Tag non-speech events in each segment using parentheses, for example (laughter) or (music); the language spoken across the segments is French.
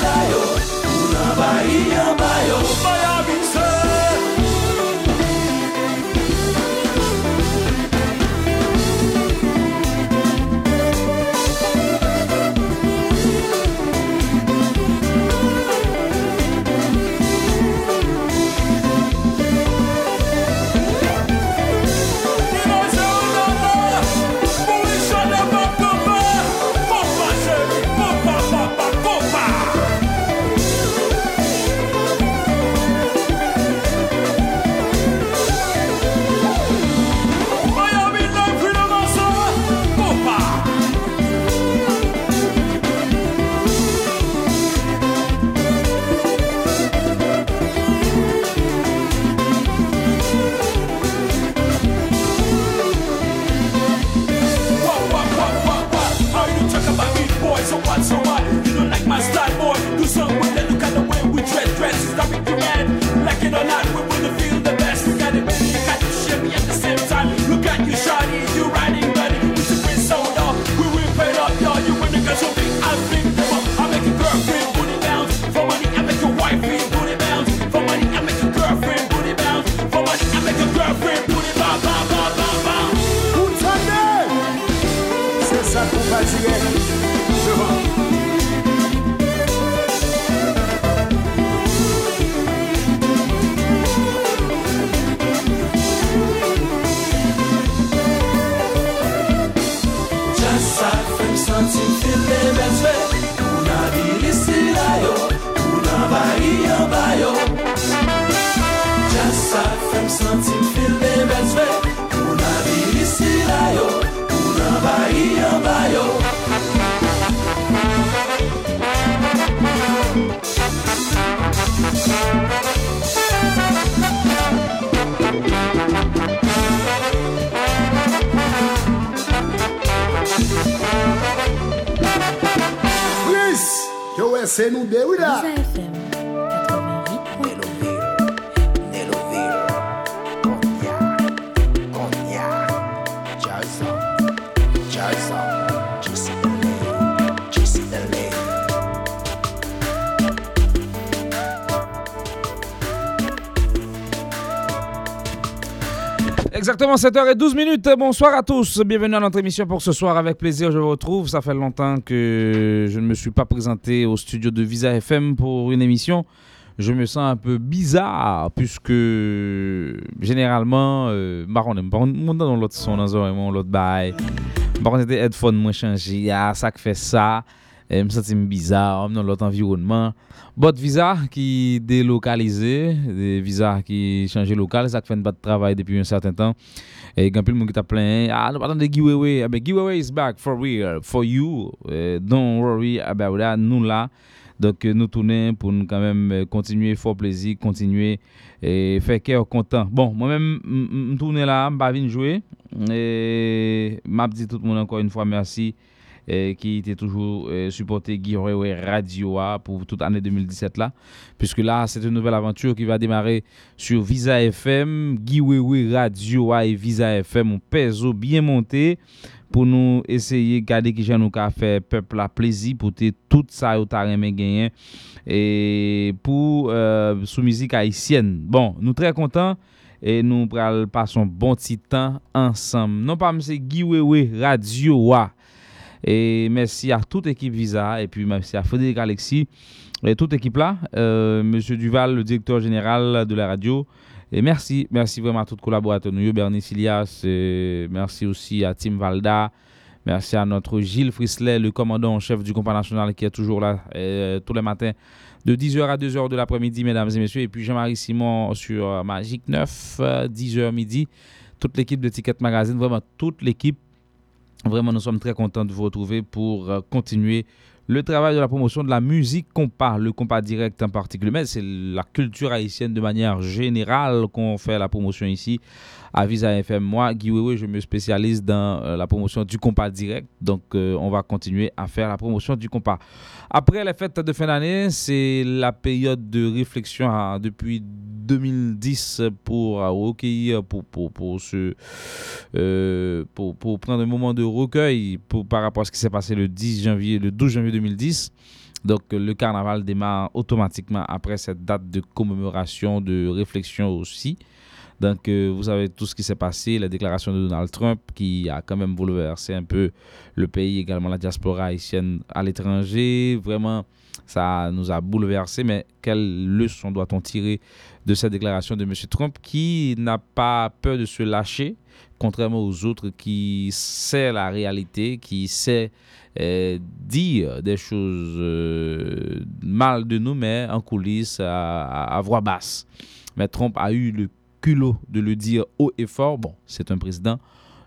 Bahia, Bahia, Bahia, Bahia, Bahia, Bahia, Bahia, Santim fil de bezve Pou nan viri sila yo. Pou nan bayi yon bayo Chris, yo wè se nou de ou da Exactement 7h12 minutes. Bonsoir à tous. Bienvenue à notre émission pour ce soir. Avec plaisir, je vous retrouve. Ça fait longtemps que je ne me suis pas présenté au studio de Visa FM pour une émission. Je me sens un peu bizarre puisque généralement, euh, on aime pas dans l'autre son, dans l'autre bail. Par contre, des headphones moins changé. Ah, ça fait ça. E, m senti m bizar, m nan lot environman. Bot viza ki delokalize, de viza ki chanje lokal, sa k fèn bat travay depi yon certain tan. E gampil moun ki ta plen, ah nou patan de giveaway, abe giveaway is back for real, for you. E, don't worry about that, nou la. Dok nou tounen pou nou kanmèm e, kontinuye fò plezi, kontinuye e, fè kè yo kontan. Bon, mwen mèm m tounen la, m bavin jwe. E map di tout moun ankon yon fwa mersi. eh, qui était toujours eh, supporté Guiroé Radio pour toute année 2017 là. Puisque là, c'est une nouvelle aventure qui va démarrer sur Visa FM, Guiroé Radio et Visa FM, un peso bien monté pour nous essayer de garder qui j'ai nous qu'à faire peuple à plaisir pour te tout ça au taremé gagné et pour euh, sous musique haïtienne. Bon, nous très contents et nous pral passons bon petit temps ensemble. Non pas c'est Guiwewe Radio. -wa. Et merci à toute l'équipe Visa et puis merci à Frédéric Alexis et toute l'équipe là. Euh, Monsieur Duval, le directeur général de la radio. Et merci, merci vraiment à tous les collaborateurs. Nous, Bernie Silias, merci aussi à Tim Valda. Merci à notre Gilles Frisley, le commandant en chef du compas national qui est toujours là euh, tous les matins de 10h à 2h de l'après-midi, mesdames et messieurs. Et puis Jean-Marie Simon sur Magic 9, 10h midi. Toute l'équipe de Ticket Magazine, vraiment toute l'équipe Vraiment, nous sommes très contents de vous retrouver pour euh, continuer le travail de la promotion de la musique compas, le compas direct en particulier, mais c'est la culture haïtienne de manière générale qu'on fait la promotion ici à Visa FM. Moi, Guy Wewe, je me spécialise dans euh, la promotion du compas direct, donc euh, on va continuer à faire la promotion du compas. Après les fêtes de fin d'année, c'est la période de réflexion hein, depuis 2010 pour euh, recueillir, pour, pour, pour, ce, euh, pour, pour prendre un moment de recueil pour, par rapport à ce qui s'est passé le 10 janvier, le 12 janvier 2010. Donc le carnaval démarre automatiquement après cette date de commémoration, de réflexion aussi. Donc, euh, vous savez tout ce qui s'est passé, la déclaration de Donald Trump qui a quand même bouleversé un peu le pays, également la diaspora haïtienne à l'étranger. Vraiment, ça nous a bouleversé. Mais quelle leçon doit-on tirer de cette déclaration de M. Trump qui n'a pas peur de se lâcher, contrairement aux autres qui sait la réalité, qui sait euh, dire des choses euh, mal de nous, mais en coulisses, à, à voix basse. Mais Trump a eu le culot de le dire haut et fort. Bon, c'est un président,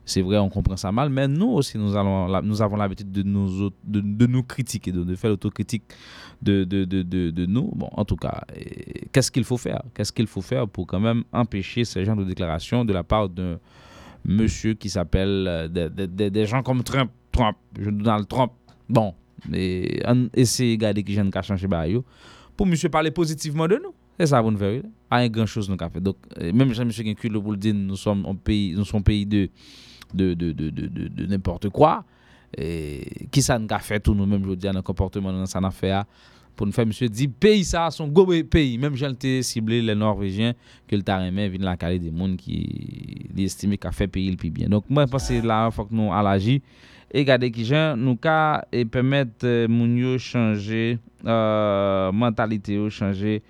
c'est vrai, on comprend ça mal, mais nous aussi, nous, allons, nous avons l'habitude de nous, de, nous critiquer, de, de faire l'autocritique de, de, nous. Bon, en tout cas, qu'est-ce qu'il faut faire? Qu'est-ce qu'il faut faire pour quand même empêcher ce genre de déclaration de la part d'un monsieur qui s'appelle euh, des, gens comme Trump, Trump, Donald Trump. Bon, et essayez de regarder qui j'aime qu'à changer pour monsieur parler positivement de nous. Se sa pou nou fè, a yon gran chos nou ka fè. Donk, mèm chan mèche gen kul pou l'din, nou som peyi de, de, de, de n'importe kwa, ki sa nou ka fè tou nou mèm jodi an an komportman nan sa nan fè a, pou nou fè mèche di, peyi sa son gobe peyi, mèm jan lte sible le Norvejien, ke lta remè vin la kare de moun ki li estime ka fè peyi l'pi bien. Donk, mwen pense la fòk nou alaji, E gade ki jan, nou ka e pemet moun yo chanje, euh, euh mentalite yo chanje,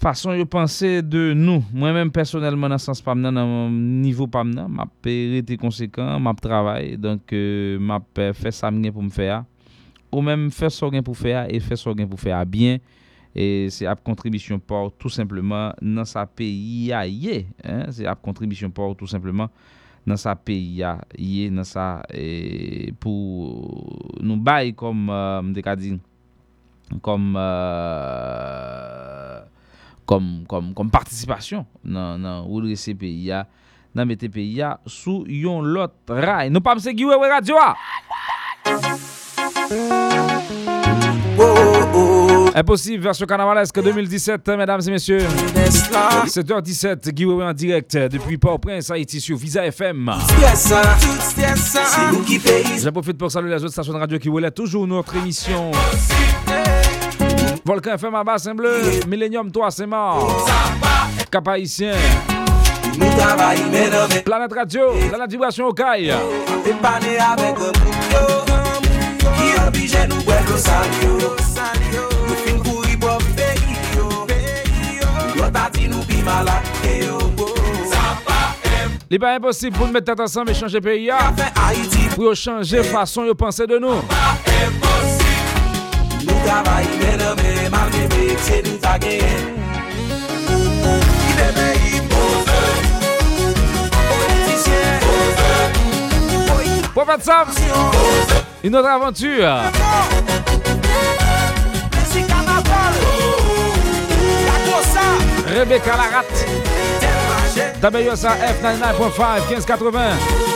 fason yo panse de nou. Mwen men personelman nan sens pam nan, nan nivou pam nan, map pe rete konsekant, map travay, donk euh, map euh, fe sam gen pou m fe a. Ou men fe so gen pou fe a, e fe so gen pou fe a bien, e se ap kontribisyon por tout simplement nan sa peyi a ye. Hein? Se ap kontribisyon por tout simplement nan sa peyi a ye, nan sa e, pou nou bay kom, euh, mdeka di, kom... Euh, comme, comme, comme participation dans nan redresser pays dans mettre pays sous yon lot rail. Nous pas m'se Guiwe radio Impossible, version carnavalesque 2017, mesdames et messieurs. 7h17, Guiwe en direct depuis Port-au-Prince, Haïti sur Visa FM. J'en profite pour saluer les autres stations de radio qui voulaient toujours notre émission. Volcan FM à Bassin Bleu, Millennium 3 c'est mort. Cap Haïtien. Planète Radio, la vibration au caille. Il n'est pas impossible pour nous mettre tête ensemble et changer pays. Pour changer façon de penser de nous. Nou Pose Profet Sam Une autre aventure. Rebecca Larat WSA F99.5 1580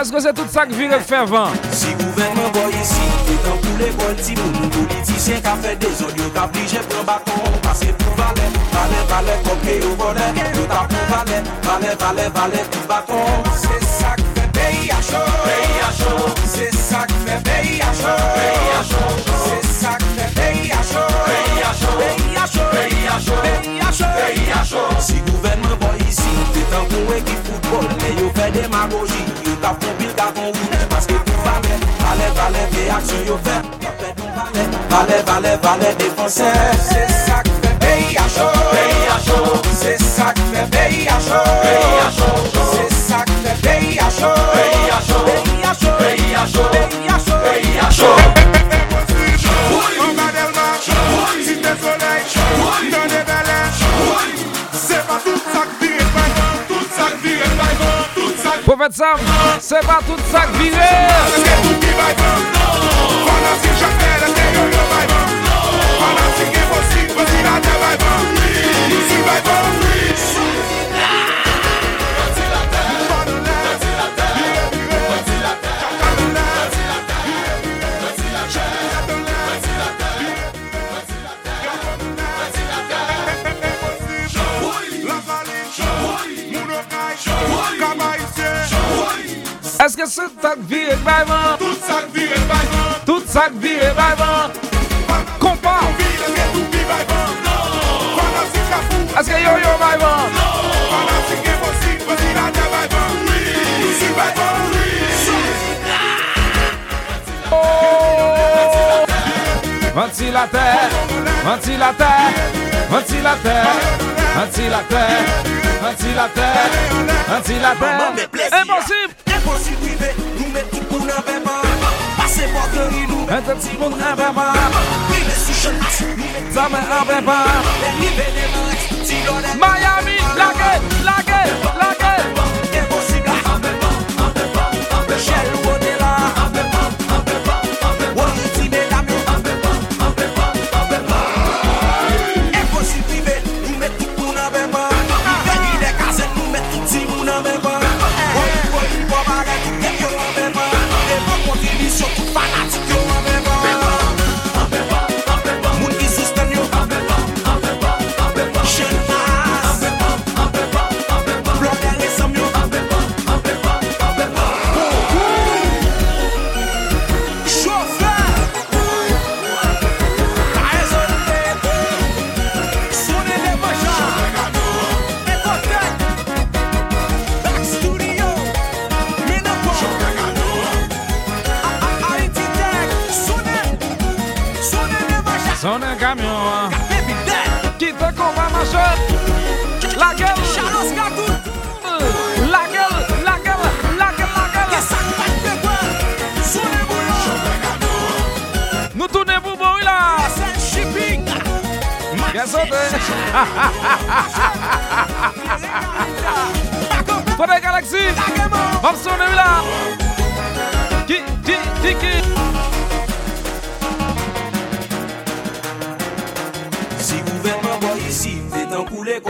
Eske se tout sak virek fervan? Si gouvenman boy isi, etan pou le bol ti moun, moun politisyen ka fe de zon, yo ka blije pren bakon, pase pou vale, vale, vale, kopke yo vole, yo ta pou vale, vale, vale, vale, pou bakon. Se sak fe peyi a chou, peyi a chou, se sak fe peyi a chou, peyi a chou, se sak fe peyi a chou, peyi a chou, peyi a chou, peyi a chou, peyi a chou. chou Si gouvenman boy isi Te tan pou ekip foutbol Me yo fe demagogi Yo ta fon bil ka fon wou Paske pou vame Vale vale ve aksyon yo fe Vale vale vale defanse Se sak fe peyi a chou Peyi a chou Se sak fe peyi a chou Peyi a chou Se sak fe peyi a chou Peyi a chou Peyi a chou Peyi a chou Peyi a chou fèt sa, se pa tout sa k vire Fanatik e posib, posib a te bayvan Si bayvan tout ça qui vire. Est-ce que c'est ça qui vire vraiment? Tout ça qui vire vraiment. Tout ça qui vire vraiment. Compas. Est-ce que yo yo vraiment? Oh! Ventilateur, ventilateur, ventilateur, ventilateur, ventilateur, ventilateur. Impossible! Imposil vive, nou met tout pou nan beba Pase porteri nou met tout si moun an beba Vive sou chen as, nou met zame an beba E libe de max, si lone Miami, la guerre, la guerre, la guerre Gazote. Kote Galaxy. Mamson e wila. Ki, ki, ki, ki.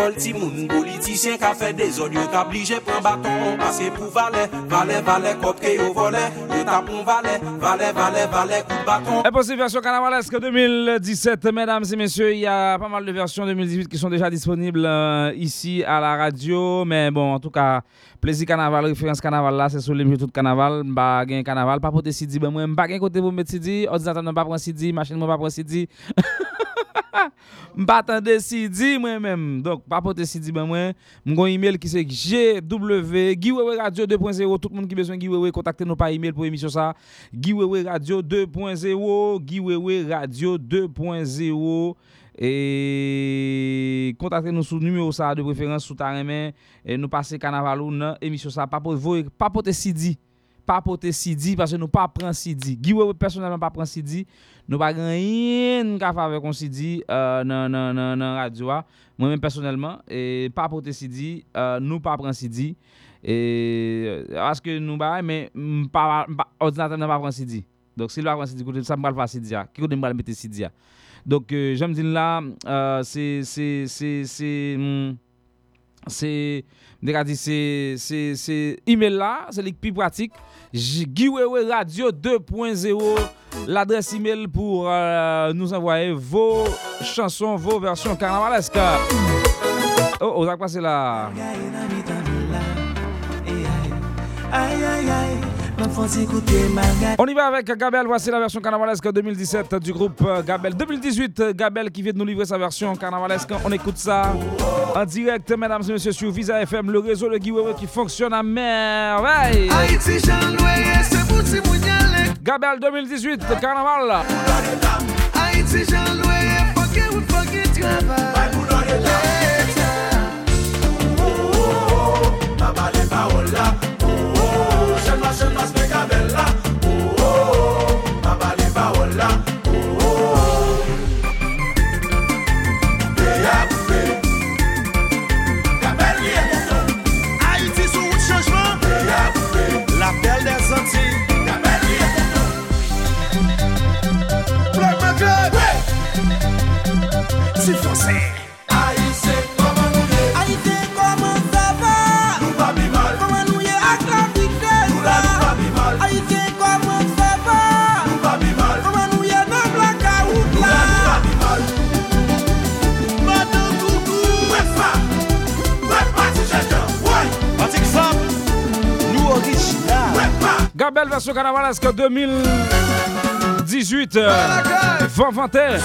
L'école, ti moun politicien qui a fait des ordres, yo t'a obligé prendre bâton, que pour valet, valet, valet, cop que yo volé, yo t'a pour valet, valet, valet, valet, coup bâton. Impossible version carnavalesque 2017, mesdames et messieurs. Il y a pas mal de versions 2018 qui sont déjà disponibles euh, ici à la radio. Mais bon, en tout cas, plaisir carnaval, référence carnaval là, c'est sur les tout carnaval. Bah, gain carnaval, pas pour CD. Ben, moi, pas gain côté pour mettre CD. Ordinateur non pas prendre CD, machine moi pas prendre CD. (laughs) (laughs) Mbatan de Sidi mwen menm. Donk, papote Sidi ben mwen. Mgon email ki se gw, giwewe radio 2.0. Tout moun ki beswen giwewe, kontakte nou pa email pou emisyon sa. Giwewe radio 2.0. Giwewe radio 2.0. E kontakte nou sou numero sa de preferans sou ta remen. E nou pase kanavalou nan emisyon sa. Papote, papote Sidi. Pas pour te CD pas parce que nous pas prend CD Giwewe personnellement pas prend CD nous pas rien qu'à avec un CD euh, dans dans dans dans radio. Moi-même personnellement et pas pour te CD euh, nous pas prend CD et euh, parce que nous bah mais mm, pas pas- ordinateur n'a pas prend CD donc si le pas prend CD ça me le faire CD a. qui côté me le mettre CD a. donc euh, j'aime dire là c'est c'est c'est c'est hmm, dit c'est c'est c'est email là c'est plus pratique J- Giwewe Radio 2.0 l'adresse email pour euh, nous envoyer vos chansons vos versions carnavalesques oh l'enfant s'écouter ma On y va avec Gabel, voici la version carnavalesque 2017 du groupe euh, Gabel. 2018, euh, Gabel qui vient de nous livrer sa version carnavalesque. On écoute ça en direct, mesdames et messieurs, sur Visa FM, le réseau de Giveaway qui fonctionne à merveille. Gabel 2018, carnaval. belle version carnavalesque 2018. Vanvantais.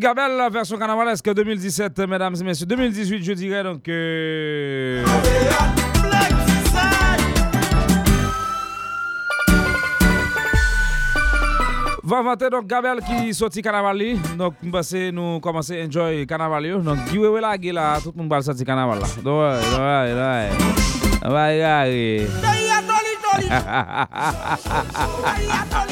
Gabel, la version carnavalesque 2017, mesdames et messieurs. 2018, je dirais, donc... Euh... Va vanter donc Gabel qui sorti carnaval Donc nous passons nous commencer enjoy carnaval Donc giveaway la là tout le monde va sortir carnaval là. Donc ouais, ouais, ouais. Va y. (laughs)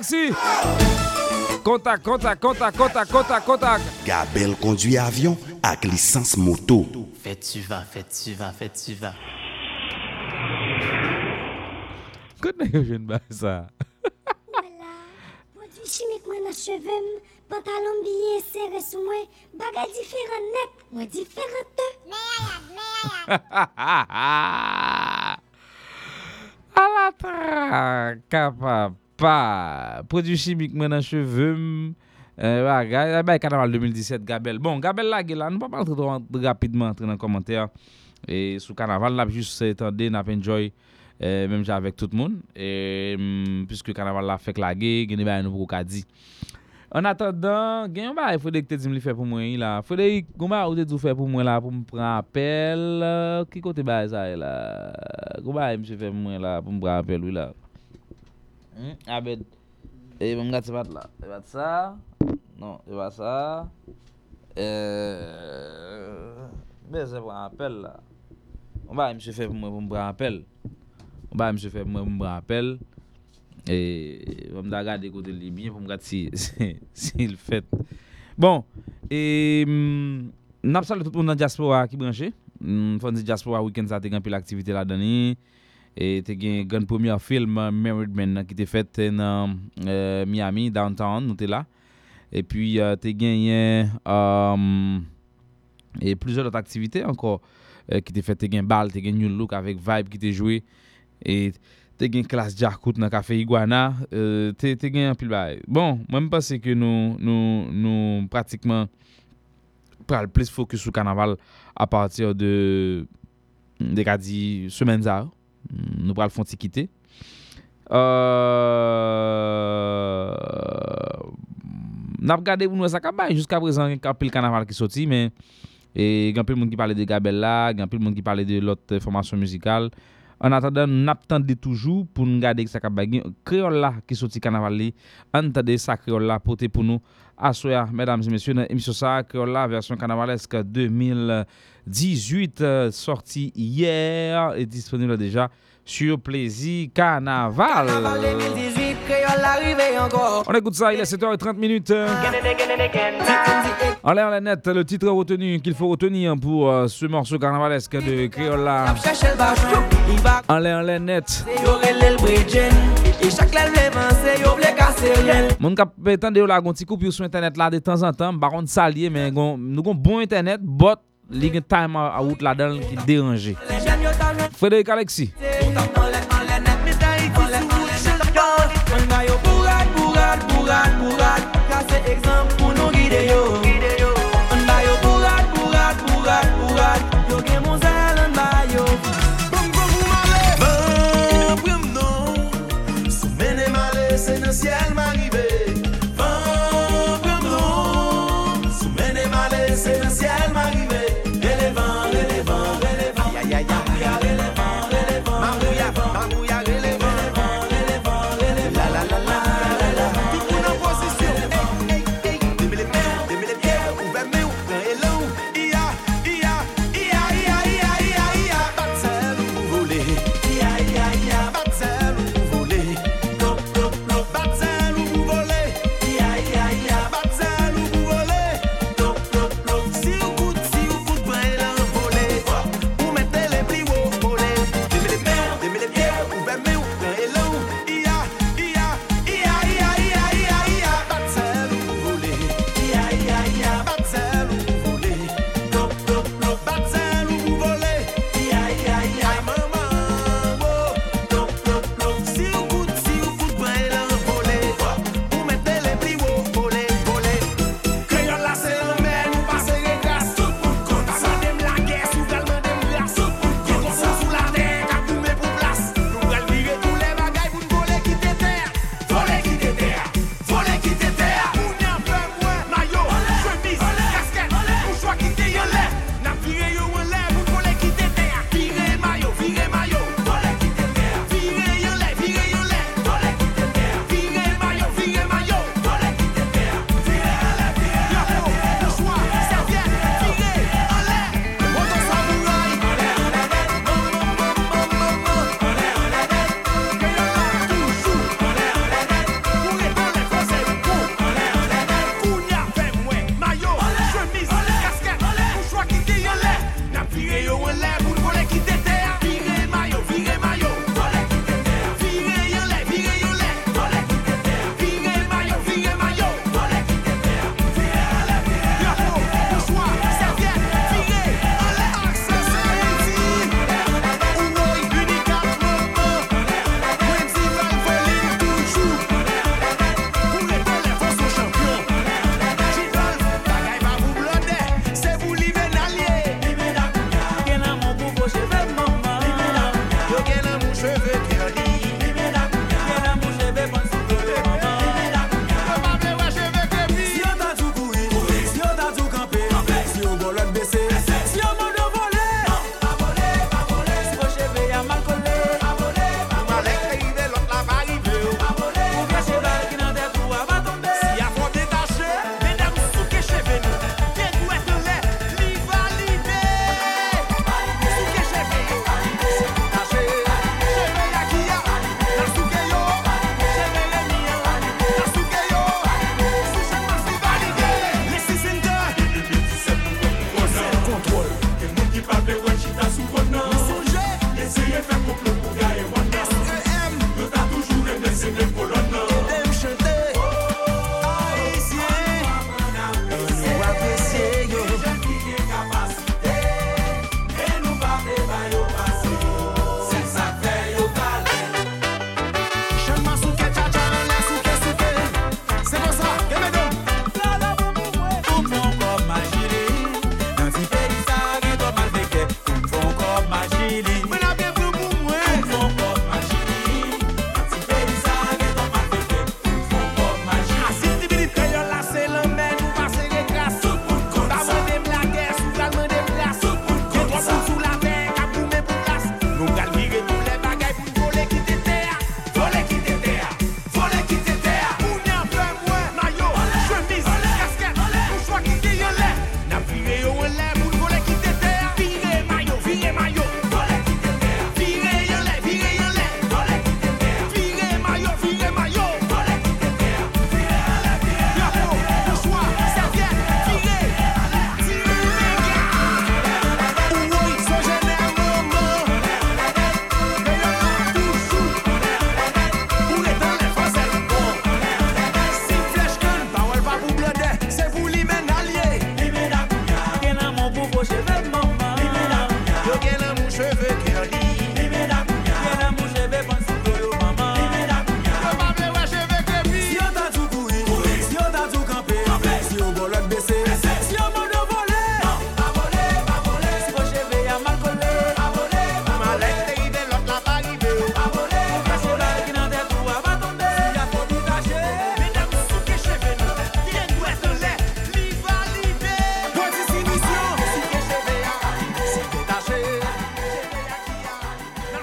Alexis. Contact, contact, contact, contact, contact, contact. Gabel conduit avion ak licence moto. Fais tu vas, fais tu vas, fais tu vas. Kote yo jen ba sa? Pantalon bagay net, (laughs) pa, prodjou chimik mwen an chevem, euh, bay kanaval 2017 Gabel. Bon, Gabel la ge la, nou pa pal trito rapidman tre nan komantè. E sou kanaval la, jous se etande, nap enjoy, euh, menm jan avek tout moun. E, piske kanaval la fek la ge, geni ba, nou pou ka di. An atadan, gen yon ba e Frederic te di li fe pou mwen yi la. Frederic, goun ba ou te di fe pou mwen la pou m pran apel. Ki kote ba e sa e la? Goun ba e m se fe pou mwen la pou m pran apel ou la? Hmm, abed. E mwen gati bat la. E bat sa. Non, e bat sa. E... Be se pran apel la. Mwen ba mwen se fe pou mwen pran apel. Mwen ba mwen se fe pou mwen pran apel. E... Mwen da gade kote li bin pou mwen gati si... (laughs) Si l fet. Bon. E... Napsal tout moun nan Diaspora ki branche. Fon di Diaspora weekend sa te gen pil aktivite la dani. E... E te gen gen pwemya film uh, Married Men nan ki te fet uh, nan euh, Miami, downtown, nou te la. E pi uh, te gen yen um, e plizor lot aktivite anko euh, ki te fet te gen bal, te gen new look avek vibe ki te jwe. E te gen klas Djarkout nan Cafe Iguana, Euh, te, te gen apil bay. Bon, mwen mwen pase ke nou, nou, nou pratikman pral plis fokus sou kanaval a patir de dekadi semen zahou. Nou pral fonti kite. Euh... Nap gade ou nou e sakabay. Juska prezant gen kapil kanaval ki soti. Men e, gen pil moun ki pale de Gabella. Gen pil moun ki pale de lot eh, formasyon musikal. An atadan nap tande toujou pou nou gade ki sakabay. Gen kreol la ki soti kanaval li. An tande sa kreol la pote pou nou. Aswaya, mesdames et messieurs, sa kreol la versyon karnavalesk 2018 euh, sorti hier et disponible deja sur Plaisir Carnaval. Carnaval 2018, créole arrivé encore. On écoute ça, il est 7h30 minutes. En l'air, la net, le titre retenu qu'il faut retenir pour euh, ce morceau carnavalesque de va En l'air, la net. yo relè le bridgen. Et chaque lèl vle vansè, yo vle kase rien. Moun kap etan de la gon ti koup yo sou internet la de temps en temps, baron salye, men gon, nou gon bon internet, bot li gen time out yo ta jwen, Frédéric Alexis. Nan yo bourad, bourad, bourad, bourad Kase ekzamp pou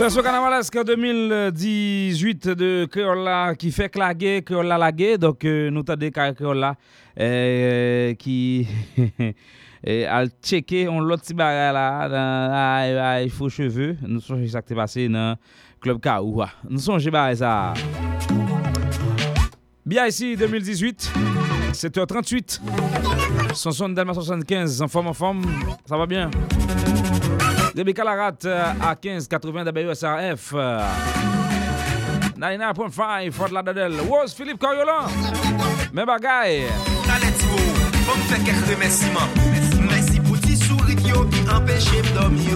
Sensasyon kanamalesk 2018 de Kreola qui fait lage, Kreola lage, donk euh, nou tade kare Kreola euh, ki al cheke on lot si bagay la nan ay fo cheve, nou sonje sa kte pase nan klub ka ou wa. Nou sonje bagay 2018, 7h38, 60 Dalma 75, en forme en forme, ça va bien? Rebecca Larat euh, à 15,80 WSRF. 99.5 Fort Lauderdale. Rose Philippe Coriolan. Même bagaille. Let's go. Bon fait quelques remerciements. Merci pour tes souris qui empêché de dormir.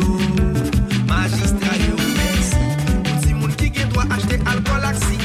Magistrat, merci. Pour tes gens qui ont acheté alcool, laxi.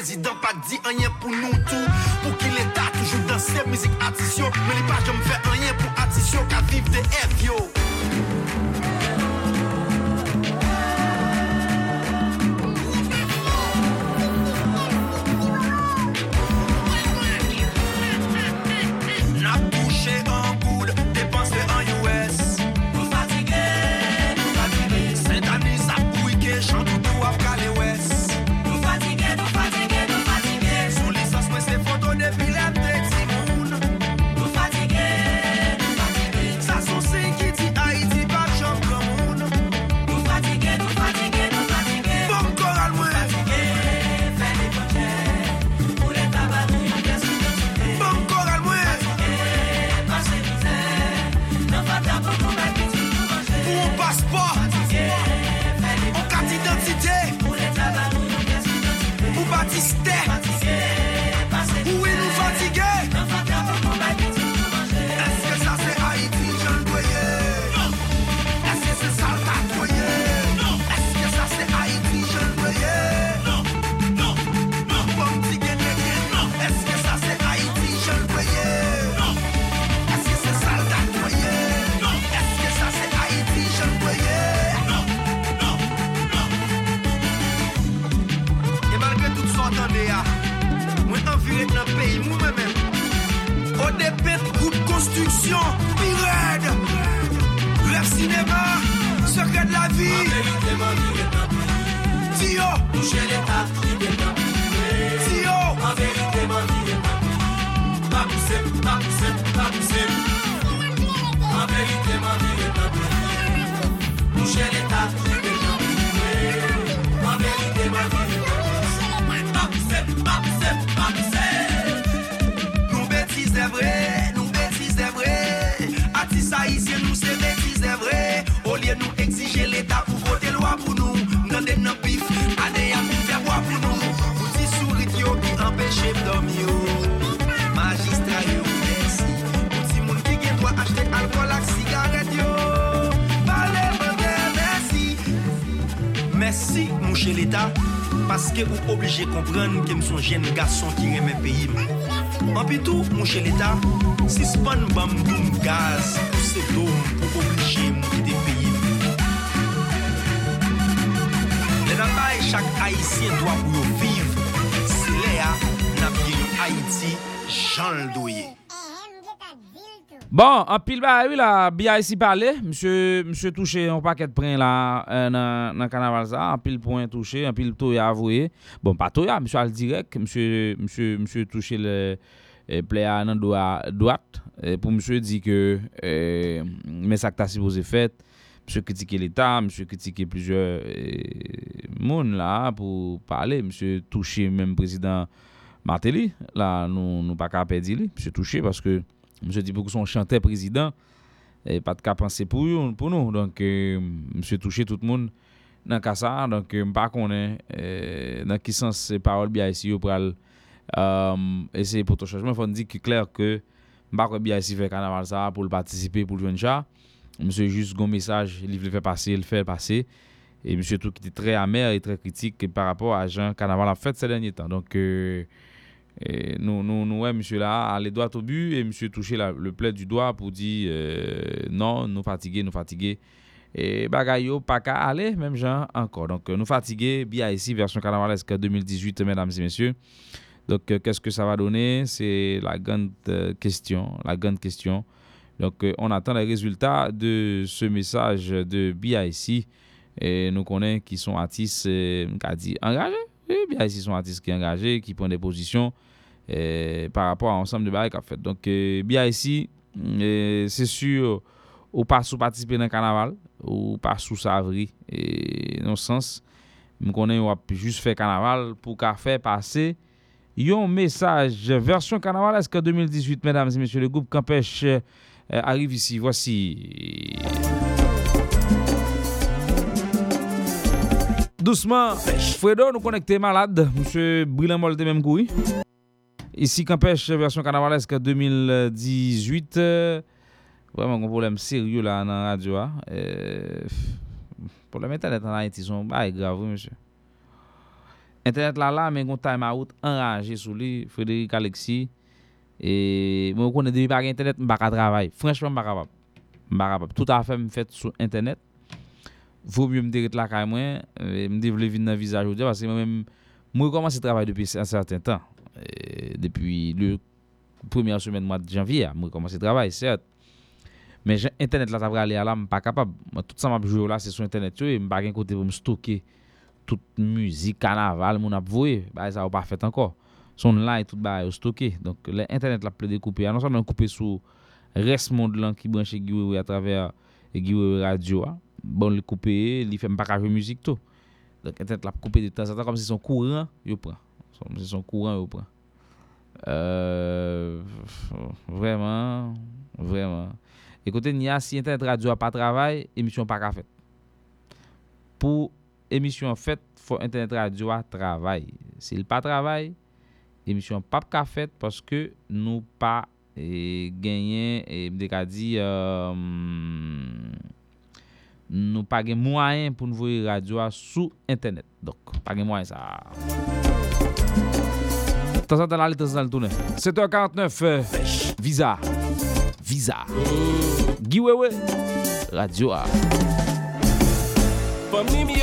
président pas dit rien pour nous tout. Pour qu'il l'État toujours dans ses musiques attention. Mais les pages me fait rien pour attention qu'à vivre des F. comprendre que je suis un jeune garçon qui aime le pays. En plus tout, mon cher l'État, si je suis un gaz, c'est l'eau. Bon, an pil ba yu la, biya isi pale, msye, msye touche yon paket pren la euh, nan, nan kanaval sa, an pil poin touche, an pil to. Bon, pa to ya, msye al direk, msye, msye, msye touche le e, plea nan doa doat, e, pou msye di ke e, mesak ta si pose fet, msye kritike l'Etat, msye kritike plizye e, moun la pou pale, msye touche menm prezident Martelly, la nou, nou pa ka pedi li, msye touche Mse di pou ki son chante prezident, e pat ka panse pou, yon, pou nou. Donk e, mse touche tout moun nan kasa, donk e, mpa konen e, nan ki sens se parol bi a esi yo pral um, ese poto chanjman. Fon di ki kler ke mpa konen bi a esi fe kanaval sa pou l patisipe pou l jwen cha. Mse jist gon mesaj, li vle fe pase, li fe pase. E mse tou ki te tre amer et tre kritik par rapport a jan kanaval a fet se denye tan. Donk e... Et nous, nous, nous, ouais, monsieur là, les doigts au but et monsieur touché le plaid du doigt pour dire euh, non, nous fatigués, nous fatigués. Et bagay yo, pas qu'à aller, même gens encore. Donc, euh, nous fatigués, bien ici, version carnavalesque 2018, mesdames et messieurs. Donc, euh, qu'est-ce que ça va donner? C'est la grande question, la grande question. Donc, on attend les résultats de ce message de BIC. Et nous connaissons qui sont artistes, dit, engagés. BIC sont artistes qui sont engagés, qui prennent des positions par rapport à l'ensemble de barrières qu'a fait. Donc, euh, BIC, euh, c'est sûr, ou pas sous participer dans le carnaval, ou pas sous savri. Et ce sens, nous connaissons ou a juste fait carnaval pour qu'a faire passer un message version carnavalesque 2018, mesdames et messieurs. Le groupe Campèche euh, arrive ici? Voici. Doucement, Fredo nous connecté malade. Monsieur Brillant Molte même couille. Ici, qu'empêche version carnavalesque 2018. Euh, vraiment, un problème sérieux là dans la radio. Hein? Euh, problème Internet en Haïti, son bail grave, oui, monsieur. Internet là, là, mais un time out enragé sous lui, Frédéric Alexis. Et moi, je connais depuis par Internet, je ne pas travailler. Franchement, je ne pas capable. Tout à fait, je fait sur Internet. Vaut mieux me dire là quand même, me développer dans le visage, parce que moi-même, moi, je commence à travailler depuis un certain temps. Euh, depi le premye semen mwa de janvye, mwen komanse travay, cert. Men jen, internet la tabra ale ala, mwen pa kapab. Mwen tout sa mwen apjou la, se sou internet yo, mwen pa gen kote pou mwen stoke tout muzik, kanaval, moun apvoye. Ba, e sa ou pa fet anko. Son la e tout ba yo stoke. Donk, le internet la ple de koupe. Anon ah, sa mwen koupe sou res moun de lan ki branche Giwewe a traver euh, Giwewe radio a. Bon, le koupe, li fe mwen pa kapjou muzik to. Donk, internet la koupe de tan sa ta, kom se son kouran, yo pran. Son, son kouran yo pran. Euh, vreman, vreman. Ekote, ni a si internet radio a pa travay, emisyon pa ka fet. Po emisyon fet, fo internet radio a travay. Se il pa travay, emisyon pa ka fet, paske nou pa e, eh, genyen, eh, e, deka di, euh, nou pa gen mwayen pou nou voye radio a sou internet. Dok, pa gen mwayen sa. temps en temps, l'aller, temps en temps, le tourner. 7h49, euh, Visa. Visa. Guiwewe, Radio A. Famille,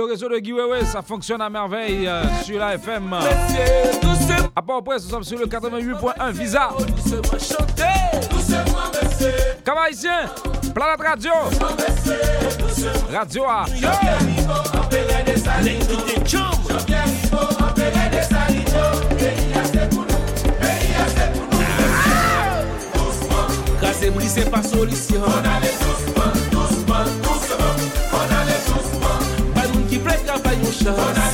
Le réseau de Guiwewe, ça fonctionne à merveille euh, sur la FM. À part après, nous sommes sur le 88.1 Visa. Cavaïtien, hein? Planète Radio. Radio A. Pas solution. shots.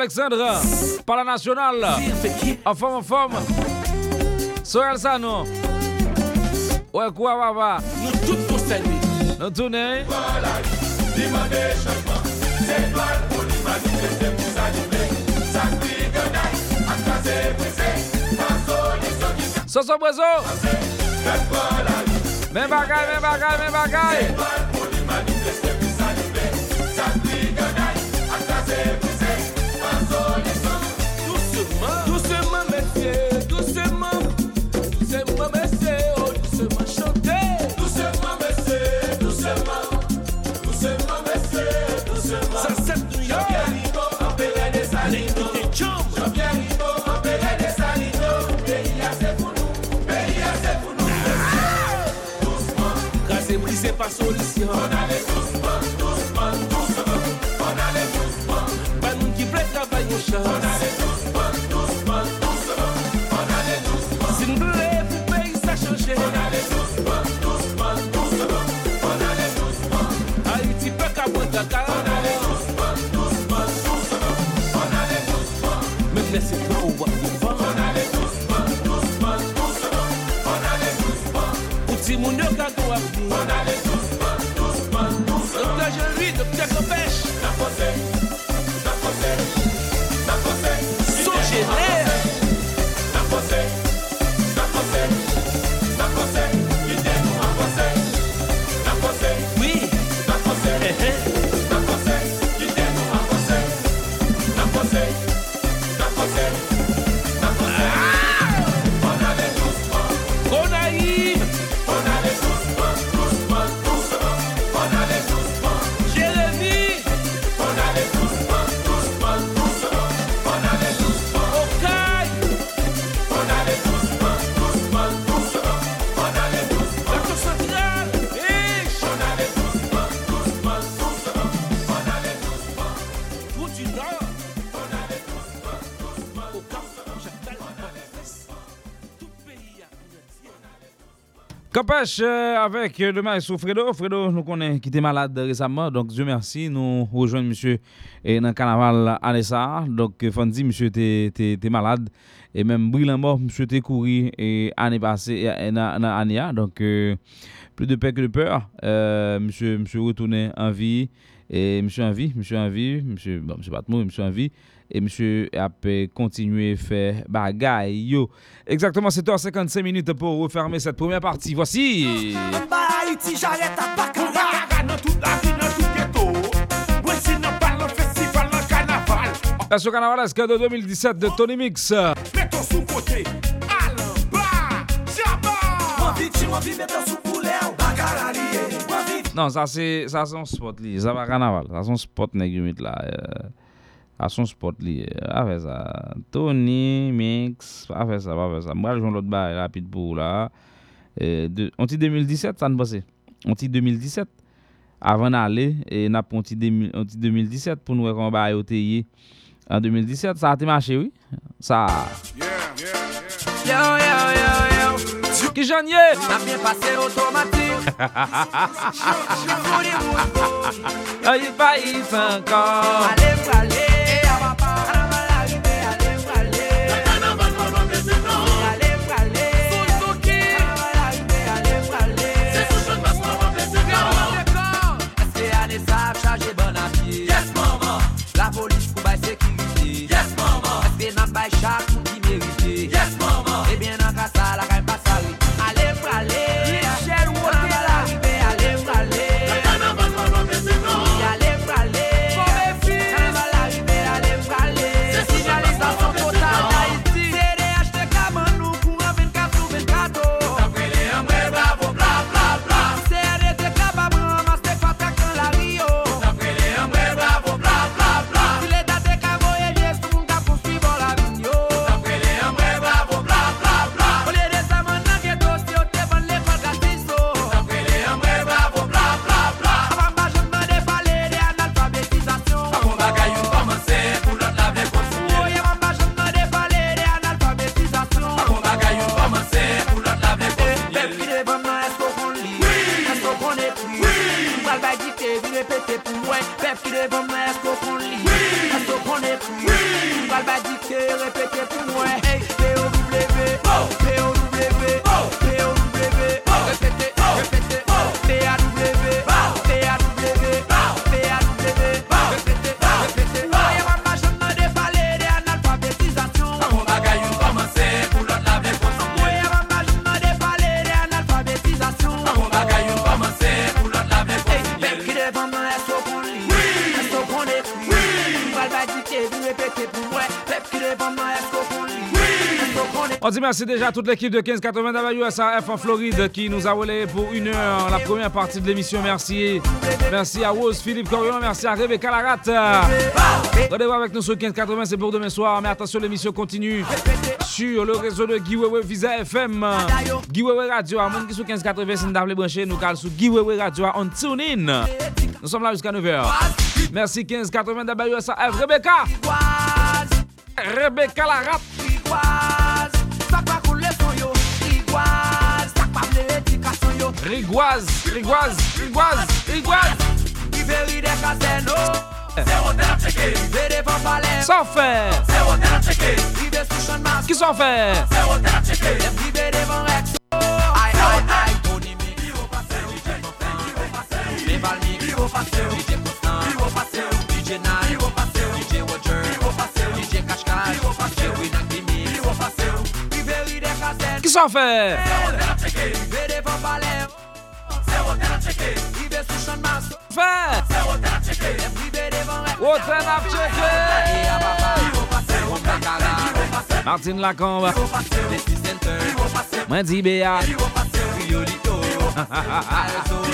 Alexandre, par la nationale. En forme, en forme. Soyez ça, non? Ouais, quoi, va, va. Nous tous pour saluer. Nous tous, né? Demander changement. C'est pas pour nous manifester, pour s'animer. Ça crie que à craser, briser. Pas solution qui. Soso, brezo. Même bagaille, même bagaille, même bagaille. Capache euh, avec euh, le maestro Fredo. Fredo, nous connaissons qui était malade récemment. Donc, Dieu merci, nous rejoignons monsieur et dans le carnaval à l'ESA. Donc, euh, Fondi, monsieur était malade. Et même brillant mort, monsieur était couru et passée, et, année. Donc, euh, plus de peur que de peur. Euh, monsieur, monsieur retourné en vie. Et monsieur en vie, monsieur en vie, monsieur, bon, monsieur Batmo, monsieur en vie. Haïti, j'arrête à Baccarat. Dans toute la ville, dans tout ghetto. Moi, si non pas le festival, le carnaval. Version carnavalesque de 2017 de Tony Mix. Non, ça c'est ça son spot li. Ça va carnaval. Ça son spot nèg là. Euh, ça son spot li. Avec ça. Tony Mix. Ça, avec ça. Moi, je joue l'autre bail rapide pour là. Euh, de, on dit 2017, ça ne passé. On dit 2017. Avant d'aller, et n'a pas on dit 2000 on dit 2017 pour nous qu'on va essayer en 2017. Ça a été marché, oui. Ça. Yo, yo, yo, yo. Qui j'en y N'a bien passé automatique. (laughs) Il va y encore. Allez, allez, à maman. Est-ce Merci déjà à toute l'équipe de 1580 WSAF en Floride qui nous a relayé pour une heure la première partie de l'émission. Merci. Merci à Rose, Philippe Corion, merci à Rebecca Larat. Rendez-vous avec nous sur 1580, c'est pour demain soir. Mais attention, l'émission continue sur le réseau de Giwewe Visa FM. Giwewe Radio, à monde qui sur 1580, c'est une. Nous calons Radio on tune in. Nous sommes là jusqu'à 9h. Merci 1580 WSAF. Rebecca. Rebecca Larat. Éducation yo. Rigoise, Rigoise, Rigoise, Rigoise. Qui vérit des casino. À checker. Martine Lacombe. Dis Béa. (laughs)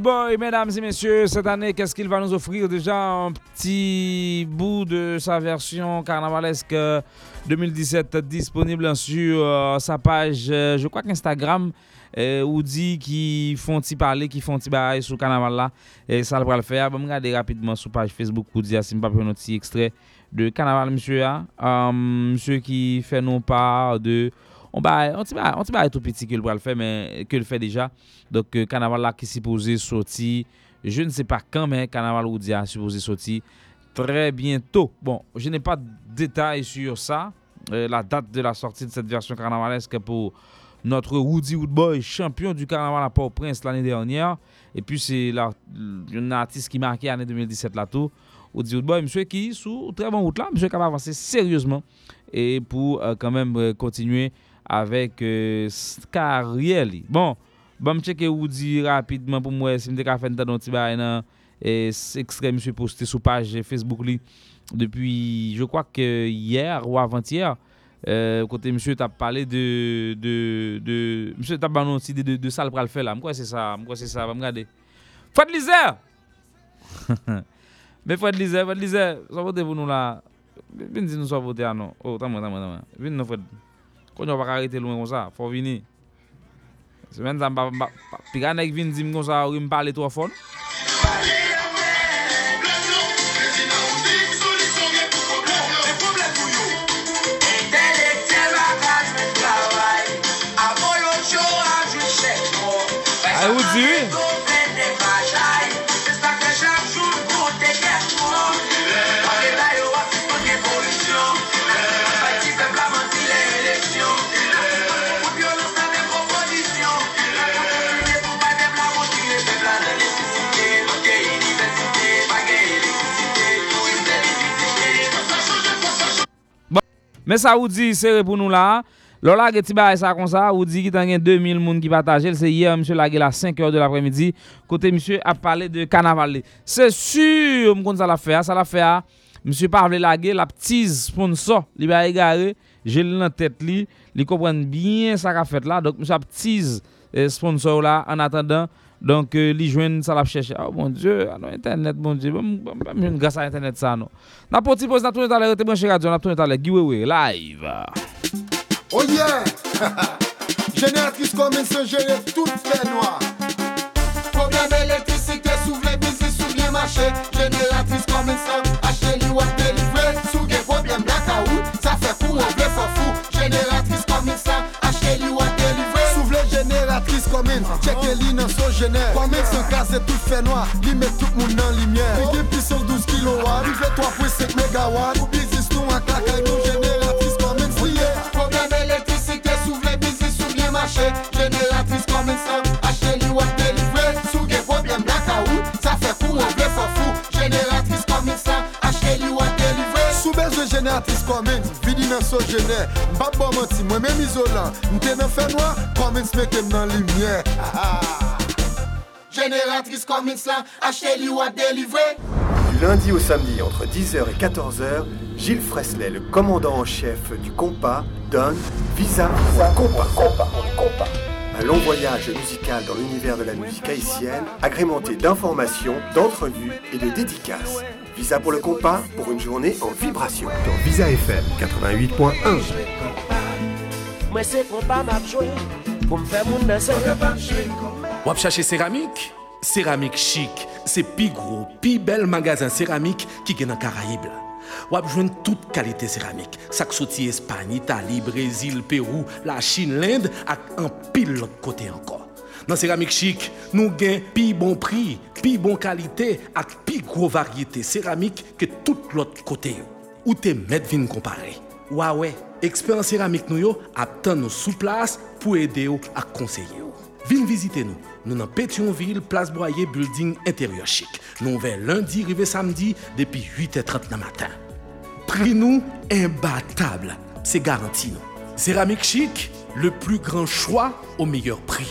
Woodboy, mesdames et messieurs. Cette année, qu'est-ce qu'il va nous offrir? Déjà un petit bout de sa version carnavalesque euh, 2017 disponible sur euh, sa page, euh, je crois qu'Instagram. Euh, Woody qui font ti parler, qui font ti bail sur carnaval là. Et ça le va le faire. Bon, regardez rapidement sur page Facebook Woody a pas un petit extrait de carnaval monsieur. Euh, monsieur qui fait non pas de on va on ti bail tout petit que le faire mais que le fait déjà. Donc euh, carnaval là qui supposé sortir je ne sais pas quand mais carnaval Woody a supposé sortir très bientôt. Bon, je n'ai pas de détails sur ça, euh, la date de la sortie de cette version carnavalesque pour notre Woody Woodboy, champion du carnaval à Port-au-Prince l'année dernière. Et puis c'est un artiste qui marquait l'année 2017 là tout. Woody Woodboy, monsieur qui sous très bon route là, monsieur qui va avancer sérieusement et pour euh, quand même euh, continuer avèk euh, skaryè li. Bon, ba m cheke ou di rapidman pou mwen si m dek a fèn ta don ti bay nan e, ekstrem msè poste sou page Facebook li depi, je kwa ke yèr ou avantyèr euh, kote msè tap pale de, de, de msè tap banon ti de, de, de sal pral fè la. M kwa se sa, m kwa se sa, m gade. Fad Lizer! (laughs) Mè Fad Lizer, Fad Lizer, sa vote pou nou la. Vin si nou sa vote anon. Oh, tamwen, tamwen, tamwen. Vin nou Fad Lizer. Kon yo pa karete lwen kon sa, fò vini. Se men zan pa, pi ka nek vin zim kon sa ou rim pale to fon. Ay ou di? Mais ça vous dit c'est pour nous là. Lola ge ti bail ça comme ça, ou dit qu'il y a 2000 moun qui partagent, c'est hier monsieur lagé à 5h de l'après-midi, côté monsieur a parlé de carnaval. C'est sûr m'kon ça la fait, ça la fait. Monsieur pas vle laguer la petite sponsor, li ba égaré, j'ai le dans tête li comprendre bien ça qu'a fait là. Donc monsieur a petit sponsor là en attendant donc euh, li joine ça la chercher. Oh mon dieu, ah non internet mon dieu, bon, grâce à internet ça non. N'a pas petit pause n'a à l'heure, t'es branché radio, n'a tourné à l'heure, giveaway live. Oh yeah! (laughs) Génératrice comme ça, gérer tout fait noir. Problème électricité, les business, s'ouvre les marchés. Génératrice comme ça, acheter les watts délivrés. Sous des problèmes blackout, ça fait pour un bleu fou. Une, check les dans son génère. Comme sans casser tout fait noir, li met tout le monde en lumière. Big puissance 12 kW, il fait 3,5 MW. Pour business, nous en claquer, nous génératrice comme une fouillée. Problème électricité, s'ouvre les business, s'ouvre les marchés. Génératrice comme ça, acheter De génératrice commune, vidi dans son génère. M'pas bon menti, moi-même isolant. M'te dans fait noir, commune se mette dans lumière. Ah, ah. Génératrice commune ça, acheter les watts délivrés. Du lundi au samedi entre 10h et 14h, Gilles Fresley, le commandant en chef du compas, donne Visa pour le compas. Un long voyage musical dans l'univers de la musique haïtienne, agrémenté d'informations, d'entrevues et de dédicaces. Visa pour le compas pour une journée en vibration. Dans Visa FM 88.1. Mwen se kompa map jwe Pou m fè moun danse Wap chache? Céramik chic, c'est pi gros, pi bel magasin céramique qui gen nan Caraïbe. la. Wap jwenn tout qualité céramique. Sak soti Espagne, Italie, Brésil, Pérou, la Chine, l'Inde ak an pile l'autre côté encore. Dans céramique chic, nous gen pi bon prix, pi bon qualité ak pi gros variété céramique que tout l'autre côté. Ou te met vin comparer. Ouais, expert céramique nou yo ap tan nou sou place pour aider ak conseiller. Vin visiter nous. Nous dans Pétionville, place Boyer, building intérieur chic. Nous ouverts lundi, rivé samedi, depuis 8h30 du matin. Prix nous imbattable. C'est garanti nous. Céramique chic, le plus grand choix au meilleur prix.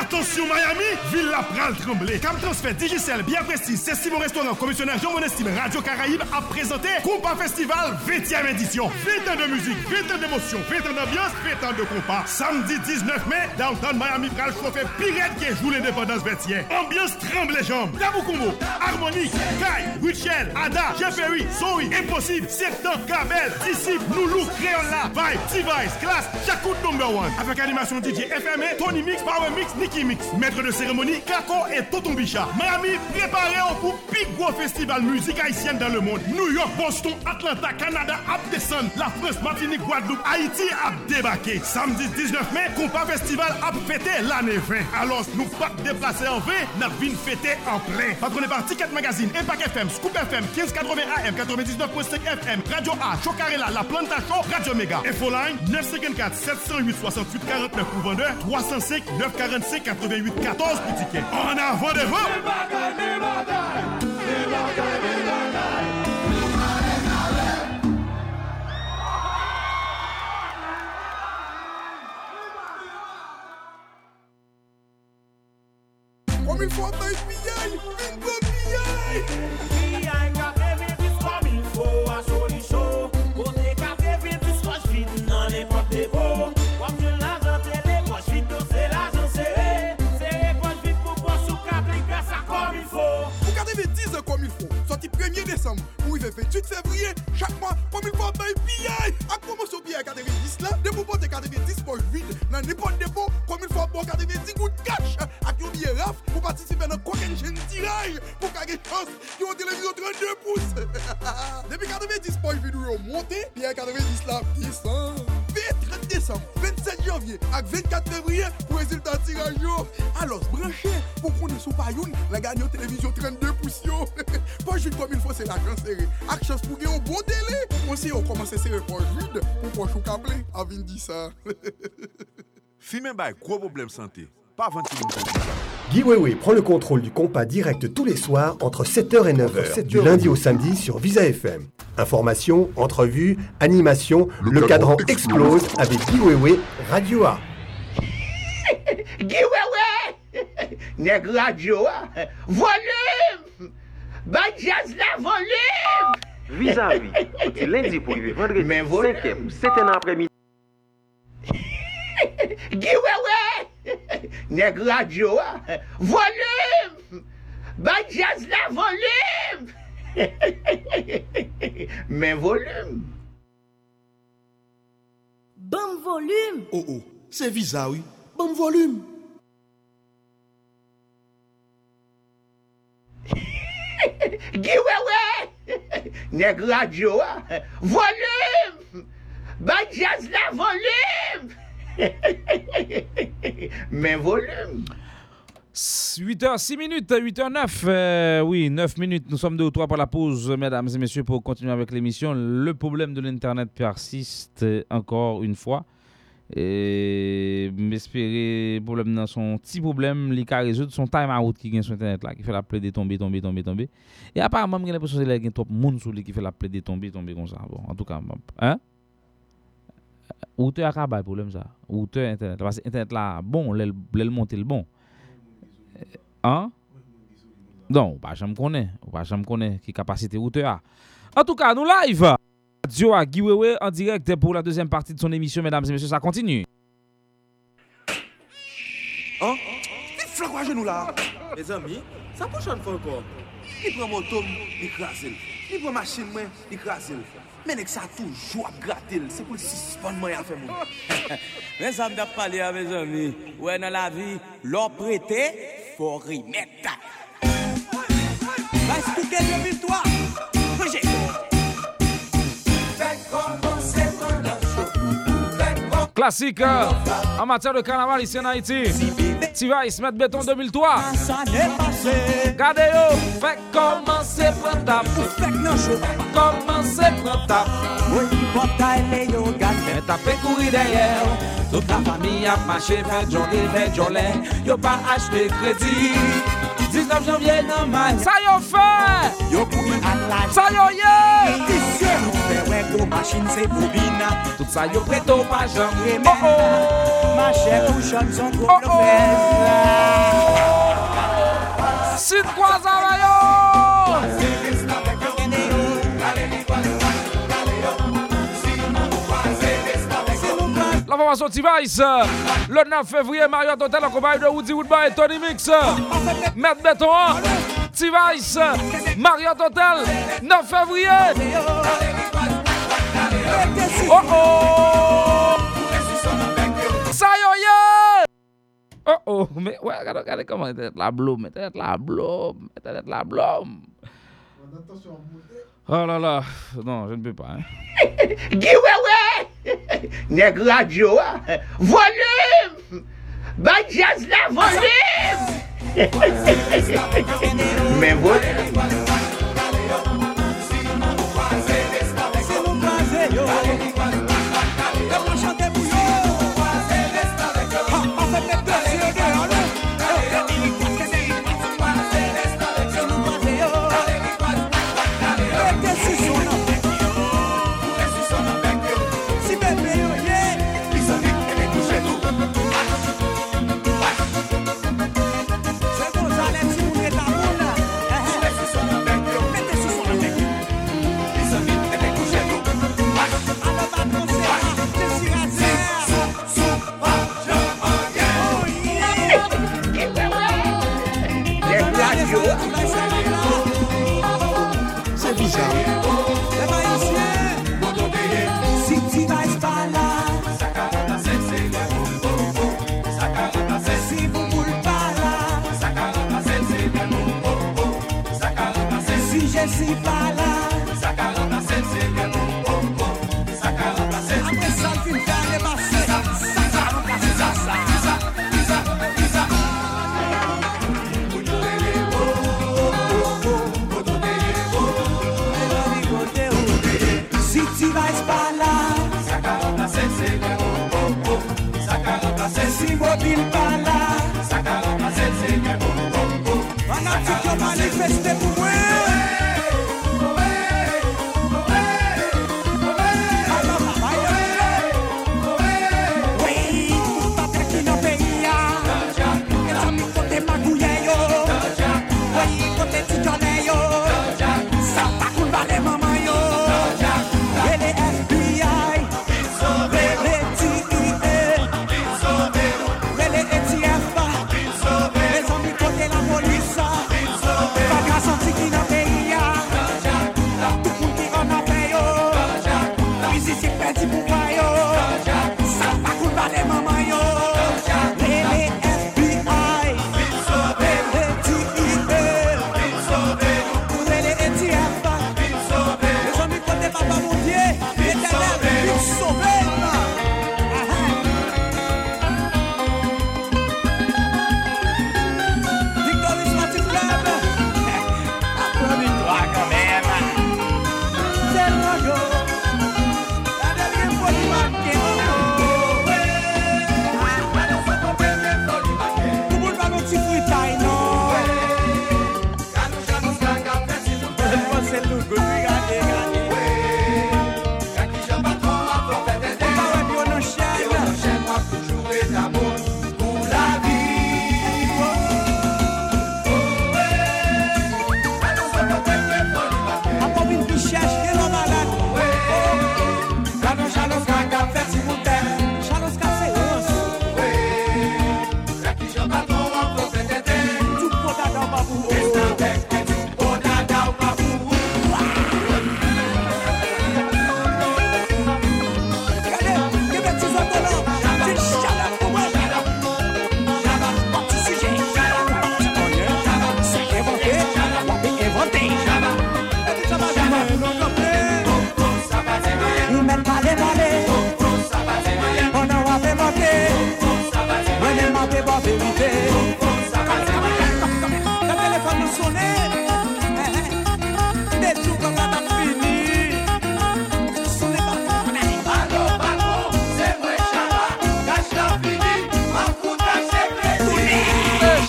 Attention Miami, ville la pral tremblé. Cam Transfert, Digicel, Bien Prestige, c'est Simon Restaurant, commissionnaire Jean Monestime, Radio Caraïbe a présenté Compas Festival 20e édition. 20 ans de musique, 20 ans d'émotion, 20 ans d'ambiance, 20 ans de compas. Samedi 19 mai, downtown Miami pral chauffer pirate qui joue l'indépendance 20e. Ambiance tremble les jambes. Tabou Combo, Harmonique, Kai, Richel, Ada, Jeffery, Zoe, Impossible, Sertan, Kabel, Disciple, Loulou, Créola, Vibe, T-Vice, Classe, Chakout Number One. Avec animation DJ FME, Tony Mix, Power Mix, Nicky Mix. Maître de cérémonie, Kako et Tonton Bicha. Miami, préparez-vous pour plus gros festival musique haïtienne dans le monde. New York, Boston, Atlanta, Canada, ap descend. La France, Martinique, Guadeloupe, Haïti ap débarqué. Samedi 19 mai, Compas Festival ap fêté l'année 20. Alors, nous pas déplacer en V, n'a vin fêté en plein. Patronné par Ticket Magazine, Impact FM, Scoop FM, 1580 AM, 99.5 FM, Radio A, Chocarella, La Planta Show, Radio Méga. Infoline 954 708 68 49 pour vendeur, 305 945 88 14 pour ticket. En avant de vous! Comme il faut une. Il faut, sorti 1er décembre, pour arriver 28 février, chaque mois, comme il faut un FBI. À promotion bien 90 là, de vous porter 90 poches vide, dans n'importe dépôt, comme il faut un bon 90 gouttes cash. À qui oublier RAF, pour participer dans quoi chaîne tirage, pour gagner chance, qui ont télévision 32 pouces. (laughs) Depuis 90 poches vide, vous montez, bien 90 là, descend. 30 décembre, 27 janvier, avec 24 février, pour résultat tirage. yo. Alors, branchez, pour qu'on ne soit pas une, la en télévision 32 pouces. yo. (laughs) Juste comme il faut, c'est l'argent serré. Avec chance pour gagner un bon délai. On sait, on commence à serrer poche vide, pour poche au câblé. À vin dit ça. Fumer bay gros problème santé. Pas 21 Guy Wewe prend le contrôle du compas direct tous les soirs entre 7h et 9h, du lundi au samedi sur Visa FM. Informations, entrevues, animations, le, cadran explose avec Guy Wewe, Radio A. (laughs) Giwewe! Nèg radio, ah. volume! Ba jazz la volume! Vis-à-vis, du lundi pour vendredi, Mais volume. 5e, 7e après-midi. (laughs) Giwewe! (laughs) Nèk radyo a! Ah! Volim! Ba jaz la volim! (laughs) Men volim! Bam volim! Oh oh, se viza oui! Bam volim! Giwewe! Nèk radyo a! Ah! Volim! Ba jaz la volim! (laughs) Mais volume! 8h6 minutes, 8h9. euh, oui, 9 minutes. Nous sommes deux ou trois pour la pause, mesdames et messieurs, pour continuer avec l'émission. Le problème de l'Internet persiste encore une fois. Et m'espérer problème dans son petit problème, il a résoudre son time out qui gagne sur Internet là, qui fait la plaie de tomber, tomber, tomber, tomber. Et apparemment, j'ai l'impression qu'il y a trop de monde qui fait la plaie de tomber, tomber comme ça. Bon, en tout cas, hein? Oute a ka bay problem sa. Oute internet. Pase internet la bon, lèl lè monte l bon. Eh, an? Don, ou pa chanm konen. Ou pa chanm konen ki kapasite oute a. En tout ka, nou live! Radio a Giwewe en direct pour la deuxième partie de son émission, mesdames et messieurs, ça continue. An? Ti flak wajen nou la? Mes ami, sa pou chan fwa kon? Ni pran motom, ni krasil. Ni pran masin mwen, ni krasil. Mais nek ça toujours à gratter. C'est pour le suspendre moi à faire mon. Mes amis, d'ap parler à mes amis. Ouais, dans la remettre. Parce que quelle victoire? Projet. Classique euh, en matière de carnaval ici en Haïti. T-Vice, mettre béton 2003. Gardez yo, fait commencer prendre ta Commencer prendre ta Mais t'as fait courir derrière. Toute la famille a marché, fait journée, fait journée. Yo pas acheté crédit. 19 janvier, non mal. Ça yo fait. Yo Ça yo yeah. Machine c'est bobina Tout sa yo preto pa jam remet Ma chère couchonne son gros Sit kwa zavayo La formation T-Vice, le 9 février, Marriott Hotel en compagnie de Woody Woodboy et Tony Mix. Maître Béton, T-Vice, Marriott Hotel, 9 février. Oh oh! Sayo ye! Oh oh! Mwen gade gade koman ete et la blom, ete et la blom, ete et la blom. Oh la la, non, je ne peux pas. Giwewe! Nèk radyo a! Volim! Bad jazz la volim! (laughs) Men volim! yo Kale di kwa nou, kwa kwa kwa yo Yo pa chante pou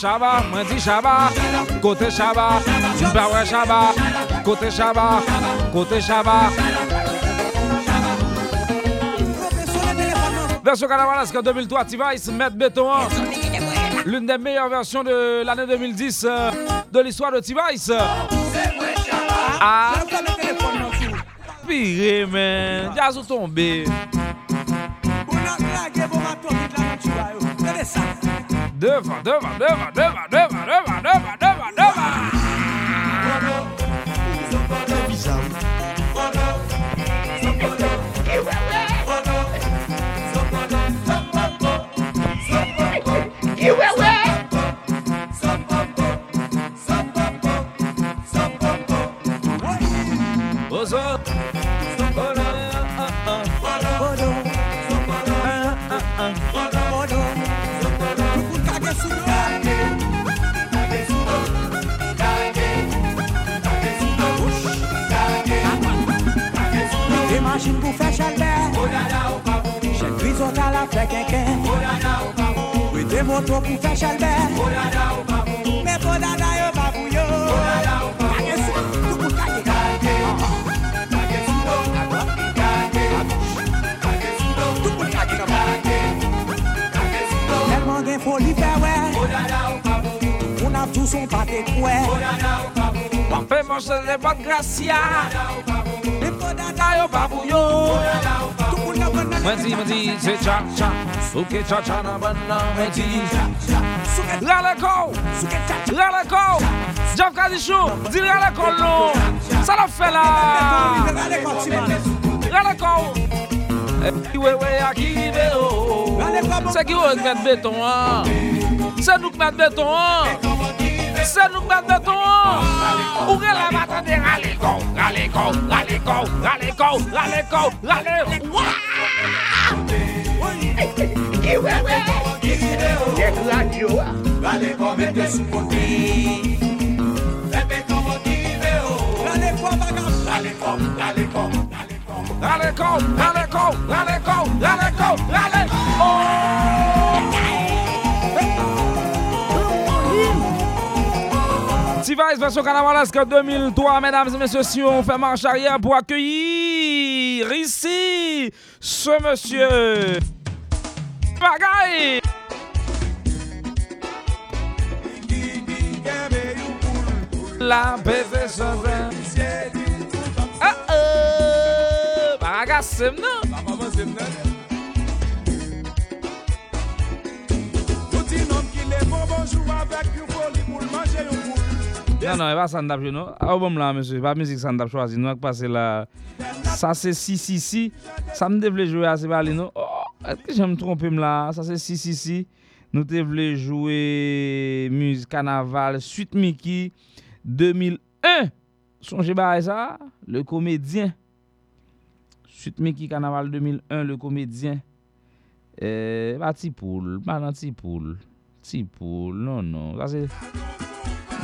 Chaba, mwen di Chaba, kote Chaba, ba wè Chaba, kote Chaba, kote Chaba. Version en 2003, T-Vice, Maître Béton. L'une des meilleures versions de l'année 2010 euh, de l'histoire de T-Vice. Ah, pire, man. Jazz tombé. Devant, devant, devant, devant, devant, devant, devant, devant, devant. kèkèn Wè te moto pou fè chalbè Mè podada yo babou yo Kage sou, nou pou kage kage Kage sou do, kage Kage sou do, nou pou kage kage Kage sou do Telman gen foli fè wè Podada yo babou Moun ap tou son pate kouè Podada yo. babou Mwen fè monsè de bot gracia Mè podada yo. babou yo Podada yo babou Mwen di, se cha cha. Souke cha cha nan ban nan mwen di. Rale kou. Rale kou. Jeff Kadichou. Di rale kou nou. Sa la fe la. Rale kou. E pi we we a ki rive o. Se ki ou met beton an. Se met beton an. Se nou. Ou la matan de rale kou. Rale kou. Rale kou. Rale kou. Rale kou. Rale kou. Kiwewe Dek 2003 Mesdames et messieurs, si on fait marche arrière pour accueillir ici ce monsieur bagay! La beve sozen A e Baraga sem nan La maman sem nan le bon bonjou Avek yon foli pou Non, non, e pa san dap yo nou. A ou bom la, monsye, pa mizik san dap chwazi nou ak pase la. Sa se si si si. Sa m de vle jwe a se bali nou. Oh, eske jen m trompe m la. Sa se si si si. Nou te vle jwe Muse Kanaval, Suite Mickey, 2001. Sonje ba e sa, le komedyen. Suite Mickey Kanaval 2001, le komedyen. E, eh, ba ti poul, ba nan ti poul. Ti poul, non, non. Sa se...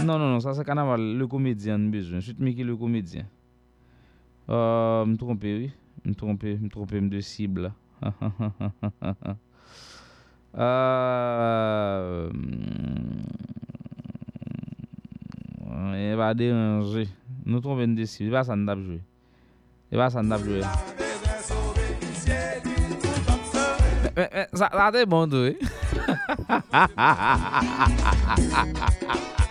Non, non, non, sa se kanaval, le komedyen mbezwen. Sout mi ki le komedyen. Uh, m trompe, oui. M trompe, m trompe m de sib la. (laughs) uh, e eh, va deranje. Nou trompe m de sib. E va san dap jwe. E eh, va san dap jwe. Sa te bon do, e. Ha ha ha ha ha ha ha ha ha ha ha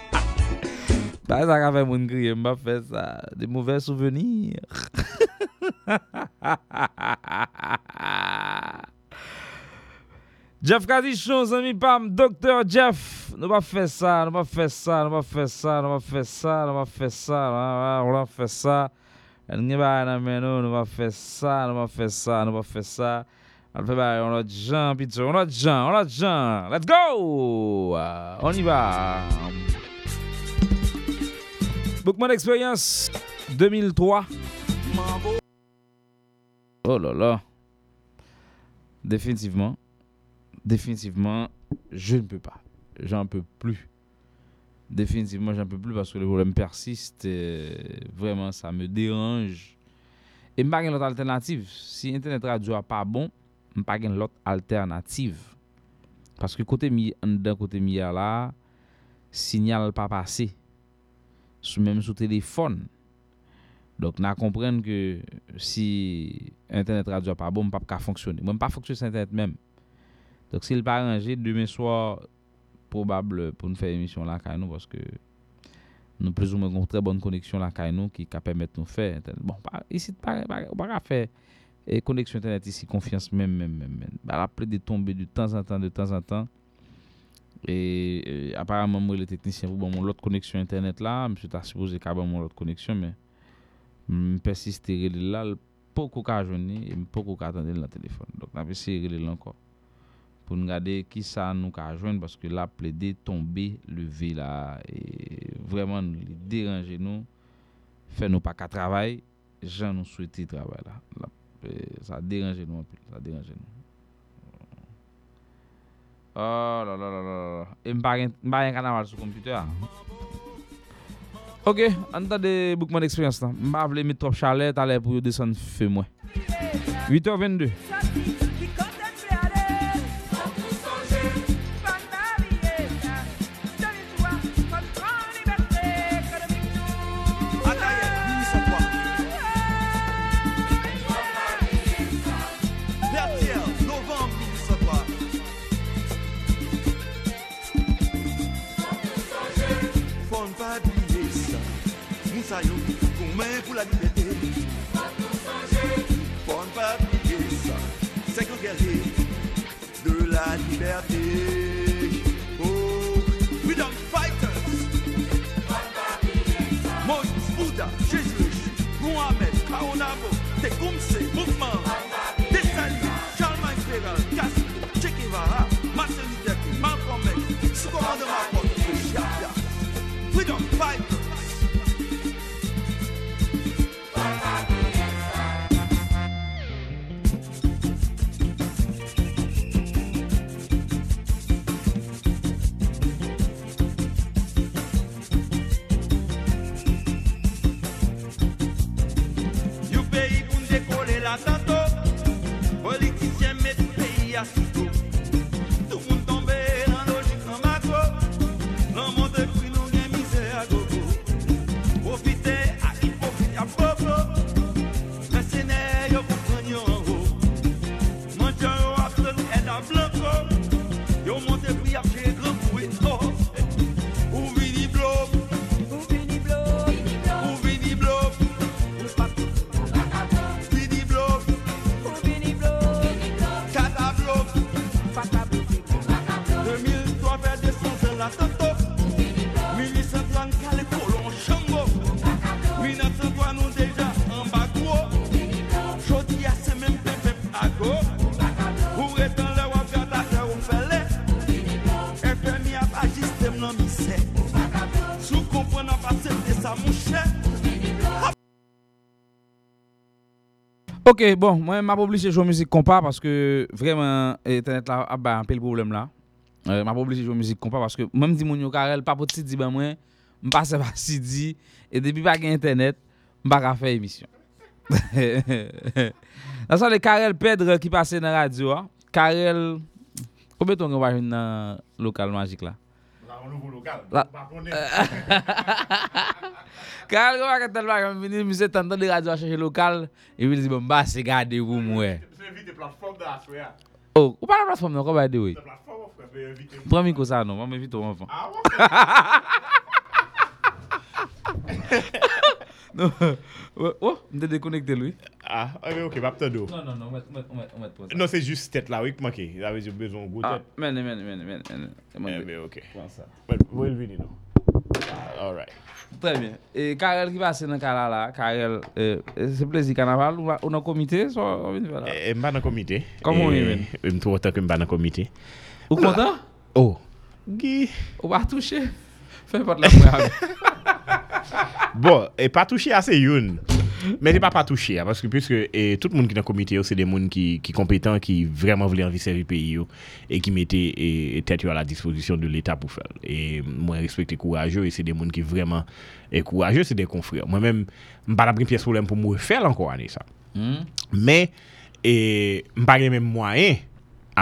Pas ça qu'a fait mon crier, m'a fait ça. Des mauvais souvenirs. (laughs) Jeff Kadichon, zami pam, Dr. Jeff. Nous pas fait ça, nous pas fait ça, nous pas fait ça, nous pas fait ça, nous pas ça, nous pas fait ça. Nous pas fait ça, pas fait ça, pas fait ça. On fait bah, on a on a on a Let's go! Euh, on y va! Bookman Experience 2003. Oh là là. Définitivement. Définitivement, je ne peux pas. J'en peux plus. Définitivement, j'en peux plus parce que le problème persiste. vraiment, ça me dérange. Et pas l'autre alternative. Si Internet radio n'est pas bon, pas l'autre alternative. Parce que côté mi, d'un côté mi là, signal pas passé. sou menm sou telefon. Dok nan komprenn ke si internet radio pa bon, mpap ka fonksyonne. Mwen pa fonksyonne se internet menm. Dok se l pa ranger, demen swa probable pou nou fè emisyon la kay nou paske nou plezou mwen kon tre bon koneksyon la kay nou ki ka pèmèt nou fè internet. Bon, pa, isi pa, pa, pa ka fè e, koneksyon internet isi konfians menm menm menm menm. Ba la ple de tombe de tan an tan, de tan an tan. E, e aparamman mwen le teknisyen pou ban moun lot koneksyon internet la, mwen se ta suppose ka ban moun lot koneksyon, men mwen persiste rele la, poukou ka jouni, mwen poukou ka atende la telefon. Dok nan pe se rele la anko. Pou nou gade ki sa nou ka jouni, paske la ple de tombe, leve la, e vreman nou li deranje nou, fe nou pa ka travay, jan nou souwete travay la. la e, sa deranje nou anpil, sa deranje nou. Oh là là là là. Et m'pa gen m'pa gen carnaval sur computer. Ok, on t'a de beaucoup d'expérience là. M'pa vle trop chalet l'air pour descendre feu moi. 8h22. Moussaillou, commun pour la liberté. Faut ne pas oublier ça. C'est que guerrier de la liberté. Oh, freedom fighters. Moïse, Bouddha, Jésus, Mohamed, Kaonabo, Tecumseh, Mouvement, Dessalines, Ok, bon, mwen m ap oblige jou mouzik kompa paske vremen internet la ap ba anpe l problem la. Euh, m ap oblige jou mouzik kompa paske mwen m di moun yo karel papot si di ben mwen, m pase pa si di, e depi pa gen internet, m pa ka fe emisyon. Nasan le karel pedre ki pase nan radyo a, karel, koube ton gen wajoun nan lokal magik la? La, on nou pou lokal, pa konen. (laughs) Kal kwa ket tel bagan vini, mi se tantan de radyo a chache lokal, e vil zi bon ba se gade wou mwe. Se evite platform da aswe ya. Oh, ou pa la platform nan, kwa ba de we? Se platform wou fwe, pe evite wou. Pran mi ko sa nou, mwen evite wou anfan. A wou? (laughs) Non. Oh, oh, mte dekonekte lwi. A, ok, bap te do. Non, non, non, on met pose. Non, se just tet la wik manke, la vezi bezon go ah, tet. Mene, mene, mene, mene. Mene, ok. Pon sa. Mwen vini nou. alright. Premye, e Karel ki pase nan kala la, Karel, euh, euh, se plezi kanaval, ou nan komite? E mba nan komite. Koman eh, yon men? E eh, mtou wotan ke mba nan komite. Ou kontan? Oh. Ou. Gi. Ou pa touche? Fè pat la mwen. (laughs) Bon, e pa touche ase youn. Men li pa pa touche que puisque pwiske tout moun ki nan komite yo, se de moun ki kompetan, ki vreman vle anvi seri peyi yo, e ki mette tet yo a la disposisyon de l'Etat pou fel. E mwen respekte kouraje, e se de moun ki vreman kouraje, se de konfrir. Mwen men, mpa la prim piyes problem pou mwen fel anko ane sa. Men, mpa gen men mwayen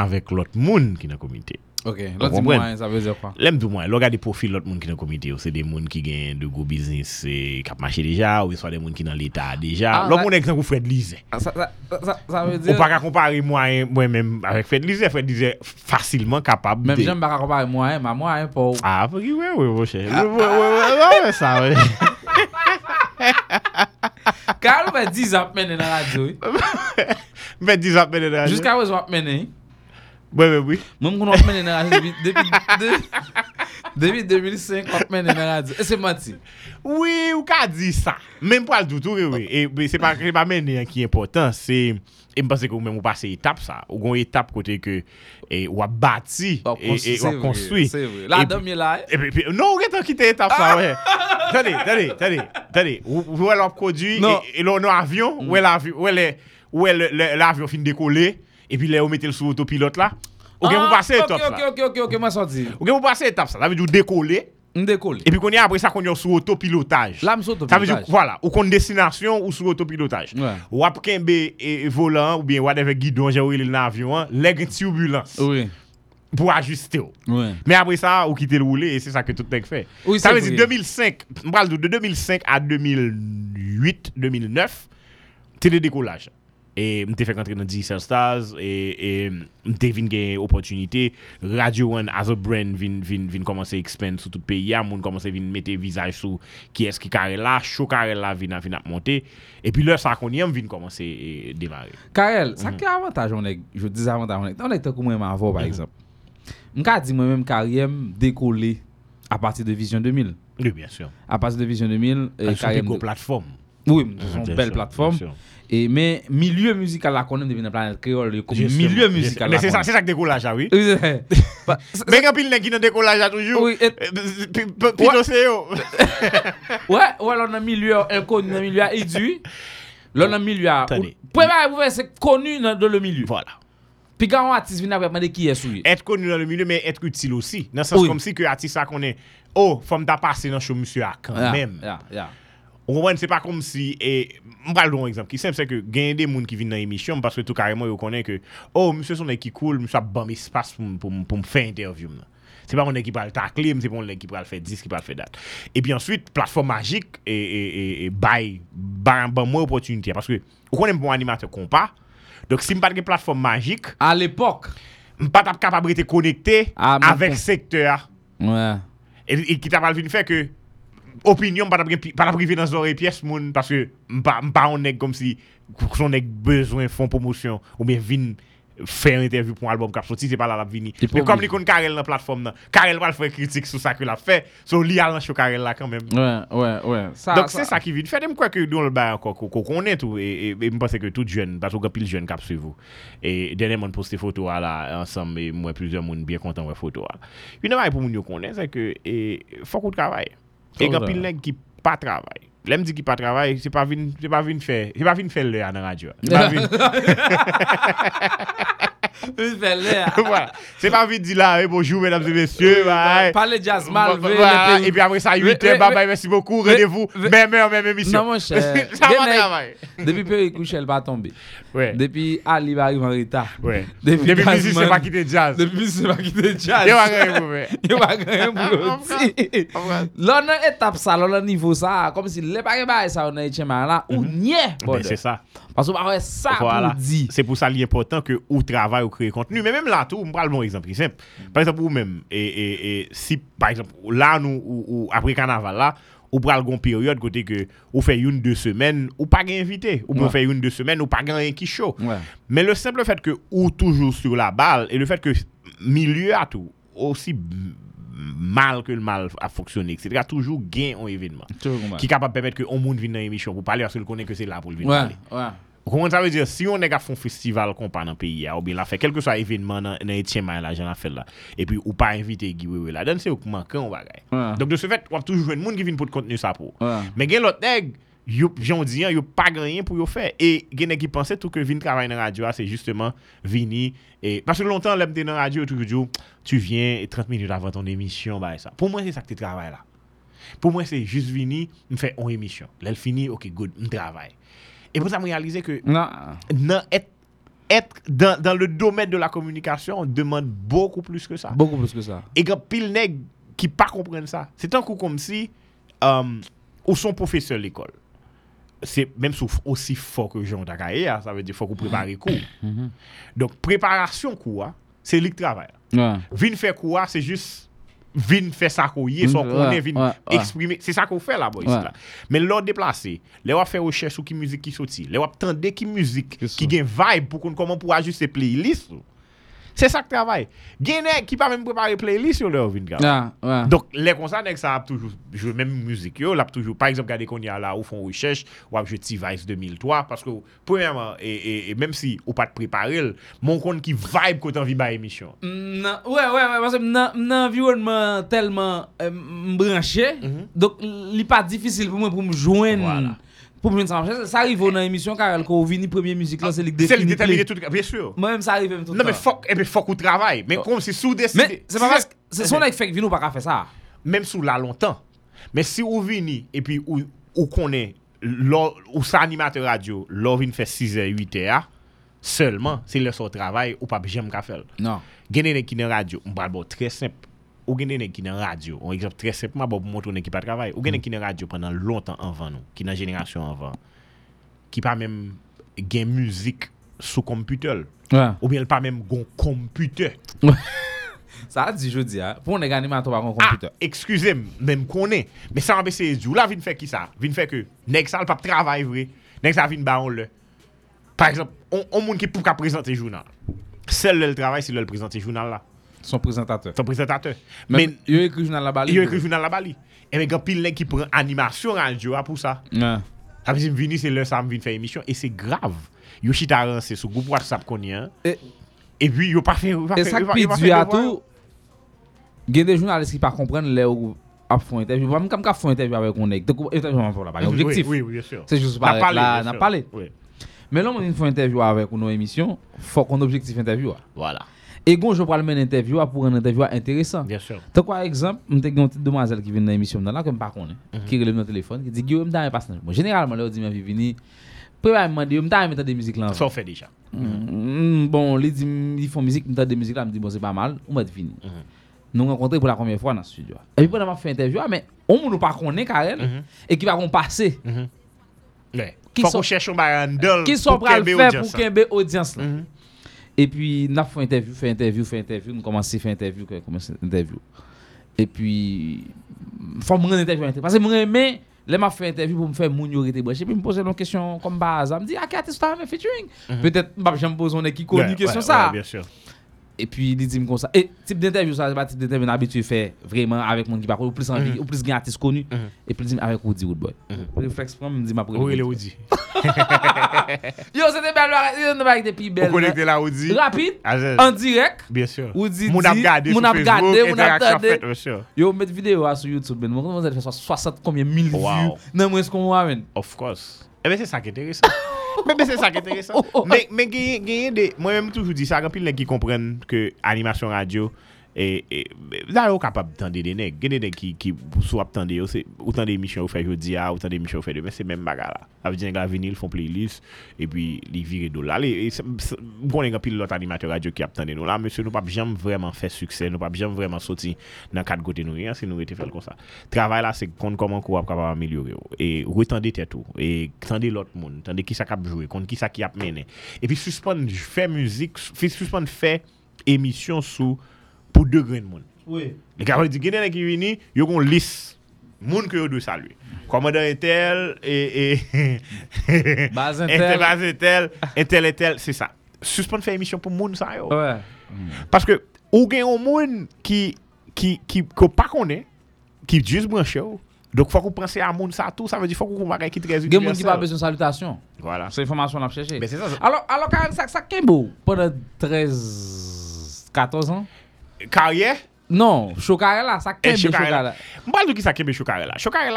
avèk lot moun ki nan komite yo. Ok, lò di mwen, sa veze kwa? Lèm di mwen, lò gade profil lot moun ki nan komite yo, se de moun ki gen de go biznis kap mache deja, ou eswa de moun ki nan l'Etat deja. Lò moun ek san kou Fred Lise. Sa veze... Ou pa ka kompare mwen mèm avèk Fred Lise, Fred Lise fasilman kapab de... Mèm jèm pa ka kompare mwen, ma mwen pou... A, pou ki wè wè wè chè. Wè wè wè wè wè sa wè. Kar ou mè 10 ap mènen nan radyo? Mè 10 ap mènen nan radyo? Jiska wè zwa ap mènen? Mwen mwen wap menen nan radyo Depi 2005 wap menen nan radyo E se mati Oui ou ka di sa Mwen pou al doutou E se pa menen ki important Se mpase kou mwen mwen pase etap sa Ou gon etap kote ke Wap bati Wap konstruy La dam ye la Non ou getan kite etap sa Tade, tade, tade Ou el wap kodwi E lon avyon Ou el avyon fin dekole e pi le ou mette l sou autopilote la. Ou gen pou pase Ah, etap ok, sa. ok, ok, ok, ok, moi sorti. Ou gen pou pase etap sa. La vè di ou dekole, On décolle. E pi konye apre sa konye sou autopilotaj. Là, sou Ça veut dire, autopilotage. voilà, ou kon destinasyon ou sou autopilotaj. Ouais. Ou ap kenbe e, volan ou bien whatever guidon nan avyon an, leg gen turbulence. Oui. Pour ajuster. Oui. Mais après ça, ou quitter le roulé, et c'est ça que tout nèg fait. Oui, ça c'est veut dire vrai. 2005, m'pral de 2005 à 2008, 2009, c'était des décollages. E mte fèk antre nan Digital Stars e, e mte vin gen opotunite Radio One as a brand vin, vin, vin komanse expand sou tout peyi ya. Moun komanse vin mette vizaj sou ki eski Karela Chou Karela vin, vin ap monte. E pi lè sa konye m vin komanse e, demare. Karel, mm -hmm. sa mhm. ki avantaj onek Jou dizavantaj onek Onek te kou mwen ma avon par mhm. exemple. Mka di mwen mwen karyem dekole A pati de Vision 2000 Oui, bien sûr. A pati de Vision 2000 e Karyem de... Mhm. Son bel platform Oui, son bel platform Et mais milieu musical la konnen devine planète créole, comme milieu musical. Mais c'est ça, c'est ça que décollage, ah oui. C'est- (laughs) Mais quand pile nèg qui dans décollage a toujours. Oui, c'est yo. Ouais, ouais, là, on a milieu inconnu, un milieu éduit. Là, on a milieu. Faire, c'est connu dans dans le milieu. Voilà. Puis quand un artiste vient après demander qui est souillé. Être connu dans le milieu, mais être utile aussi. Dans le sens comme si que artiste ça connaît. Oh, faut m'ta passer dans show monsieur quand Yeah, même. Kompren, c'est pas comme si, et, m'pral don exemple, ki simple, c'est que gen des moun qui viennent dans l'émission, parce que tout carrément, yo connaît que, oh, monsieur son qui cool, monsieur a bon espace pour, pour, pour me faire interview. C'est pas mon équipe qui va le tacler, c'est pas mon équipe qui va le faire 10, qui va le faire date. Et puis ensuite, plateforme magique, et, et, et, et bail, bail, bail moi opportunité. Parce que, ou connaît bon animateur compas, donc si m'pas de plateforme magique, à l'époque, m'pas tap capable de connecter Ah, avec secteur. Ouais. Et, qui t'a pas faire que opinyon pa la prive nan zore piyes moun paske mpa on neg kom si son neg bezwen fon promosyon ou mwen vin fè yon interview pou albom kap soti, se pa la la vini. Men kom li kon Karel nan platform nan, Karel wal fè kritik sou sa ke la fè, so li al nan chou Karel la kanmèm. Ouè, ouè, ouè. Donk se sa ki vin. Fè dem kwa ke yon l bay anko, ko konen tou, e mpase ke tout jen, batou gapil jen kap suivou. E denè moun poste foto a la ansam, mwen plizè moun bien kontan wè foto a. Yon nan bay pou moun yo konen, se ke fòk ou travay. Travaille et Faut quand travailler. pile nèg qui pas travail L'aime dit qui pas travail, c'est pas vinn c'est pas vinn faire, c'est pas vinn (laughs) (laughs) C'est pas voilà. C'est vite dire là, eh, bonjour mesdames et messieurs. bye. Parler jazz mal. Et puis après ça, 8 Ve- heures, ve- bye bye, merci beaucoup, rendez-vous. Même heure, même émission. Non, mon cher. (laughs) ça va travailler. Depuis Perry couche, elle va tomber. Ouais. Depuis Ali va arriver en retard. Ouais. Depuis Gazman- musicien pas quitter jazz. Depuis musicien pas quitter jazz. Il va gagner pour vrai. Il va gagner pour l'autre. Là, dans étape ça, là, dans niveau ça, comme si les bails ça, on a été là, ou niais. Ben, c'est ça. Parce que bah, ça pour. C'est pour ça l'important que ou travail ou créer contenu. Mais même là, tout, on prend le bon exemple simple. Par exemple, ou même, et, et, et si, par exemple, là, nous, ou, ou après carnaval là, ou pral gon période côté que ou fait une deux semaines ou pas invité ou Ouais. fait une deux semaines ou pas gain qui chaud Ouais. mais le simple fait que ou toujours sur la balle et le fait que milieu à tout aussi mal que le mal a fonctionné etc toujours gain un événement qui est capable de permettre que on monde vienne dans l'émission pour parler parce qu'il connaît que c'est là pour le venir Ouais, parler ouais. Koman sa ve dire, si yon neg a fon festival kompa nan peyi ya, ou bin la fe, kelke so a evenman nan, nan etyen may la, jen la fel la, epi ou pa invite giwewe la, den se ou kouman kan ou bagay. Ouais. Donk de se fet, wap toujou jwen moun ki vin pou te kontenu sa pou. Ouais. Men gen lot neg, yo, jen diyan, yo pa ganyen pou yo fe. E gen neg ki panse tout ke vin travay nan radyo a, se justeman vini. E, parce lontan lem te nan radyo, toujou, tu vyen 30 minutes avan ton emisyon, ba e sa. Pou mwen se sa ki te travay la. Pou mwen se just vini, m fe on emisyon. Lel fini, ok, good, m travay. Et pour ça me réaliser que Non. être être dans, dans le domaine de la communication, on demande beaucoup plus que ça. Beaucoup plus que ça. Et quand pile nèg qui pas comprennent ça, c'est un coup comme si euh, ou son professeur l'école. C'est même sous aussi fort que Jean Takaya, ça veut dire faut qu'on prépare cours. Donc préparation cours, hein, c'est lui qui travaille. Ouais. Vin faire quoi, c'est juste vin fè sa ko ye, son konen vin eksprime, se sa ko fè la boys la. Men lò deplase, lè wap fè wòchè sou ki müzik ki soti, lè wap tende ki müzik ki gen vibe pou kon koman pou ajuste playlist ou. C'est ça que travaille. Gen nèg qui pas même préparer playlist sur leur vin Ah, ouais. Donc les comme ça a toujours même musique yo, l'a toujours par exemple regardez qu'on y a là ou font recherche ou a jouer T-Vice 2003 parce que premièrement et, et, et même si ou pas te préparer, mon compte qui vibe quand envie ba émission. Nan, ouais, ouais, ouais, parce que nan, nan environnement tellement euh, branché, donc li pas difficile pour moi pour me joindre. Pour me ça. Ça arrive dans l'émission car quand on vini première musique là, c'est lui qui C'est définit détermine tout bien sûr. Moi-même ça arrive même tout Non mais faut et puis faut qu'on travaille, mais comme c'est sous décidé. Mais c'est pas parce que c'est son avec fait que vino pas qu'à faire ça. même sous là longtemps. Mais si ou vini et puis ou ou connaît ou sa animateur radio, l'or vin fait 6h 8h seulement, c'est le son travail ou pas j'aime ka faire. Non. Nèg qui dans radio, on parle très simple. Ou gene nèg qui dans radio, un exemple très simple, pour montrer nèg qui pas travail. Ou gene nèg qui dans radio pendant longtemps avant nous, qui dans génération avant, qui pas même gen musique sous computer. Ouais. Ou bien pas même gon computer. (laughs) Ça a dit je dis hein, pour un animateur un computer. Ah, excusez-moi, même qu'on est. Mais ça c'est du là vinn faire qui ça? Vinn faire que nèg ça pas travail vrai. Nèg ça vinn ba on le. Par exemple, on on monde qui pour ka présenter journal. Seul le travail c'est le présenter journal là. Son présentateur. Son présentateur. Mais il écrit journal la balle. il écrit journal la bali. Et mais quand pile qui prend animation radio pour ça. Ça veut dire vini c'est le ça vinn faire émission et c'est grave. Yo chita c'est sur groupe WhatsApp qu'on y a. Et Et puis yo pas fait pas Et ça pas- pas du à tout, il y a des journalistes qui ne comprennent les à font interview. Même quand font interview avec un nègre, donc interview on là, pas objectif. oui, oui, bien sûr. C'est juste pas là, n'a parlé. Mais là, on fait interview avec une émission, faut qu'on objectif interview. Voilà. Et quand je parle une interview pour un interview intéressant. Bien sûr. T'as quoi exemple, on une petite demoiselle qui vient dans l'émission là que je pas connais, qui relève mon téléphone, qui dit Guillaume dans passe Moi généralement là on dit mais venir Premièrement, je me dis, des musiques là. Ça fait? déjà. Mm, Bon, ils font musique, ils des musiques là, je me dis, bon, c'est pas mal, on va être fini. Nous rencontrés pour la première fois dans le studio. Et puis, pendant qu'on fait interview, ah, mais on ne pas connaît Karen, et qui va passer. Qui sont- cherche un Qui sont prêts à le faire pour là. qu'un audience là. Et puis, nous avons fait interview, fait interview, fait interview, nous commençons à faire interview, que- commencer interview. Et puis, faut me rendre interview. Parce que moi, mais, là, m'a fait interview pour me faire mon yorité branché. Puis, me poser une question comme base. Me dit, ah, qu'est-ce que tu as featuring? Mhm. Peut-être, bah, j'aime poser une qui connaît Ouais, question ouais, ça. ouais, bien sûr. Et puis, il dit comme ça. Et type d'interview, ça, c'est pas type d'interview habitué faire vraiment avec mon qui parle, ou plus envie, Mhm. ou plus artiste connu. Et puis, il dit avec Woody Woodboy. Réflexe, moi, me dit ma Oui, le Woody? (laughs) Yo, c'était belle, on avec des plus belles. On connecte la Woody? Rapide, Ah, en direct. Bien sûr. Woody faite, bien sûr. Yo, mettre vidéo à sur YouTube, ben, comment faire 60 combien mille Wow. vues dans moins ce qu'on voit. Of course. Eh ben c'est ça qui est intéressant. (laughs) mais mais c'est ça qui est intéressant. mais mais gagne gagne des moi même toujours dis ça quand E, e, la yo kapap tande de neg Gen de neg ki, ki sou ap tande yo se, Ou tande emisyon ou fe jodi ya Ou tande emisyon ou fe demen Se men baga la. Avdi neg la vinil fon playlist E pi li vire do la. Mwen neg apil lot animateur radio ki ap tande nou La monsye nou pap jam vreman fe suksen Nou pap jam vreman soti nan kat gote nou Yan se nou rete fel kon sa. Travay la se kon koman kou ap kapap amelyore yo. E retande te tou E tande lot moun Tande ki sa kap jowe Kon ki sa ki ap mene. E pi suspon fe muzik Fi suspon fe emisyon sou pour deux grains de monde. Oui. Les gars dit qu'il y a qui vini, yo gon liste monde que yo doit saluer. Commandant Intel et et (laughs) Base Intel, base Intel, Intel Intel, c'est ça. Suspendre faire émission pour monde ça yo. Ouais. Parce que ou gen un monde qui qui qui ko pas connaît, qui juste branché yo. Donc faut qu'on pense à monde ça tout, ça veut dire faut qu'on bagay qui très Il y a des gens qui pas besoin de salutation. Voilà. C'est information à chercher. Mais c'est ça. Alors, alors, ça, ça Kembo, pendant 13, 14 ans? Carrière? Non, Chokare là, ça Eh, Kembo Chokare là. M'parle de qui ça Kembe Chokare là. Chokare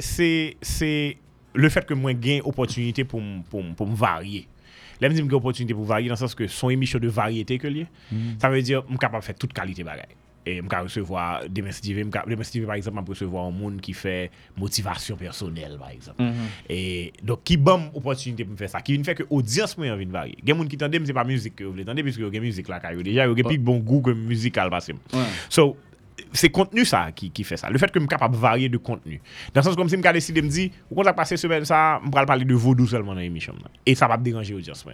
c'est le fait que moi gain opportunité pour m- pour m- pour me varier. Là, me dit que opportunité pour varier dans le sens que son émission de variété que lié. Ça veut dire me capable de faire toute qualité bagaille. E m ka recevoir Demen Steve par exemple, ap recevoir un moun ki fè motivasyon personel, par exemple. Mhm. E, dok ki bam opotunite pou m fè sa, ki vin fè ke audyans mwen yon vin vari. Gen moun ki tande m se pa müzik ke ou vle tande, piske yo gen müzik la kayo deja, yo gen pik bon gou ke müzikal basem. Ouais. So, c'est contenu ça qui, qui fait ça. Le fait que je suis capable de varier de contenu. Dans le sens comme si je décidé de me dire, au compte passer semaine ça, je vais parler de vaudou seulement dans l'émission. là. Et ça va me déranger l'audience.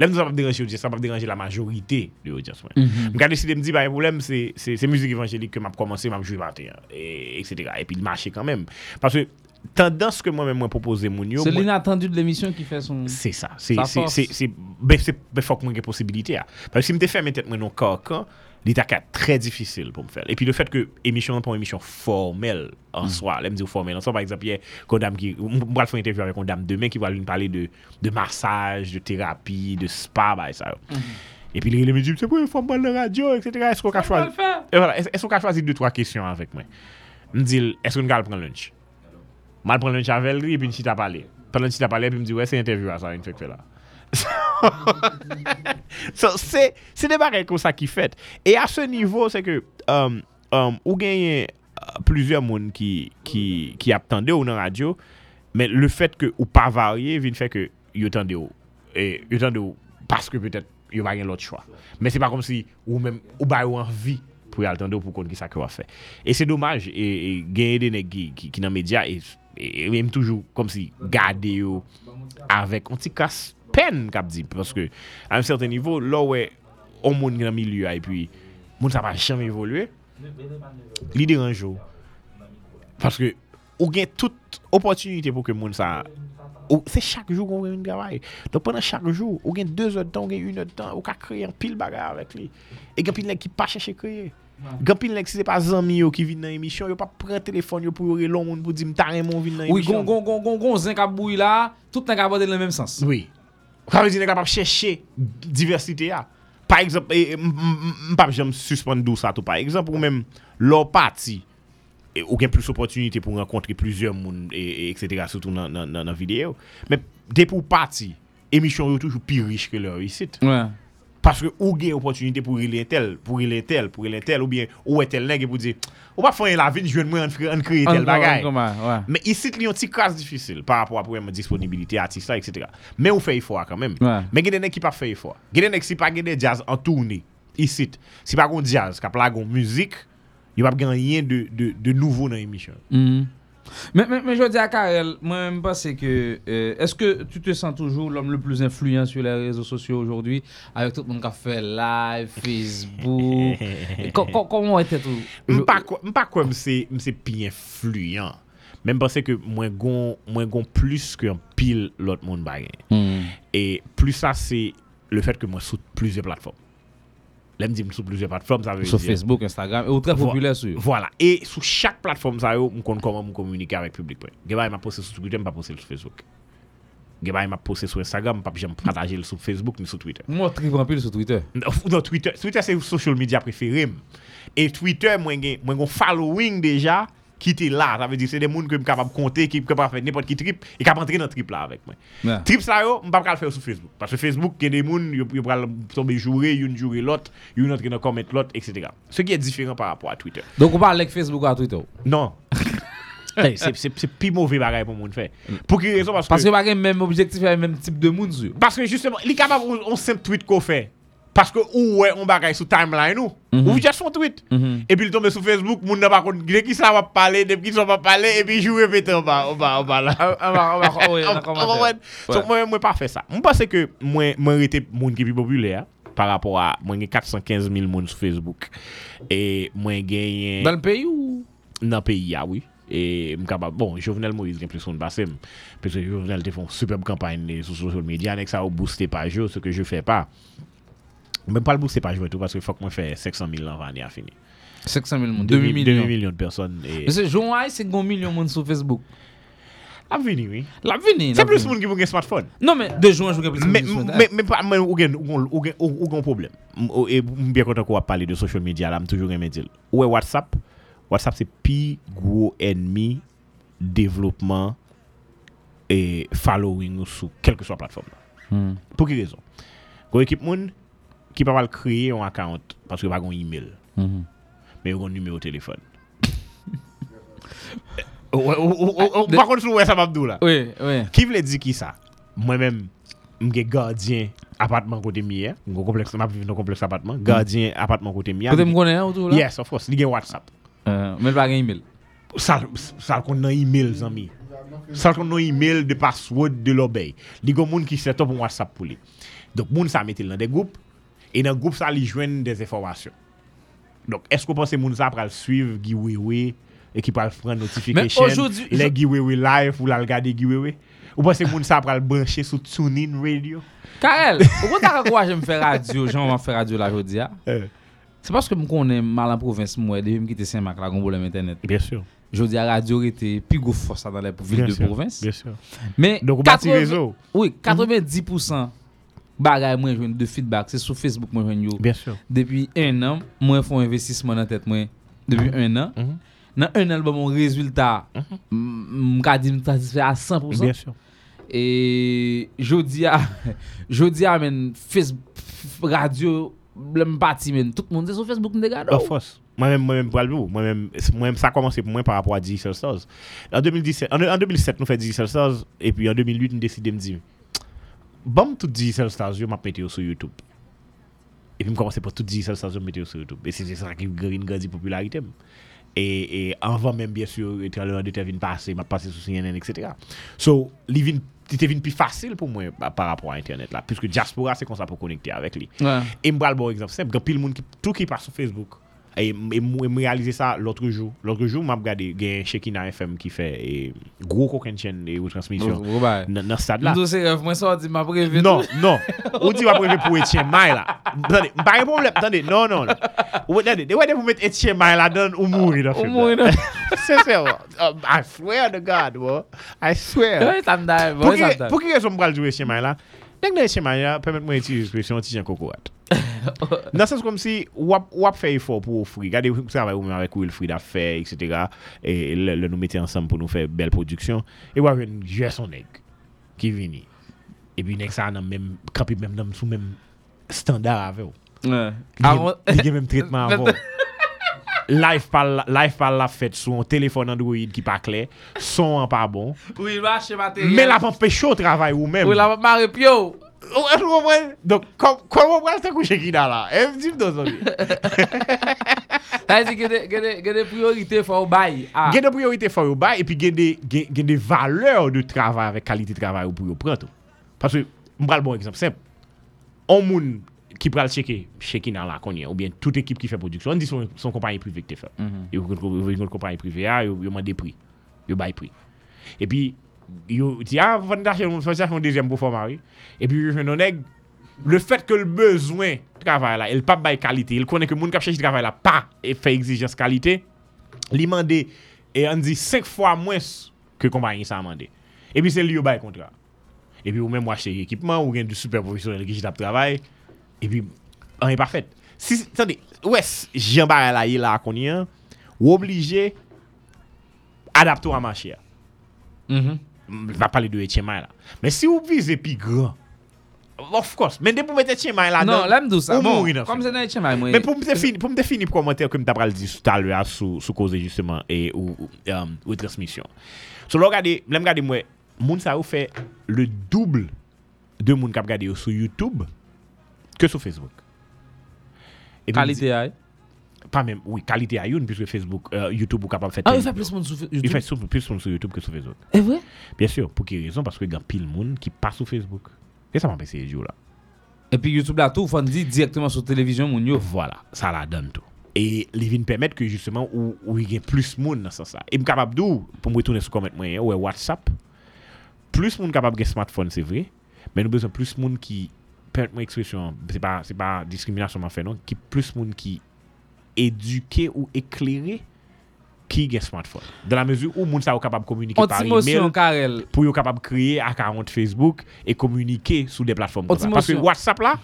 Lèm nou sa pap deranje audyans, sa pap deranje la majorite de audyans mwen. Mm -hmm. Mwen ka deside mdi, ba yon problem, se müzik evanjelik ke m ap komanse, m ap jwe mater, et cetera. Et pi l mache kanmem. Paske tendans ke mwen mwen mwen propose moun yo... Se l inatendu de l emisyon ki fè son... Se sa. Se fok mwen gen posibilite a. Paske si m te fè mwen tet mwen nou kakan, l'état est très difficile pour me faire. Et puis le fait que émission pour émission formelle Mm. en soi, là me dire formelle en soi par exemple hier quand dame qui on va faire une interview avec une dame demain qui va lui parler de de massage, de thérapie, de spa bah ça. Mm-hmm. Et puis il me dit c'est pour une femme de radio etc. Est-ce qu'on a choisi voilà, est-ce est-ce qu'on a choisi deux trois questions avec moi? Me dit est-ce qu'on va prendre lunch? Mal prendre lunch avec lui et puis si t'as parlé. Pendant que tu t'as parlé, puis il me dit ouais, c'est interview à ça, une fait que là. (laughs) so, se de barel kon sa ki fet. E a se nivou se ke um, um, ou genye uh, plizye moun ki, ki, ki ap tende ou nan radyo, men le fet ke ou pa varye vin fe ke yo tende ou. E yo tende ou paske petet yo bagen lot chwa. Men se pa kom si ou, mem, ou bay ou anvi pou yal tende ou pou kon ki sa kwa fe. E se domaj, e, e, genye dene ki, ki nan media e, e, e, e mèm toujou kom si gade yo avèk. On ti kas pen kap di. Paske an certain nivou, lò wè, on moun gran milieu ay pi, moun sa pa chanm evolwe, li deranjou. Paske ou gen tout opotunite pou ke moun sa... Ou, se chak jou kon gen yon gavay. Don penan chak jou, ou gen 2 od tan, ou gen 1 od tan, ou ka kreye an pil bagay avèk li. E gen pil nek ki pa chèche kreye. Gen pil nek si se pa zanmi yo ki vin nan emisyon, yo pa pren telefon yo pou yore lon moun pou di mtare moun vin nan emisyon. Oui, gon, gon, gon, gon, gon, zin kap bouy la, tout nan kap vade lè mèm sens. Oui. Kamezi nèk la pap chèche diversite ya. Par exemple, mpap jèm suspende dou sa tou. Par exemple, ou mèm lò pati, ou gen plus opotunite pou renkontre plusieurs moun, etc. Soutou nan videyo. Mè depou pati, emisyon yo toujou pi riche ke lò yisit. Ouè. Parce que ou gen opportunité pour il tel pour il tel pour il tel ou bien ou est tel nèg pour dire ou pas faire la vie joindre moi en créer tel bagage mais ici, il y a un petit casse difficile par rapport à problème de disponibilité artiste, etc. Mais on fait effort quand même. Mais il y a des gens qui pas fait effort. Il y a des gens qui pas des jazz en tournée. Ici, si pas un jazz, qui pas une musique, il n'y a pas rien de, de, de nouveau dans l'émission. Mhm. Men jodi a Karel, mwen mpase ke, euh, eske tu te san toujou l'om le plus influyen sur les réseaux sociaux aujourd'hui, avek tout moun ka fè live, Facebook, komon ete tou? Mpa kwa mse pi influyen, men mpase ke mwen gon plus ki an pil lot moun bagen. Mm. E plus sa se le fèt ke mwen soute plus de platform. Me dit sous plusieurs plateformes ça veut Sur dire Facebook, Instagram, ou très Vo- populaire sur. Voilà. Et sous chaque plateforme, ça, yo, m'kon comment me communiquer avec le public. Geba, il m'a posté sur Twitter, m'a posté sur Facebook. Geba, il m'a posté sur Instagram, m'a jamais partagé sur Facebook ni sur Twitter. Moi, tripe en pile sur Twitter. Non, Twitter, Twitter c'est social media préféré. Et Twitter, moi, j'ai un following déjà qui était là. Ça veut dire que c'est des gens que je suis capable de compter, qui sont capables de faire n'importe qui trip, et qui peuvent entrer dans le trip là avec moi. Ouais. Trip ça, je ne peux pas le faire sur Facebook. Parce que Facebook, il y a des gens qui peuvent tomber jouer, une jouer l'autre, une autre qui ne commettre l'autre, etc. Ce qui est différent par rapport à Twitter. Donc, on parle avec Facebook à Twitter? Non. (laughs) Hey, c'est c'est- c'est plus mauvais bagage pour moun faire. Pour quelle raison? Parce, Parce que que pas le même objectif le même type de monde sur. parce que justement, il est capable on simple tweet qu'on fait. Parce que ou ouais on bagage sur timeline ou Mhm. ou juste son tweet. Mhm. Et puis il tombe sur Facebook, moun n'a pas compte de qui ça va parler, de va parler et puis joue répéter en bas en bas en bas là. Ah, ah, ah, ah, (laughs) moi moi pas fait ça. Moi pense que moi moi été moun qui plus populaire par rapport à moi j'ai 415 000 moun sur Facebook et moi gagné Dans le pays ou? Dans le pays, ah oui. Et bon, Jovenel Moïse gen plus son passé parce que Jovenel te font superbe campagne sur social media avec ça au booster page yo, ce que je fais pas. Même pas le booster page yo tout parce que faut que moi faire 500 000 ans à fini. 500 000 monde, 2 2 millions. de personnes et Mais c'est Jean Haï, c'est un million de monde sur Facebook. la vini oui. La vini. C'est la plus vini. monde qui ont un smartphone. Non, mais de juin, je veux plus Mais de pas mais ou gen problème. Et bien content qu'on de social media là, toujours aimé dire. Ouais WhatsApp, WhatsApp c'est pi gros ennemi développement et following sur quelle que soit plateforme. là. Hmm. Pour quelle raison? Équipe qui pas mal créer un account parce que pas un email. Mhm. men yo kon numéro téléphone. Ou- ou- ou- ou- ou- Par contre, sou wè sa mabdou la. Oui, oui. Ki vle di ki sa? Mwen men, mge gardien apatman kote miye. Mwen kompleks, mwen vive nan kompleks apatman. Gardien apatman kote miye. Kote m konen ou tou la? Yes, of course. Li gen WhatsApp. Euh, Men pa gen email. Sal, sal kon nan email zami. Sal kon nan email de password de l'obey. Li gon moun ki set up un WhatsApp pou li. Donk moun sa metil nan de goup. E nan goup sa li jwen des informasyon. Donk, esko panse moun sa pral suiv giwewe e ki pral pran notifikasyon le giwewe live ou lal gade giwewe? Ou panse moun sa pral branche sou TuneIn Radio? Karel, ou kon ta kakwa jen fè radio, jan waman fè radio la jodi ya? Se paske m konen malan provins mwen, devye m kite Saint-Marc la gombo lèm internet. Bien sûr. Jodi ya radio rete pi go fosa dan lè pou vil de provins. Bien sûr. Men, 90% bagay mwen jwen de feedback, se sou Facebook mwen jwen yo. Bien sûr. Depi en an, mwen fon investisman nan tet mwen. Depi en mm -hmm. an. Nan en an, mwen mwen rezultat, mka di mwen satisfè a 100%. Bien sûr. E jodi a, (laughs) jodi a men, Facebook, radio, blèm pati men, tout moun se sou Facebook mwen de gado. Ba fos. Mwen mwen pralou, mwen mwen sa komanse pou mwen par rapport a Digital Stars. En, en 2017, nou fè Digital Stars, epi en 2008 nou deside mdi mwen. Bon, tout Stars, je m'a pété sur YouTube. Et puis, je commençais par tout Digital Stars, je mettais sur YouTube. Et c'est ça qui a grandi popularité. Et, et avant même, bien sûr, et trailer de Tevin passé, m'a passé sur CNN, etc. So, li vin, c'était plus facile pour moi par par rapport à Internet là. Puisque Diaspora, c'est comme ça pour connecter avec lui. Ouais. Et m'bral bon exemple simple, pile moun qui tout qui passe sur Facebook. Et, me réaliser ça l'autre jour. L'autre jour, m'a regardé gain Shekina FM qui fait gros coquin chaîne et retransmission. Dans stade là. Non, c'est moi ça dit m'a prévu. Non, non. On dit m'a prévu pour Etienne Mai là. Attendez, pas de problème. Attendez, non non. non. Ou attendez, de vous mettre Etienne Mai là dans ou mourir dans film. Mourir. (laughs) C'est ça. Oh, I swear to God, bro. I swear. Pour qui raison me jouer Etienne Mai là? Lèk nan esye manja, pèmèt mwen eti jespresyon, ti jen koko at. (laughs) Nan sens kom si wap, wap fè yifo pou ou fri. Gade ou travay ou mè avèk ou il fri da fè, etc. E le, le nou mette ansam pou nou fè bel produksyon. E wap ven jè son ek ki vini. E bi nek sa nan mèm, kapi mèm nan sou mèm standar avè ou. Li gen mèm tretman (laughs) avè ou. Live par la, live par la fête sur un téléphone Android qui pas clair, son en pas bon. Oui, va acheter matériel. Mais la empêcher au travail ou même. Oui, la que vous comprenez? Donc, com- comment vous allez coucher qui là là? Eh, dis-moi dans ça. Ta di gen de, gen de, gen de priorite fò ou bay. Ah. Gen de priorité faut bay et puis gen de gen, gen de valeurs de travail avec qualité de travail ou pour prendre. Parce que m'bral bon exemple simple. On moun qui pral checker checker dans la ou bien toute équipe qui fait production, on dit son, son compagnie privée qui fait. Mhm. Yo kon une compagnie privée a yo yo mande prix. Yo bay prix. Et puis yo dit ah acheter un deuxième former. Et puis je non le fait que le besoin de travail là, il pas bail qualité, il connaît que moun qui cherche travail là pas et fait exigence qualité, li mande et on dit 5 fois moins que compagnie ça mandé. Et puis c'est lui qui bail contrat. Et puis ou même acheter équipement ou gen du super professionnel qui tape travail et puis rien pas fait. Si attendez, ouais, Jean Barre là qu'on y a, ou obligé adapter à marché. Mhm. Va parler de Etienne là. Mais si vous visez plus grand Of course, men de pou mette Etienne May la sa. Ou mouri nan kom se nan Etienne May, mwen- Men pou mte fini, pou mte fini pou kommenter Comme t'as pral di sou talwe a sou, sou koze justement E ou, um, ou transmission So lo gade, lem gade mwen Moun sa ou fe le double De moun kap gade yo sou YouTube Ke sou Facebook Et Kalite ay. Pas même, oui, qualité à une, puisque Facebook, euh, YouTube ou capable de faire. Ah, il fait plus sou Fe- Il YouTube? fait sou- plus moun sur YouTube que sur Facebook. Eh vrai? Bien sûr. Pour quelle raison? Parce que il y a pile monde qui passe sur Facebook. Et ça m'a pensé ces jours là. Et puis YouTube la tout, fon di directement sur télévision moun yo. Voilà, ça la donne tout. Et les vins permettent que justement où, où il y a plus de monde dans ce sens. Et je capable d'où? Pour me retourner sur comment ouais WhatsApp. Plus de monde capable de smartphone, c'est vrai, mais nous besoin plus de monde qui perte mwen ekspresyon, se pa, pa diskriminasyon man fè non, ki plus moun ki eduke ou ekleri ki gen smartphone. De la mezur ou moun sa ou kapab komunike par email, Karel. pou yo kapab kriye akant Facebook e komunike sou de platform kon sa. Paske WhatsApp la,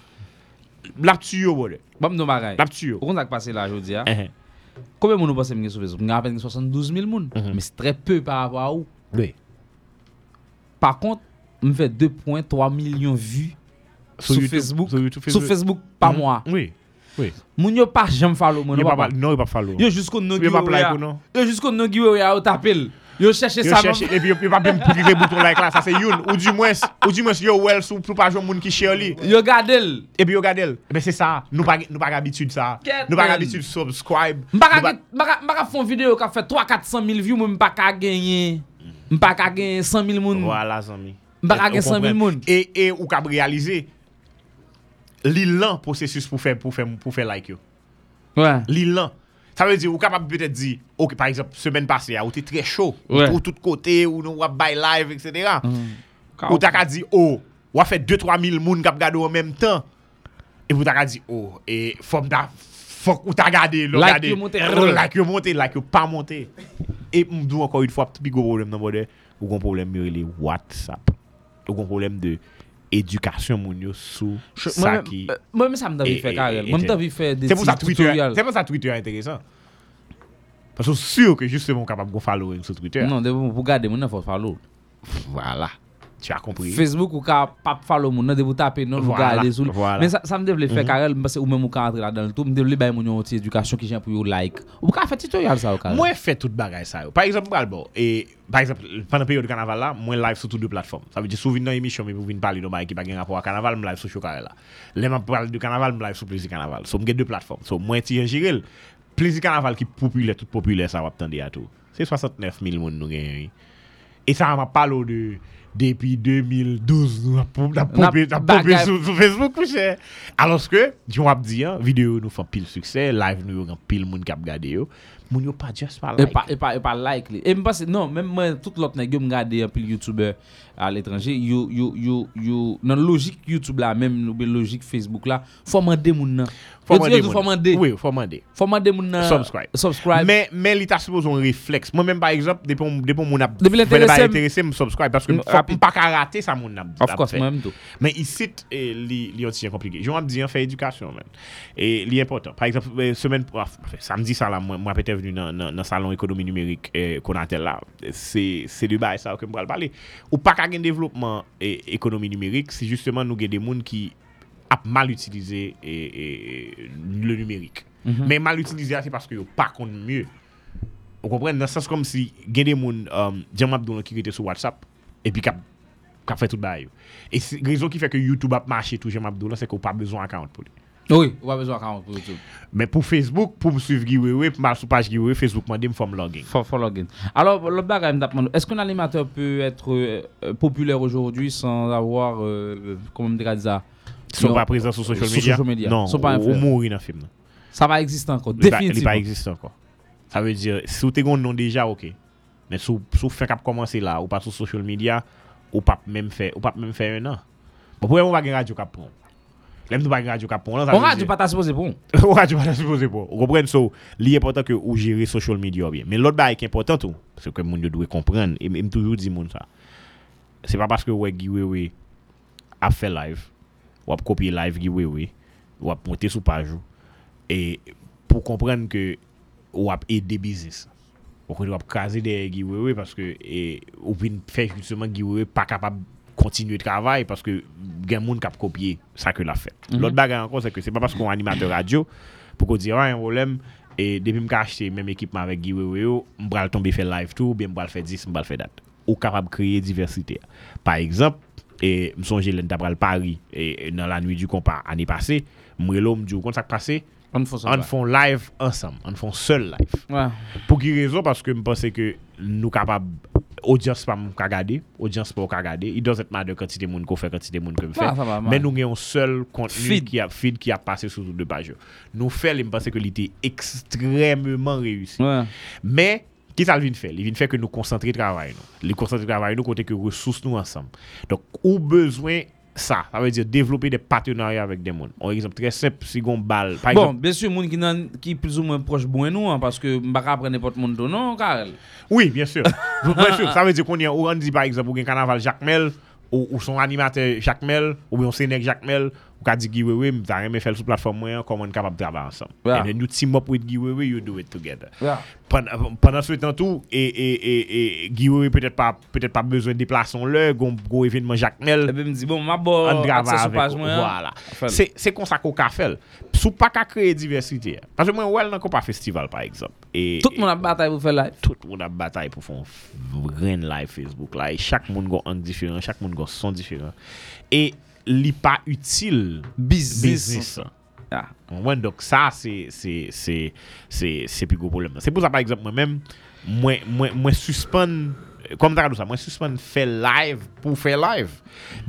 la ptuyo wole. Bam nou maray. La ptuyo. Roun ak pase la jodi ya. Uh -huh. Kome moun ou pase mwen gen sou Facebook? Mwen apen gen 72 000 moun. Uh -huh. Men se tre peu par avwa ou. Oui. Par kont, mwen fè 2.3 milyon vu Sur sur, YouTube, Facebook. sur YouTube, Sur Facebook. Facebook par Mhm. mois. Oui. Oui. Moun yo pa jam follow moun. Yo yo pa pa- non, yo pa follow. Yo kon nou Yo pa giveaway like non? Yo kon nou giveaway ya ou tapel. Yo cherche Yo sa. cherche, et puis yo, yo pa bem prive bouton like la, sa se youn. Ou du moins, ou du moins yo well sou pou pa joun moun ki share li. Yo gade l. Et puis yo gade l. Eh ben c'est ça. Nou pa, nou pa habitude ça. Get Nou pa el. habitude subscribe. Mbaka Nou pa- ge- mbaka mbaka fon video ka fait 3-400 000 views moun mbaka genye. Mbaka genye 100 000 moun. Voilà, zami. Mbaka Ou gen 100 000 kompren. moun. Et, et ou realize, li lan prosesus pou fè, pou fè, pou fè like yo. Ouais. Li lan. Ça veut dire, ou capable peut-être dire, ok, par exemple, semaine passée, ah, ou t'es très chaud, Ouais. ou tout côté, ou nous by live, etc. Ka- Ou t'as qu'à dire, oh, ou a fait 2-3 000 moun kap gade en même temps. Et vous t'as qu'à dire, oh, et faut m'da, faut ou t'as gardé, le Like gardé. Oh, like yo monte, like yo pas monte. Et m'dou encore une fois, petit gros problème dans le ou gon problème les WhatsApp. Ou gon problème de edukasyon moun yo sou sa ki... Mwen mwen sa mdavi fe karel, mwen mdavi fe de tutorial. Se mwen sa Twitter interesant. Pasou sur ke juste moun kapap go follow yon sou Twitter. Non, pou gade moun nan fos follow. Voilà. Tu as compris. Facebook ou ka pa follow moun nan de pou tape non ou Voilà, gade sou. voilà. Men sa, sa m devle fè Mhm. karel parce ou même ou ka entre la dan tout, m devle bay moun yon ti edukasyon ki jen pou yo like. Ou ka fè tutorial sa ou karel? Moi, fait tout bagay ça. Par exemple, bon, et par exemple, pendant période de carnaval là, moi live sur toutes deux plateformes. Ça veut dire souvent dans l'émission, mais vous venez parler de bagay qui pas gen rapport à carnaval, me live sur Chocarel là. Les m'a parler de carnaval, me live sur plaisir carnaval. So, me deux plateformes. So, moi ti gérer plaisir carnaval qui populaire tout populaire ça va attendre à tout. C'est 69 000 moun nou gen. oui. Et ça m'a parlé de Depi 2012, nou ap poube sou Facebook pou chè. Aloske, joun ap di, videyo nou fan pil suksè, live nou yon pil moun kap gade yo. Moun yo pa just pa like. E pa like li. E mwen pase, non, mwen tout lot negyo m gade yon pil YouTuber. À l'étranger, yo, yo, yo, yo, nan logik YouTube la, men nou be logik Facebook la, fò mande moun nan. Faut demander moun. mande. Oui, faut demander. Moun nan. Subscribe. Subscribe. Mais, mais l'État suppose un réflexe. Moi-même, par exemple, depuis depuis mon ap, Depuis le l'intéressé, intéressé, me subscribe parce que Mm, faut rapide. pas rater ça mon ap. Of course, moi-même tout. Mais ici, eh, li, li aussi compliqué. Je vais dire, fait éducation, man. Et li important. Par exemple, eh, semaine, enfin, samedi, ça là, moi, moi, peut-être venu dans, dans, dans salon économie numérique, eh, qu'on a tel là. C'est, du bail, ça, que je parler. Ou pas un développement, eh, économie numérique, c'est justement nous, des gens qui a mal utilisé eh, eh, le numérique. Mhm. Mais mal utilisé, c'est parce que yo pas contre mieux. Vous comprenez? Dans le sens comme si, il y a des gens, Abdou qui était sur WhatsApp, et puis qui a fait tout le. Et c'est raison qui fait que YouTube a marché tout Jam Abdou, là, c'est qu'on n'a pas besoin d'account pour lui. Oui, ou pa bezon akant pou YouTube. Mais pour Facebook, pour me suivre pour ma sur page Facebook m'a dit me forme login. For, for login. Alors, le mandou, est-ce qu'un animateur peut être euh, euh, populaire aujourd'hui sans avoir, euh, comment me dire ça? Sont Non, pas présents sur social sur media? social media. Non, Sont pas ou, ou influents. mourir dans le film. non. Ça va exister encore, Il pas- Il définitivement. pas existe encore. Ça veut dire, si vous avez un nom déjà, ok. Mais si cap commencer là, ou pas sur social media, ou pas même faire, ou pas même faire un an. Bon, pour on va gagner radio cap prend. Lèm nou pa gen radyo ka pon. On radyo pa ta suppose pon. (laughs) On radyo pa ta suppose pon. Ou kompren sou, li important ke ou jere social media bien. Men lot ba ek important ou, se ke moun yo dwe kompren, e, e m toujou di moun sa. Se pa paske wè giveaway ap fè live, wap kopye live giveaway, wap monte sou page ou, e pou kompren ke wap ede bizis. Ou kon wap kaze de giveaway paske e, ou pin fè justement giveaway pa kapab continuer de travail parce que gen moun k'ap copier ça que l'a fait. Mhm. L'autre bagarre encore c'est que c'est pas parce qu'on est animateur radio pour qu'on dise un problème et depuis m'ka acheté même équipement avec giveaway yo, m'bral tomber faire live tout ou bien m'bral faire 10, m'bral faire date. Ou capable de créer diversité. Par exemple, et m'songe l'en tabral Paris et dans la nuit du compas année passée, m'relo m'dit ou kon ça passé? On font live ensemble, on font seul live. Ouais. Pour qui raison? Parce que je pense que nous capables audience pas m'ka regarder, audience pas regarder, it doesn't matter quantité de monde qu'on fait, quantité de monde me fait. Mais nous avons un seul contenu qui a feed qui a passé sur deux pages. Nous fait, je pense que il était extrêmement réussi. Ouais. Mais qui ça vient faire? Il vient faire que nous concentrer travail nous. Les concentrer travail nous côté que ressources nous ensemble. Donc ou besoin ça, ça veut dire développer des partenariats avec des mondes. Un exemple très simple, si on balle par Bon, exemple bien sûr, qui nan qui plus ou moins proche bon nous hein, parce que m'pa prendre n'importe monde non, Karel? Oui, bien sûr. (laughs) bien sûr. Ça veut dire qu'on y a, ou on dit par exemple, ou un carnaval Jacques Mel, ou, ou son animateur Jacques Mel, ou bien Sénèque Jacques Mel, Ou ka di Giwewe, mta reme fel sou platform mwen, koman kapab traba ansam. Yeah. And then you team up with Giwewe, you do it together. Yeah. Pendant, pendant ce temps tout, et, et, et, et Giwewe peut-être pas, peut-être pas besoin de déplacer le, gon, gon événement Jacques Mel. Et puis me dit, bon, ma bo, an drava accès sur avek page mwen. Voilà. Fel. Se, se kon sa ko ka fel. Sou pa ka kreye diversite. Que mwen wèl nan Kompa Festival, par exemple. Et, Tout moun ap batay pou fè live. tout moun ap batay pou fon ren live Facebook la. Et chak moun gon angle diferent, chak moun gon son diferent. Et li pa util biznis. Yeah. Mwen dok sa se se se se se pi go problem. Se pou sa par exemple mwen men, mwen, mwen, mwen suspon, kom ta kadou sa, mwen suspon fè live pou fè live.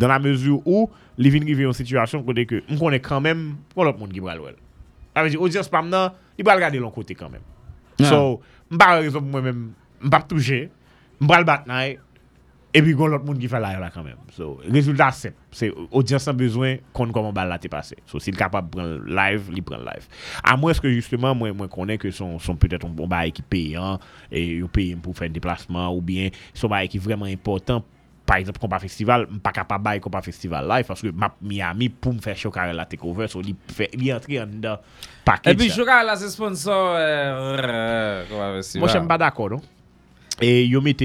Dan la mezur ou, li vin rive yon situasyon kote ke mwen konen kanmen, kon lop moun ki bral wèl. A ve di, audience pam nan, li bral gade lon kote kanmen. Yeah. So, mba rezon mwen men, mba touje, mbral bat nan e, Et puis, il y a l'autre monde qui fait la là quand même. So, résultat simple. C'est audience a besoin qu'on comment balle là t'est passé. So, s'il est capable de prendre live, il prend live. À moins que justement, moi, moi connais que son, son peut-être un bon bail qui payant, et ils payent pour faire un déplacement, ou bien son bail qui est vraiment important. Par exemple, combat festival, je ne pas capable de combat festival live parce que ma Miami pour me faire choquer la takeover, so, il est entré en dedans. Et puis, choquer là, c'est sponsor. Euh, Moi, je ne suis pas d'accord. Non? Et ils ont mis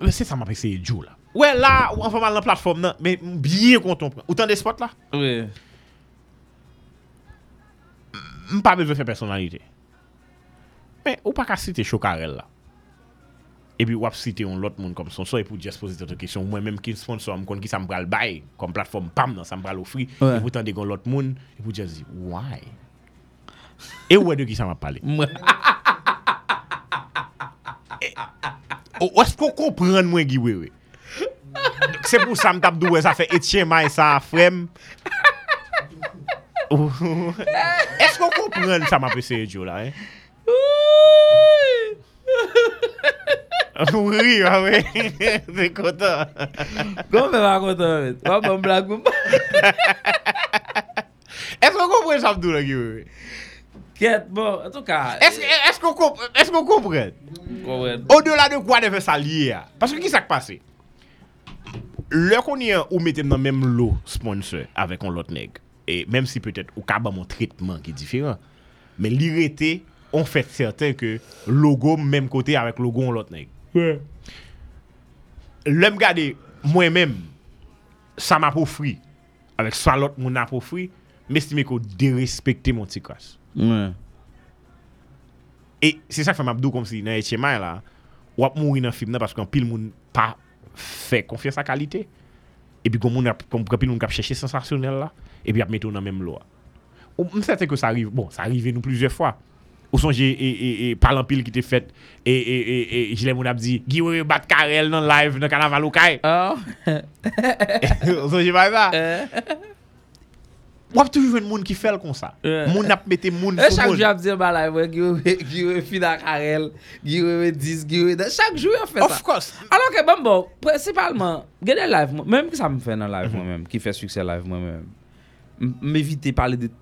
Se c'est ça m'a pensé la. là. ouais, là, ou an fèman lan platform nan, men biye konton pran. Ou tan de spot la? Ouè. M pa beze fè personalite. Men, ou pa ka site Chokarel la. E bi wap site yon lot moun kom son so, e pou jes pose tete kesyon. Mwen menm ki sponsor m kon ki sa m pral bay, kom platform pam nan, sa m pral ofri. Ouais. E pou tan de kon lot moun, e pou jes di, why? E wè de ki sa m ap pale? Mwen. Ou esko kompren mwen giwewe? Se pou sa m tap douwe sa fe etyen may sa frem. Esko kompren sa m apese Edjo la? Ou ri wame. (laughs) Se kontan. Kon me wakontan wet. Wap m blag m. Esko kompren sa m douwe la giwewe? Ket bon, en tout ka... Eske ou kompren? Kompren. O de la de kwa de fe sa liye a? Paske ki sak pase? Lè konyen ou metem nan menm lo sponsor avèk on lot neg. E menm si peutet ou kaba mon tritman ki diferan. Men li rete, on fèt certain ke logo menm kote avèk logo on lot neg. Ouais. Lè m gade, mwen menm, sa m apofri. Avèk sa lot moun apofri, mestime ko derespekte mon ti kras. Ouais. Et c'est ça que fait m'abdou comme si dans HMI là, ou ap mouri dans film nan parce qu'un pile moun pas fait confiance à qualité. Et puis comme moun ap- comme pile moun kap chercher sensationnel là, et puis ap mettre dans même loi. Ou m certain que ça arrive, bon, ça arrive nous plusieurs fois. Ou sonje et, et, et parlant pile qui était fait et et et et Gilles moun ap dit Wewe bat Karel dans live dans carnaval ou kay. Ah. Ou sonje pas ça. Wap toujou jwen moun ki fel kon sa. Moun ap mette moun sou moun. E chak jou ap diye balay mwen, giwe fina karel, giwe dis, giwe... Chak jou yon fè sa. Of course. Alon ke bon bon, presipalman, gede live mwen, mèm ki sa m fè nan live mwen mèm, ki fè suksè live mwen mèm, m'evite pale de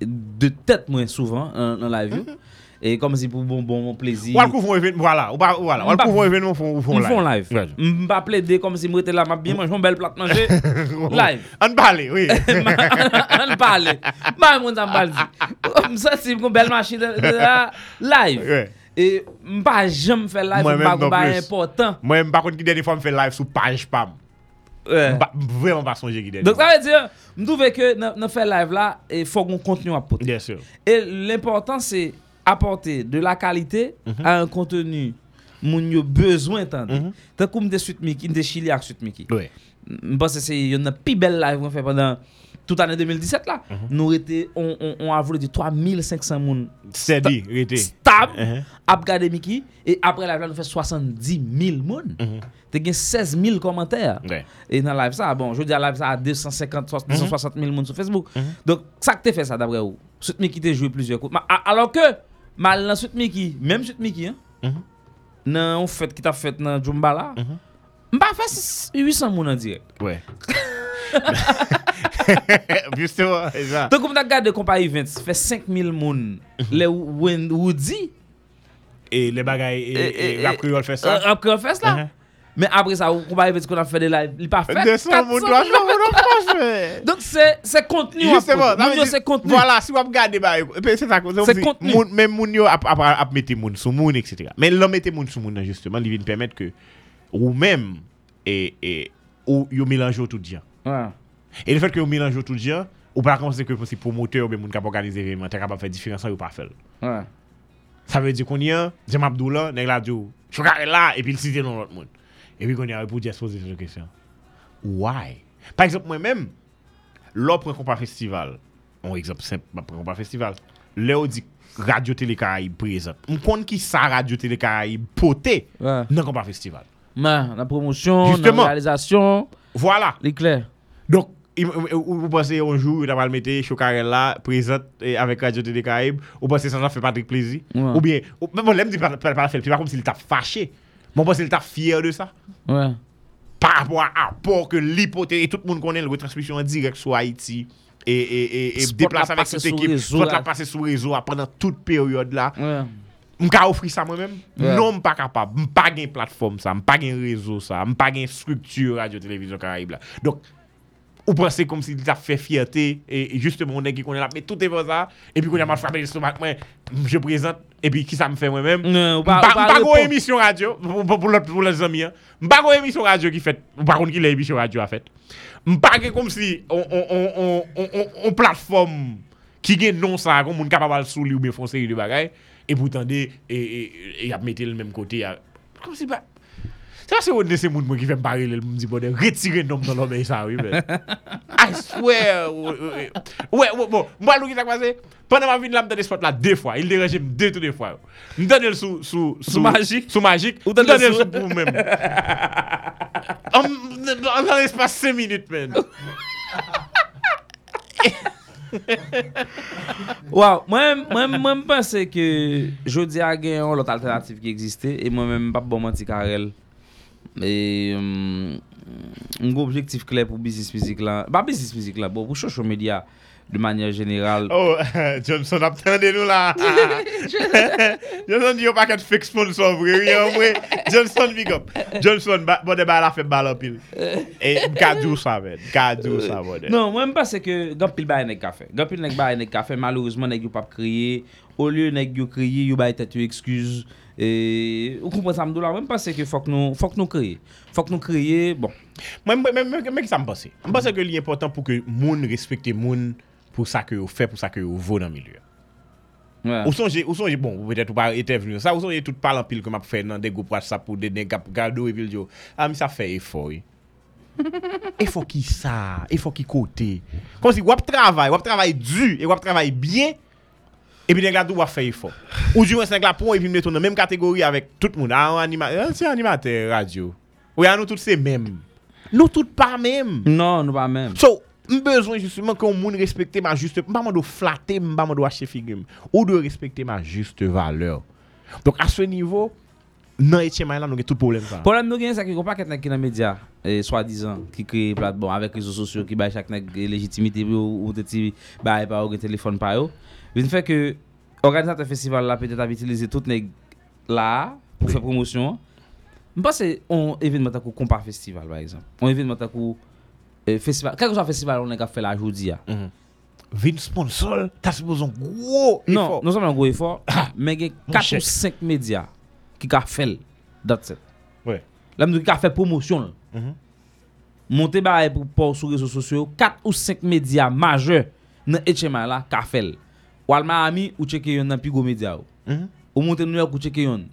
de tèt mwen souvan nan live yon. E kom si pou bon bon mon plezi. Ou événement, voilà, pa, voilà, ou Mpa- kouvron événement fon fon M fon live. Ouais. M pa ple de kom si m rete la, m ap bien manj, m bel plat manje, (laughs) live. An pale, oui. (laughs) An pale. Ba moun sa m pale di. M sa si m kon bel machin de, de la, live. Ouais. E m pa jem fè live, Moi m même pa non kon ba plus. important. Moi par contre qui dernière fois me fait live sous page pam. Ouais. Mpa- Vraiment pas songer qui dernière. Donc ça veut dire, m touve ke nan fè live la, e fò kon kontenu apote. Bien sûr. Et l'important c'est apporter de la qualité à un contenu moun yo besoin tande. Tan kou m de Sweet Mickey, m de Chili ak Sweet Mickey. Ouais. M pense se yon nan pi bel live mwen fè pendant tout ane 2017 la. Nou rete, on, on, on avole di 3500 moun Steady, rete. stab Mhm. ap gade Mickey. Et live la nou fè 70 000 moun. Te gen 16 000 komentèr. Ouais. Et nan live sa, bon, je di a live sa a 250, 260 000 moun sou Facebook. Donc, sa k te fè sa d'abre ou? Sweet Mickey te joué plusieurs coups. Alors que, mal nan sout Miki, menm sout Miki, hein? nan ou fèt ki ta fèt nan Djumbala, mba fè 800 moun an direk. Ouè. Justement, exact. Donk mwen ta gade kompa events, fè 5000 moun le Woody. E le bagay, rap kriol fè sa. Rap kriol fè sa. Mhm. Mais après ça, on va arriver ce qu'on a fait des lives. Il pas fait. 200 400 moun, 300 moun en France, mais. Donc c'est c'est contenu. Justement, après. ça Moun yo, c'est contenu. Voilà, si wap gade ba, c'est C'est aussi, contenu. moun- même moun yo ap, ap, ap mette moun sou moun, etc. Mais l'on mette moun sou moun nan, justement, li vin permettre que ou et, ou yo mélange tout diyan. Le fait que yo mélange tout diyan, ou pas comme c'est que si promoteur ou bien moun kap organize événement, t'es capable de faire différence ou pas faire. Ouais. Ça veut dire qu'on y a, Jem Abdou là, nèg la djou, chokare là, et puis il cite non. Et puis qu'on y a pour dire se poser cette question. Why? Par exemple, moi-même, l'on prend compas festival, un exemple simple, ma prend compas festival, là on dit Radio Télé Caraïbe présente. On compte qui ça Radio Télé Caraïbe poté Ouais. dans compas festival. Mais la promotion, Justement. la réalisation, Voilà. l'éclair. Donc, il- ou- ou- vous pensez un jour, il va le mettre Chocarel là, présente et avec Radio Télé Caraïbe, ou pensez ça, ça fait Patrick plaisir? Ouais. Ou bien, ou, même l'aime dit pas pas- pas faire, c'est pas comme s'il t'a fâché. Je pense qu'il t'a fier de ça. Ouais. Par rapport à rapport que l'hypothèse, et tout le monde connaît la retransmission en direct sur Haïti, et, et, et, déplace la avec toute équipe, soit la passer sous réseau pendant toute période là. Ouais. M'ka offrir ça moi-même? Ouais. Non, m'pas capable. M'pas gain plateforme ça, m'pas gain réseau ça, m'pas gain structure radio-télévision Caraïbe là. Donc, ou pensez comme s'il t'a fait fierté, et, et justement, on est qui connaît là, mais tout est pour ça, et puis qu'on a mal frappé l'estomac, moi, je présente, et puis qui ça me fait moi-même? Pas- pas gon émission radio, pour, pour, pour, les amis, hein. M'pas gon émission radio qui fait, par contre qui l'émission radio a fait. Gain comme si on, on, on, on, on, on, on plateforme qui gen non ça, comme moun capable sous lui ou bien série de bagaille, et pourtant, et, et, et, et a mettre le même côté, comme si pas. Se se wè se moun mwen ki fèm pari lè, mwen di bonè, retire nom nan lòmè sa wè men. (laughs) I swear. Wè, wè, bon, mwa lò ki tak pase, panè mwa vin la mdè de spot la de fwa, il deranje m de tout de fwa. Mdè del sou, sou, sou, sou magik, mdè del sou pou mèm. An an espas 5 minute men. Waw, mwen mpense ke jodi a gen yon lot alternatif ki egziste, e mwen mwen mpap bon manti karel. Mwen go objektif kler pou bizis fizik la Ba bizis fizik la, pou chosho media De manyer jeneral Oh, (laughs) Johnson ap tende nou la (laughs) (laughs) Johnson di yo paket fix sponsor vre Johnson big up. Johnson, bode ba bon, la fe bal apil E mkadou sa men Mkadou sa bode Non, mwen mpase ke gampil ba enek kafe Gampil nek ba enek kafe, malouzman nek yo pap kriye. O liyo nek yo kriye, yo ba etet yo ekskuz E, ou kompon sa mdou la, mwen pase ke fok nou, fok nou kreye. Fok nou kreye, bon. Mwen ki sa mpase. Mpase ke li important pou ke moun respekte moun pou sa ke ou fe, pou sa ke ou vo nan milye. Ouais. Ou sonje, ou sonje, bon, ou pwede tout pa ete venu. Sa ou sonje tout palan pil ke map fe nan de goupwa sa pou de den kap gado e vil diyo. A mi sa fe e foy. E fo ki sa, e fo ki kote. Kon si wap travay, wap travay du, e wap travay bien. Et puis, nègres doivent faire effort. Ou du moins, nègres pour et puis mettre dans la même catégorie avec tout le monde. Ah, un ah, c'est animateur radio. Oui, ah, nous tous c'est même. Nous tous pas même. Non, nous pas même. So, besoin justement qu'on moun respecte ma juste, man do flatter, man do acheter figure, ou de respecter ma juste valeur. Donc à ce niveau, nan Etienne là, nous avons tout problème ça. Problème nous gen c'est que yon paquet nèg qui dans média et soi-disant qui crée plateforme avec réseaux sociaux qui bail chaque nèg légitimité ou ti bail par téléphone par yo. Vin fè ke organizatè festival la pètè ap itilize tout neg la pou fè promosyon. Mpa se on evidman takou kompa festival par exemple. On evidman takou eh, festival. Kèk ou sa festival on neg ap fè la joudi ya. Mm -hmm. Vin sponsor, ta se boz an gwo efor. Non, non sa mè an gwo efor. Mè gen 4 ou 5 media ki ka fèl dat set. Ouais. La mè nou ki ka fè promosyon. Mm -hmm. Monte ba e pou pou sou rezo sosyo 4 ou 5 media maje nan etchema la ka fèl. Ou al Miami ou checker yon dans plus gros média. Mhm. Ou monter New York ou yon.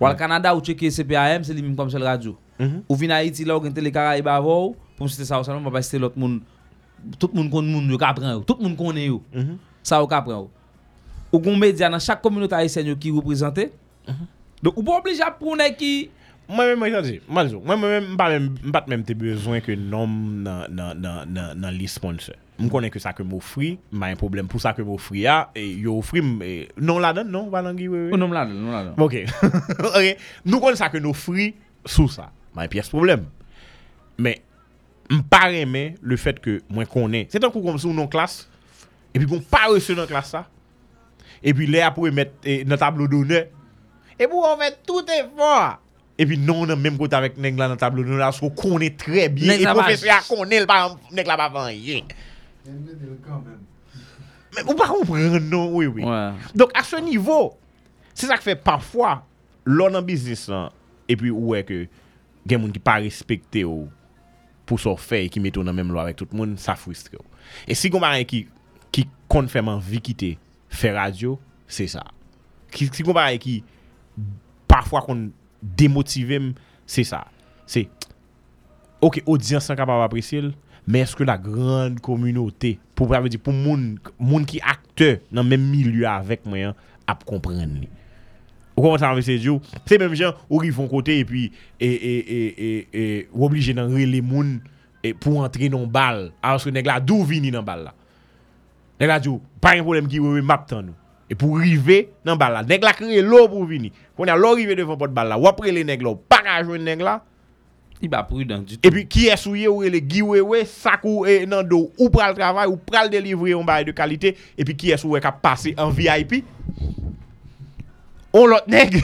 Ou al Canada ou checker CPAM, c'est lui même comme seul radio. Mhm. Ou vin Haïti là ou gen télé Caraïbe avant, pour citer ça, ça non pas citer l'autre monde. Tout le monde connaît moun yo ka prend yo. Tout le monde connaît yo. Mhm. Ou ka prend yo. Ou gon média dans chaque communauté haïtienne yo représenté. Donc ou pas obligé pour nèg qui Moi-même, moi, je dis, moi, je dis, moi-même, pas même, pas même besoin que nom dans dans dans dans m konen ke sa ke m ofri, m a yon problem pou sa ke m ofri ya, e yo ofri m, e, non la don, non Valangi? Oui, oui. Oh, non la don, non la don. Ok, (laughs) okay. nou konen sa ke m ofri sou sa, m a yon piyes problem. Men, m pa reme le fet ke mwen konen, se tan kou kom sou non klas, e pi kon pa rese nan klas sa, e pi le apou e met e, nan tablo donen, e pou an fè tout e fò, E pi nou nan menm kote avèk neg la nan tablo nou la, sou konen tre bie, e profesyon a konen l pa neg la pa vanyen. Mais ou pas comprendre, non, oui, oui. Ouais. Donc, à ce niveau, c'est ça que fait parfois, l'on en business, là, et puis, ouais, que, il y a des gens qui pas respecté ou, pour son fait et qui mettent dans la même loi avec tout le monde, ça frustre. Ou. Et si on a qui, qui compte faire envie quitter, faire radio, c'est ça. Si on a qui, parfois, qu'on démotive, c'est ça. C'est, ok, audience, capable d'apprécier, mais est-ce que la grande communauté pour veut dire pour moun moun qui acteur dans même milieu avec moi a comprendre. Ou comment ça veut dire C'est même gens ils vont côté et puis et et et et, et ou d'en les moun et pour entrer dans balle alors que nèg la d'où vini dans balle là? Nèg dit pas un problème qui oui m'a tant nous. Et pour river dans balle là, nèg créé l'eau pour venir. Quand a l'eau rivé devant porte balle là, ou après les nèg là, pas ka joindre nèg là. Il va prudent du tout. Et puis qui est souillé ou les giwewe sac ou et nan do ou pral travail ou pral délivrer un bail de qualité et puis qui est souillé qui a passé en VIP. On l'autre nèg.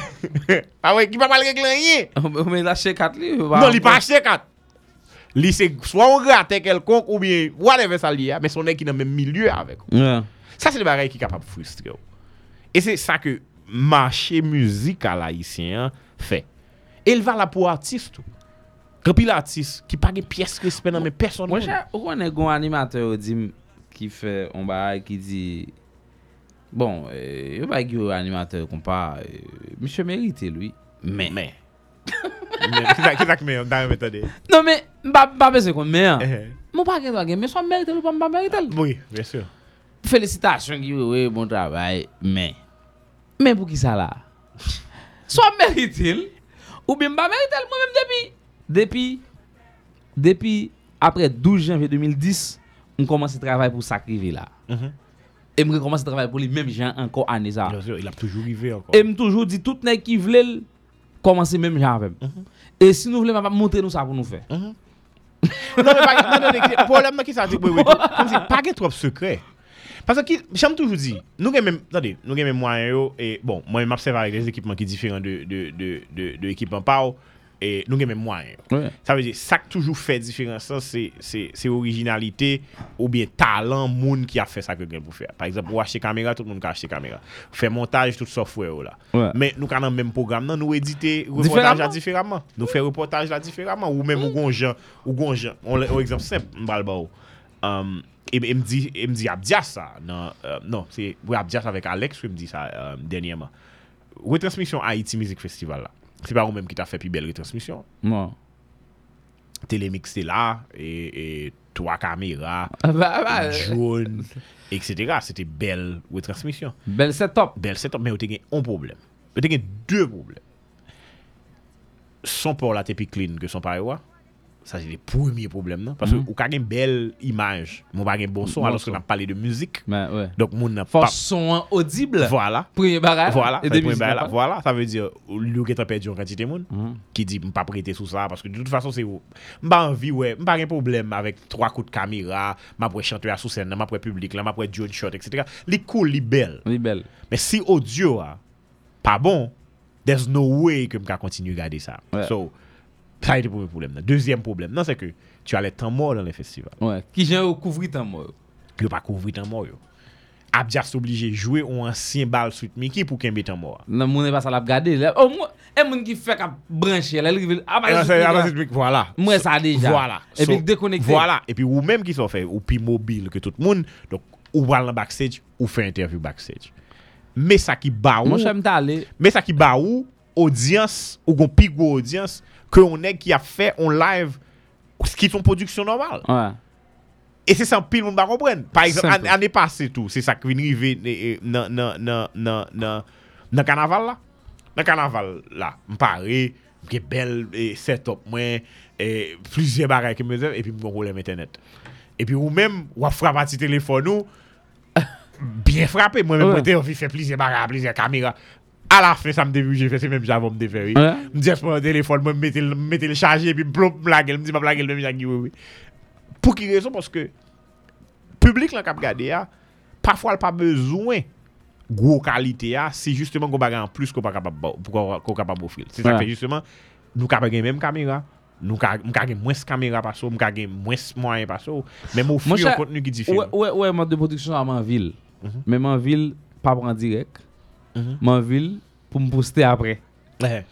Ah ouais, qui pas mal régler rien. (laughs) Mais la chez 4 li. Non, il pas acheté 4. Li c'est soit on gratte quelconque ou bien whatever ça lié, mais son nèg qui dans le même milieu avec. Ouais. Ça c'est des bagages qui capable de frustrer. Et c'est ça que marché musical haïtien fait. Et il va là pour artiste. Repi l'artiste ki page piyes respect nan men person. Mwen chè, ou konen goun animateur ou di ki fè, on ba ki di, bon, euh, yo bagi yo animateur kon pa, euh, miche merite lui, men. Men. Kizak men, dan men tade. Non men, mba beze kon men. Mwen pa gen do agen, men son merite lou, mba merite lou. Ah, oui, bien sûr. Felicitasyon ki wewe, bon travay, men. Men pou ki sa la? (laughs) Son merite lou, ou ben mba merite lou, mwen men debi. Depuis depuis après 12 janvier 2010, on commence à travailler pour ça qui là. Mhm. Et me recommence à travailler pour les mêmes gens encore année ça. Bien sûr, il a toujours arrivé encore. Et me toujours dit tout nèg qui veulent commencer même gens avec. Et si nous voulons pas montrer nous ça pour nous faire. non, mais pas, non, non, non, oui, oui, comme si pas que trop secret. Parce que j'aime toujours dire, nous avons même, attendez, nous avons même et bon, moi, je m'observe avec des équipements qui sont différents de, de, de, de, de équipements PAO, et nous avons même moyen. Ouais. Ça veut dire ça qui toujours fait différence, c'est c'est originalité ou bien talent moun qui a fait ça que gagne pour faire. Par exemple, pour acheter caméra, tout le monde qui acheter caméra. Faire montage tout software là. Ouais. Mais nous avons même programme nan, nous éditer reportage là différemment. Nous faire reportage là différemment ou même mm. ou gonjan ou gonjan. On un exemple simple, m'bal ba ou. Um, et e me dit et me dit Abdias ça. Non euh, non, c'est Abdias avec Alex qui me dit ça euh, dernièrement. Retransmission Haïti Music Festival là. Se pa ou menm ki ta fe pi bel retransmisyon. Non. Telemix te la, e 3 kamera, ah ah euh. drone, etc. Se te bel retransmisyon. Bel setup. Bel setup, men ou te gen yon problem. Ou te gen 2 problem. Son por la te pi clean ke son parewa. Ça, c'est le premier problème. Non? Parce mm -hmm. que, mm-hmm. ou quand une belle image, mon pas un bon son, bon alors qu'on a parlé de musique. Ben, ouais. Donc, mon n'a pas. son audible. Voilà. Premier barrage. Voilà. Et premier barrage. Voilà. Ça veut dire, lui qui est perdu en quantité de monde, mm -hmm. qui dit, je pas prêter sous ça, parce que de toute façon, c'est. Je pas envie, ouais. Je pas un problème avec trois coups de caméra, ma pour chanter à sous scène, ma pour public, là, ma pour John Shot, etc. Les cool, les belles. Les belles. Mais si audio, ah, pas bon, there's no way que je continue à garder ça. Ouais. So, ça a été le premier problème. Deuxième problème, non, c'est que tu as les temps morts dans les festivals. Ouais. Qui j'ai couvrir tant moi. Tu pas couvrir temps mort. Abdias obligé de jouer un ancien bal suite Mickey pour qu'il temps mort. Non, moun n'est pas ça l'a regarder. là. Oh, moi, et moun qui fait qu'à brancher, là, il Voilà. Moi, ça déjà. Voilà. Et puis déconnecté. Voilà. Et puis, ou même qui sont fait, ou plus mobile que tout le monde. Donc, ou va dans backstage, ou fait interview backstage. Mais ça qui bat ou. Moi, j'aime t'aller. Mais ça qui bat ou, audience, ou gon gros audience, que on est qui a fait en live, ce qui est son production normale. Ouais. Et c'est ça, pile monde va comprendre. Par exemple, Simple. an- année passée, tout, c'est ça qui vient arriver dans dans carnaval là. Dans carnaval là, m'paré, j'ai belle setup, moi, eh, plusieurs bagages qui me disent, et puis mon problème internet. Et puis ou même, ou frappe à petit téléphone nous, (laughs) bien frappé, moi-même, Ouais. moi, j'ai fait plusieurs bagages, plusieurs caméras. À la fin, ça me début, j'ai fait ces mêmes j'avais me déférer. Ouais. Me je prends un téléphone, moi, me mettez le le chargé, et puis me plombe la gueule, me dit, ma blague, le même oui, oui. Pour qui raison? Parce que public là ya, parfois il pas besoin gros qualité c'est justement qu'on bagay en plus qu'on pas capable bo- pour qu'on qu'on capable offrir. C'est ça que justement nou ka pa gen menm kamera, nou ka m ka gen mwes kamera paso, m ka gen mwes mwayen paso, men m Mon ofri chè, yon kontenu ki diferent. Ouais, ouais, ouais, mode de production à Manville. Mhm. Mais Manville, pas prendre direct. Manville, pour me poster après. Ouais.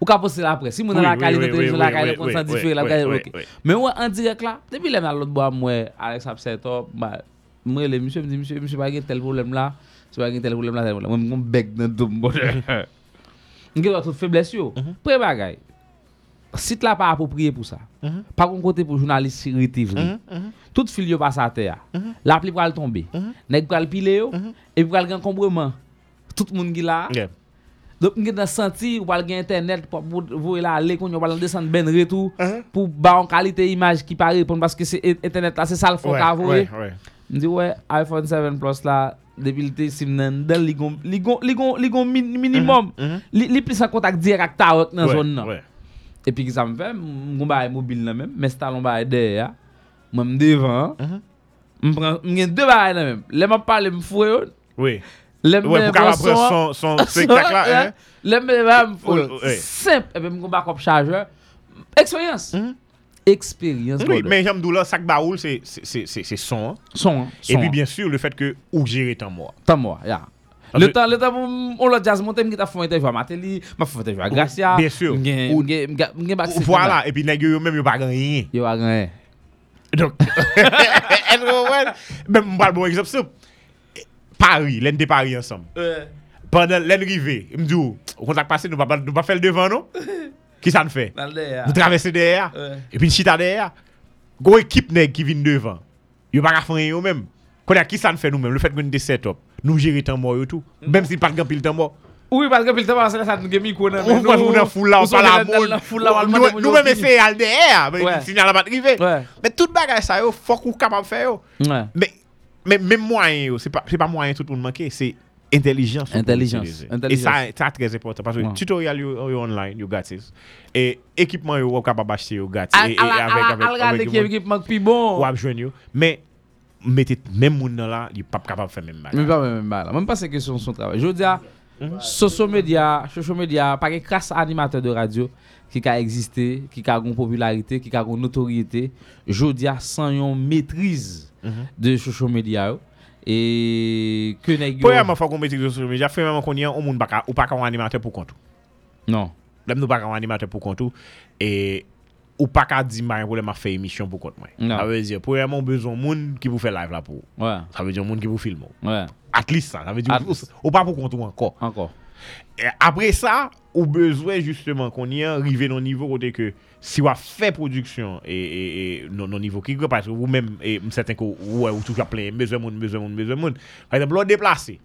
Ou ka poster après. Si mon la qualité de télévision, la qualité content oui, différé, la qualité. Mais ouais, en direct là, depuis les dans l'autre bois, moi, Alex Abseto, bah, moi, le monsieur me dit, monsieur, monsieur, pas tel problème là, c'est pas tel problème là, tel problème. Moi, mon bec dans (laughs) toute faiblesse yo. Pré bagay. Site la kon. Tout fil yo pli pral pral pile yo pral gen. Tout moun qui là. Yeah. Donc m'gè dans senti pral gen internet pour vous là aller yo pral descendre ben retour pour ba en qualité image qui pas répondre parce que c'est internet là c'est ça le faut Ouais, ka voye. ouais, ouais. Me iPhone 7 Plus la, li gon, li gon, li gon min- minimum. Li, li plis an kontak direk ak ta wak nan Ouais, zon nan. ouais. E pi ki sa m fè, m gon baye mobil nan men, mes talon baye de ya, mwen m devan, m pran, m gen de baye nan men. Le m ap pale m fwe yon, Oui. Le m Ouais, men pour vran qu'après son- son son (laughs) spectacle là, hein. Le m men vran m fwe Ouais, yon. ouais. Simple, e pi m gon ba kop chargeur. Eksperyans. Eksperyans. Oui, mais j'aime d'où là, sac baoul, c'est son. hein. Son, hein, Et puis hein. bien sûr, le fait que ou gérer temps mort. Tan mwa, ya. Le temps, le temps pou on lot jazz ta fon interview a Mateli, ma fon interview a Gracia. Bien sûr. Voilà, et puis nèg yo même yo pas rien. Yo a rien. Donc, (laughs) même pas bon exemple. Paris, l'en de Paris ensemble. Pendant l'en rivé, me dit, au contact passé, nous pas nous pas faire le devant non? Qui ça nous fait? Le. Nous traverser derrière. Ouais. Et puis chita derrière. Go équipe nèg qui vient devant. Yo pas faire yo même. Connait qui ça nous fait nous même le fait que nous des setup. Nous gérer temps mort et tout. Même si pas de pile temps mort. Oui, parce que pile temps, c'est ça, nous gen micro nan On va nous dans foule là, on parle à Nous même essayer à derrière, mais le signal a pas. Ouais. Mais tout bagage ça yo, faut qu'on capable faire. Mais mais même moyen c'est pas c'est pas moyen tout le monde manquer, c'est intelligence. Intelligence. Et ça ça très important parce que Ouais. tutoriel yo online, yo gratis. Et équipement ou capable acheter yo gratis et, et avec avec avec mak pi bon. ou ap joindre yo. Mais mettez même nan là, il pas capable de faire même bagage. Mwen pa mwen ba la. Mwen pa se kesyon son. Je a, Mhm. Sosyo medya, sosyo medya, pa gen kras animatèr de radyo ki ka egziste, ki ka gon popularite, ki ka gon notoriyete, jodia san yon metriz mm -hmm. de sosyo medya yo. E ke negyo... Pou yaman fwa kon metriz de sosyo medya, fwe yaman kon yon ou moun baka, ou pa ka yon animatèr pou kontou. Non. Lem nou baka yon animatèr pou kontou, e ou pa ka di mba yon pou lema fwe emisyon pou kont mwen. Non. Sa vezi, pou yaman bezon moun ki pou fwe live la pou. Ouè. Ouais. Sa vezi yon moun ki pou film ou. Ouais. Ouè. At least ça, ça veut dire ou, ou pas pour compte encore. Encore. Et après ça, ou besoin justement qu'on y a arrivé dans niveau côté que si on fait production et, et, et non, non niveau qui parce que vous même et certain que ouais ou toujours plein besoin moun besoin moun besoin moun. Par exemple, l'on déplacer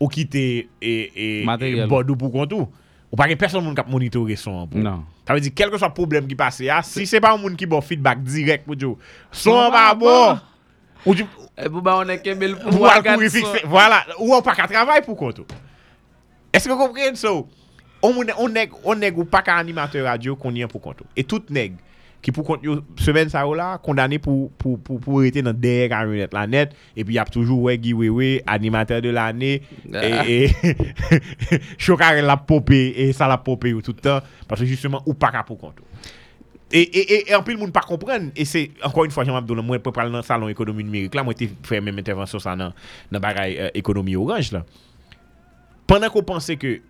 ou quitter et et, Bordeaux pour compte ou pas que personne moun k'ap monitorer son pour. Non. Ça veut dire quel que soit le problème qui passe si c'est pas un monde qui bon feedback direct pour dire son pas bon ou tu E pou ba on e kemel pou courir fixer voilà ou on pas qu'à travail pour compte ou. Est-ce que vous comprenez? Ça? On on on nèg ou pas qu'à animateur radio qu'on y a pour compte. ou. Et tout nèg qui pour compte yo semaine ça ou là condamné pour pour pour pour rester dans derrière camionnette la net et puis il y a toujours ouais Guy Wewe animateur de l'année et, et (laughs) Chocarel la popé et ça la popé ou tout le temps parce que justement ou pas qu'à pour compte. Ou. Et, en plus, le monde pas comprendre. Et c'est, encore une fois, Jean Abdoul, moi, pour parler dans le salon économie numérique, là, moi, j'ai fait même intervention ça dans, dans bagaille euh, économie orange, là. Pendant qu'on pensait que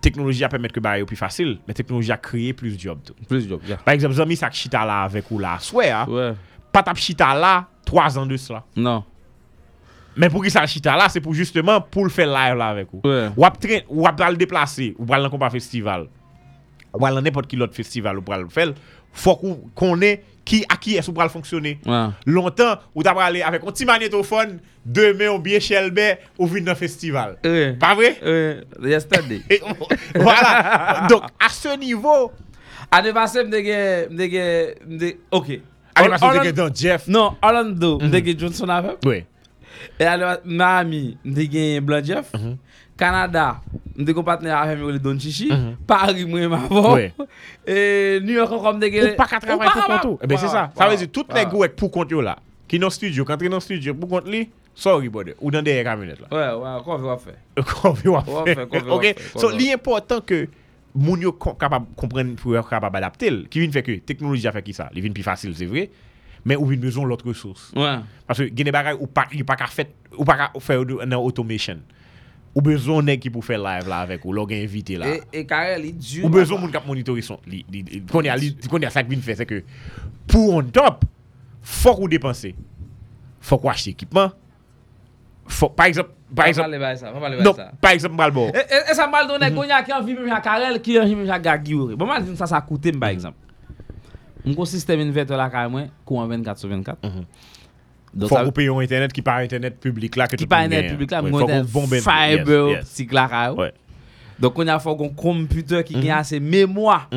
technologie a permettre que bagaille plus facile, mais technologie a créé plus de jobs. Plus job, ya. Par exemple, Zami, ça chita là avec ou là, soit, hein, Ouais. pas tap chita là, trois ans de cela. Non. Mais pour qui ça chita là, c'est pour justement pour le faire live là avec vous. Ouais. Ou ap train, ou ap le déplacer, ou pral dans compas festival. Ou dans n'importe quel autre festival ou pral le faire, faut qu'on connaît qui à qui est-ce ou pral fonctionner. Ouais. Longtemps, ou t'as aller avec un petit magnétophone, demain on bien chelbe ou vin dans festival. Pas vrai? Ouais. Yesterday. (laughs) Et voilà. Donc à ce niveau, mde gen, mde, ok. Mde Orlando- gen don Jeff. Non, Orlando, mde gen Johnson avem. Oui. E ane Miami, mde gen Blanc Jeff. Canada, kon patne avem yo le Don Chichi. Paris mwen mavon. Oui. (laughs) E New York encore mde gen... ou pas qu'à travailler pour compte. Eh ben c'est ça. Ça veut dire tout les gars pour compte yo là, qui dans studio, quand tu dans studio pour compte li, sorry brother, ou dans des camionnettes là. Ouais, ouais. Qu'on veut faire. fait, (laughs) qu'on veut OK. faire, qu'on So l'important que moun yo kon- kapab kompren pou yo kapab adapte l. Ki vin fè ke teknoloji a fè ki sa. Li vin pi fasil, c'est vrai. Men ou vin bezon lot resous. Ouais. Parce que gen de bagay ou pa, ou pa ka fèt, ou pa ka fè nan automation. Ou bezon nèg ki pou fè live la avèk ou, gen invité la. E, e kare li djou. Ou bezon moun kap monitori son. Li, li, kon ya, li, kon ya sak vin fè, c'est que pou on top, fòk ou depanse. Fòk ou achete ekipman. Fòk, par exemple, par exemple, non, par exemple, Balbo. E, e, e sa mal do nek gonya ki an vi mèm jak karel, ki an vi mèm jak gagi yore. Bon mal sa koute m, par exemple. Mwen kon sistem inverter la kare mwen, kou an 24 sur 24. Donc, ça- ou payon internet ki par internet publik la. Ki pa internet public la, mwen kon bombe fiber optik la kare. Ouais. Donc kon ya fò kon komputer ki gen ase mémoire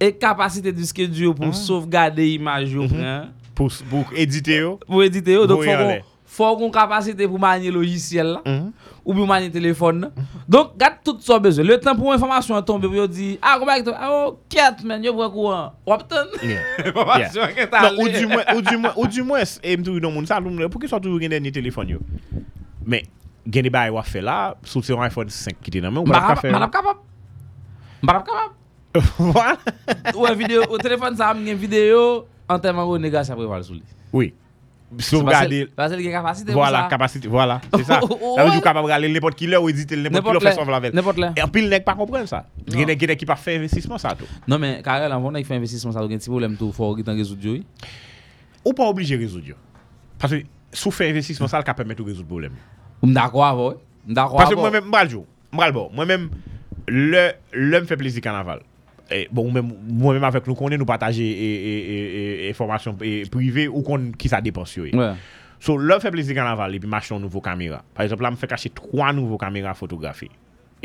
e kapasite diske diyo pou sauvegade imaj yo pren. Pou, pou edite yo. Pou edite yo. Donc Pou fò kon yale. fò kon kapasite pou manye logiciel la. Ou pou manye telefon nan. Donc tout so bezwe. Le temps pou informasyon tombe pou yo di, ah, ki to, ah, oh, ket men, yo pren kouan. Wap ton? Informasyon ki ta Non, ou du moins, ou du moins, ou du moins, e mtou yon moun sa, loun, pou ki sou tou gen denye telefon yo. Men, gen de bay wap fe la, sou se yon iPhone 5 ki te nan men, ou e sa am gen video, an teman ou nega sa preval sou li. Oui. Sauvegarde. Parce li gen kapasite pou Voilà, sa. kapasite, voilà, c'est (laughs) ça. Ça veut dire kapab rale n'importe qui lè ou edite n'importe qui N'importe lè fè lè. sauve la vel. N'importe lè. Et pile nèg pa kompren sa. Gen nèg gen nèg ki pa fè investissement sa tou. Non men, karel an von ek fè investisman sa ou gen ti problem tou fò ki tan rezout yo yi. Ou pa oblige rezoud yo. Parce que sou fè investissement sa, l ka permet ou rezoud problem. Ou mdakwa avoy. Mdakwa Parce que moi-même, moi-même, le, le me fait plaisir carnaval. Et bon, même, moi-même avec nous nous partager et, et, et, et, information et, privée ou qu'on qui ça dépense. Ouais. So, le me fait plaisir carnaval et puis m'acheter un nouveau caméra. Par exemple, là, me fait cacher trois nouveaux caméras photographiées.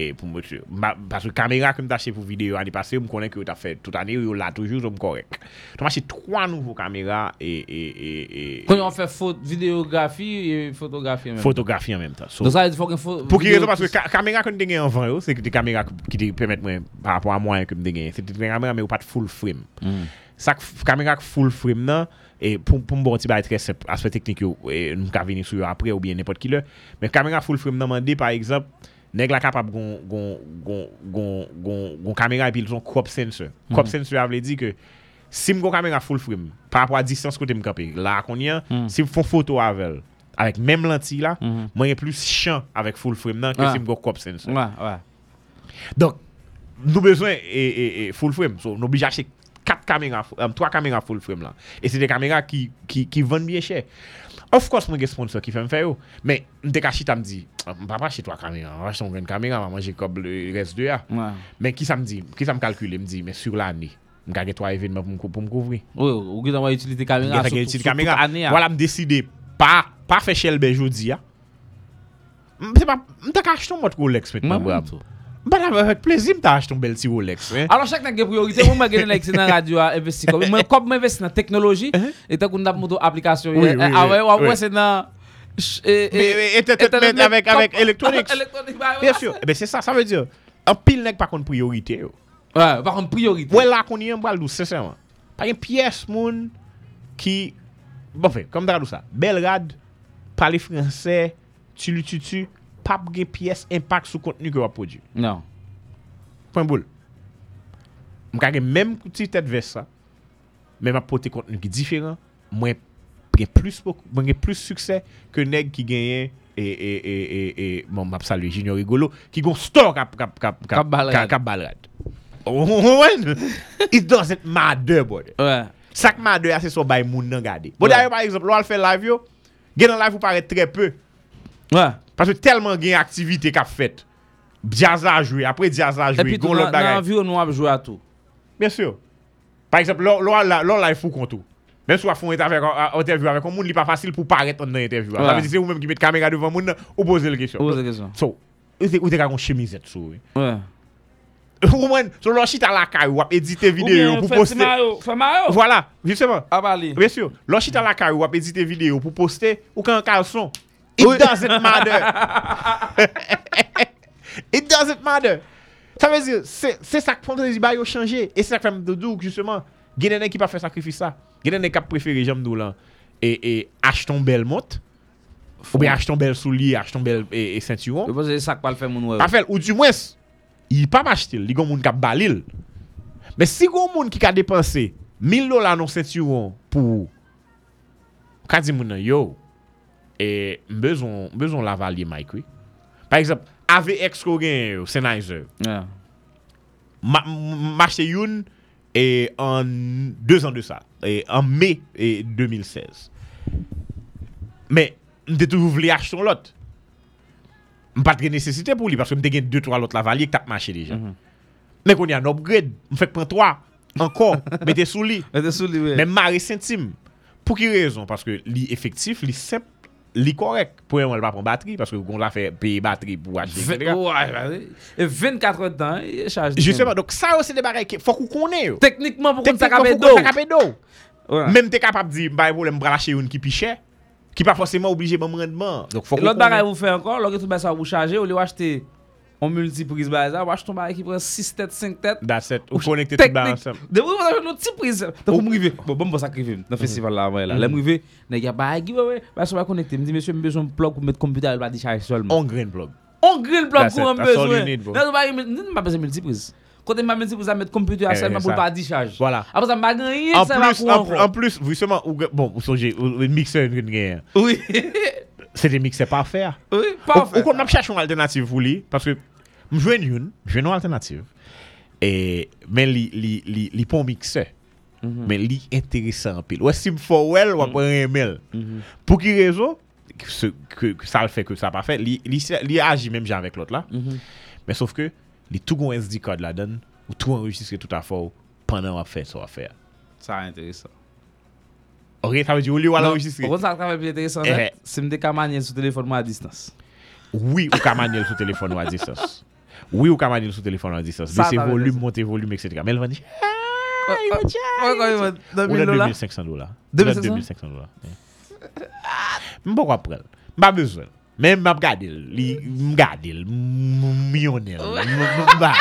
Et pour Ma- parce que caméra que me acheté pour vidéo l'année passée, me connaît que tu as fait toute année, yo là toujours, je me correct. Tu m'as acheté trois nouveaux caméras et, et, et, et Kon yon fè foto, videografi e fotografi en même. photographie en même temps. So, Donc ça, il faut. Pour qui raison? Parce que ka- caméra te gen en vent c'est que des caméras qui te permettent moi par rapport à moi que me gen. C'est des caméras mais ou pas de full frame. Ça que- caméra que full frame nan et pour pour me bon petit bail très simple aspect technique yo et nous ka venir sur après ou bien n'importe qui là. Mais caméra full frame par exemple nèg la capable gon gon gon gon gon gon caméra et puis son crop sensor. Mm -hmm. Crop sensor veut dire que si mon caméra full frame par rapport à distance côté me camper, là qu'on y a, mm -hmm. si font photo avec avec même lentille là, moi mm -hmm. plus champ avec full frame nan que ouais. si mon crop sensor. Ouais, ouais. Donc nous besoin et, et, et full frame, so, nous obligé acheter 4 caméras, 3 caméras full frame là. Et c'est des caméras qui qui qui vendent bien cher. Of course, j'ai un sponsor qui fait me faire. yo. Mais, je te caché, me dit, je ne vais pas acheter 3 caméras. Je vais acheter une caméra, je vais manger comme le reste de ya. Ouais. Mais qui ça me dit, qui ça me calcule, me dit, mais sur l'année, je vais 3 événements pour me, cou- pour me couvrir. Oui, ou ki tan wè utilite kamera Je sou vais tout- ane ya. Voilà, me décider, pas, pas faire Shelby jeudi. ya. Autre Rolex maintenant, Moi, Bah, avec plaisir, je vais acheter un bel Rolex. hein. Alors chak nan gen priorite, mwen gen lèk se nan radio a investi kom. Mwen kop mwen investi nan teknoloji, etan koun dap mouto aplikasyon. Oui. wè se nan... e- e- electronics. Electronics, bah, Bien sûr. Eh ben, c'est ça, ça veut dire. Un pile n'est pas contre priorité. yo. Ouais, par contre priorité. Ouais, là, qu'on y a un bal douce, sincèrement. Pas une pièce, moun, qui. Bon, fait, comme dans ça. Belgrade, parler français, tu lu tu pap gen piyes impact sou kontenu ki wap prodwi. Non. Pon boul. Mwen ka gen menm kouti tet ves sa, men wap pote kontenu ki diferan, mwen gen plus, plus suksè ke neg ki genyen e, e, e, e, e, mwen bon, map salwe junior rigolo, ki gon store kap, kap, kap, kap, kap balrad. Kap, kap balrad. Oh, It doesn't matter, bode. Ouais. Sak matter ya se so bay moun nan gade. Bode ouais. ayo par exemple, lwa al fe live yo, gen nan live ou pare tre peu, Ouais. Parce que tellement gen activité qu'a fait. Jazz a joué, après jazz a joué, pi gon tou l'autre nan bagay. nan environ nou ap jwe a tou. Bien sûr. Par exemple, la lò la fou kontou. Même si on fait une un interview avec un monde, il pas facile pour paraître dans l'interview. Ça veut dire c'est vous même qui mettez caméra devant monde ou poser la question. Pose la question. So, ou te ou te une chemisette sou. oui. Ouais. Ou moins, sur l'on chita la caille ou éditer vidéo pour poster. Voilà, justement. A bali. Bien sûr. L'on chita la caille ou éditer vidéo pour poster ou quand caleçon. It oui. doesn't matter. (laughs) It doesn't matter. Sa vezi, se sak pon te zi ba yo chanje. E se sak fèm do douk, justement. Genè nè ki pa fè sakrifis sa. Genè nè kap preferi jam do lan. E acheton bel mot. Ou be acheton bel souli, acheton bel e sentiyon. Ou se sak pal fè moun wè. Pa fèl, ou di mwes, yi pa m'achete. Li gon moun kap balil. Men si gon moun ki ka depanse 1000 dola non sentiyon pou ou. Ka di moun nan yo ou. e mbezon, mbezon laval li mic we. Par exemple, AVX ko gen yo, Sennheiser. Yeah. Mache youn e an 2 an de sa. E an e me 2016. Men, mte toujou vle ach son lot. M patre nesesite pou li, parce mte gen 2-3 lot laval li ek tap mache deja. Mm -hmm. Men kon yon upgrade, m fek pren 3. Ankor, (laughs) mette sou li. Mette sou li, we. Men mare sentim. Pou ki rezon? Parce que li efektif, li sep li korek pou yon wèl pa pon bateri, paske kon la fe peye bateri pou achete, etc. Ouay, 24 an tan, yon chaj di. Justement, donc sa yo se de barek, fok ou konen yo. Teknikman pou kon takape do. Teknikman pou kon takape do. Mem te kapap di, mba yon lem bralache yon ki pi chè, ki pa fosèman oblige mwen rendman. L'ot barek ou fe ankon, lò ki tout bè sa ou chaje, ou li wachete... en multiprise vous achetez un bagage qui prend 6 têtes, 5 têtes. That's it. Ou connecter tout bas ensemble. De vous avez une petite prise. Donc vous m'arrivez. Bon, bon, bon, ça arrive dans le festival là, ouais, là. M'arrivez, nèg y a bagage qui ouais, bah va connecter. Me dit monsieur, me besoin de plug pour mettre computer, il va décharger seulement. On green plug. On grill plug pour un That's all besoin. vous pas vous pas besoin de multiprise. Quand ma multiprise à mettre computer Eh, seulement pour pas décharger. Voilà. Après ça m'a gagné, En va plus, en, plus, vous justement, bon, vous songez, nous gagnons. Oui. (laughs) se de mikse pa fè. Ou kon ap chache yon alternatif pou li, paske mjwen yon, mjwen yon alternatif, men li pon mikse, men li enteresan pil. Ou esim fò wèl, ou ap remel. Pou ki rezo, sa l fè ke sa pa fè, li agi menm jan vek lot la, men sauf ke, li tou goun SD code la den, ou tou enregistre tout a fò, pandan wap fè so wap fè. Sa a enteresan. Ok, ça veut dire, ou lieu à l'enregistrer. Non, au contraire, ça va être intéressant. Eh. C'est me décamanier sur téléphone ou à distance. Oui, ou camanier sur téléphone ou à distance. Oui, ou camanier sur téléphone ou à distance. Baissez volume, montez volume, etc. Mais elle va dire, oh, ah, il va dire. Oh, oh, ah, ou là, 2500 dollars. 2500 dollars. Je ne sais pas prendre. Je pas besoin. Men m ap gade l, m gade l, m yonel, m ba,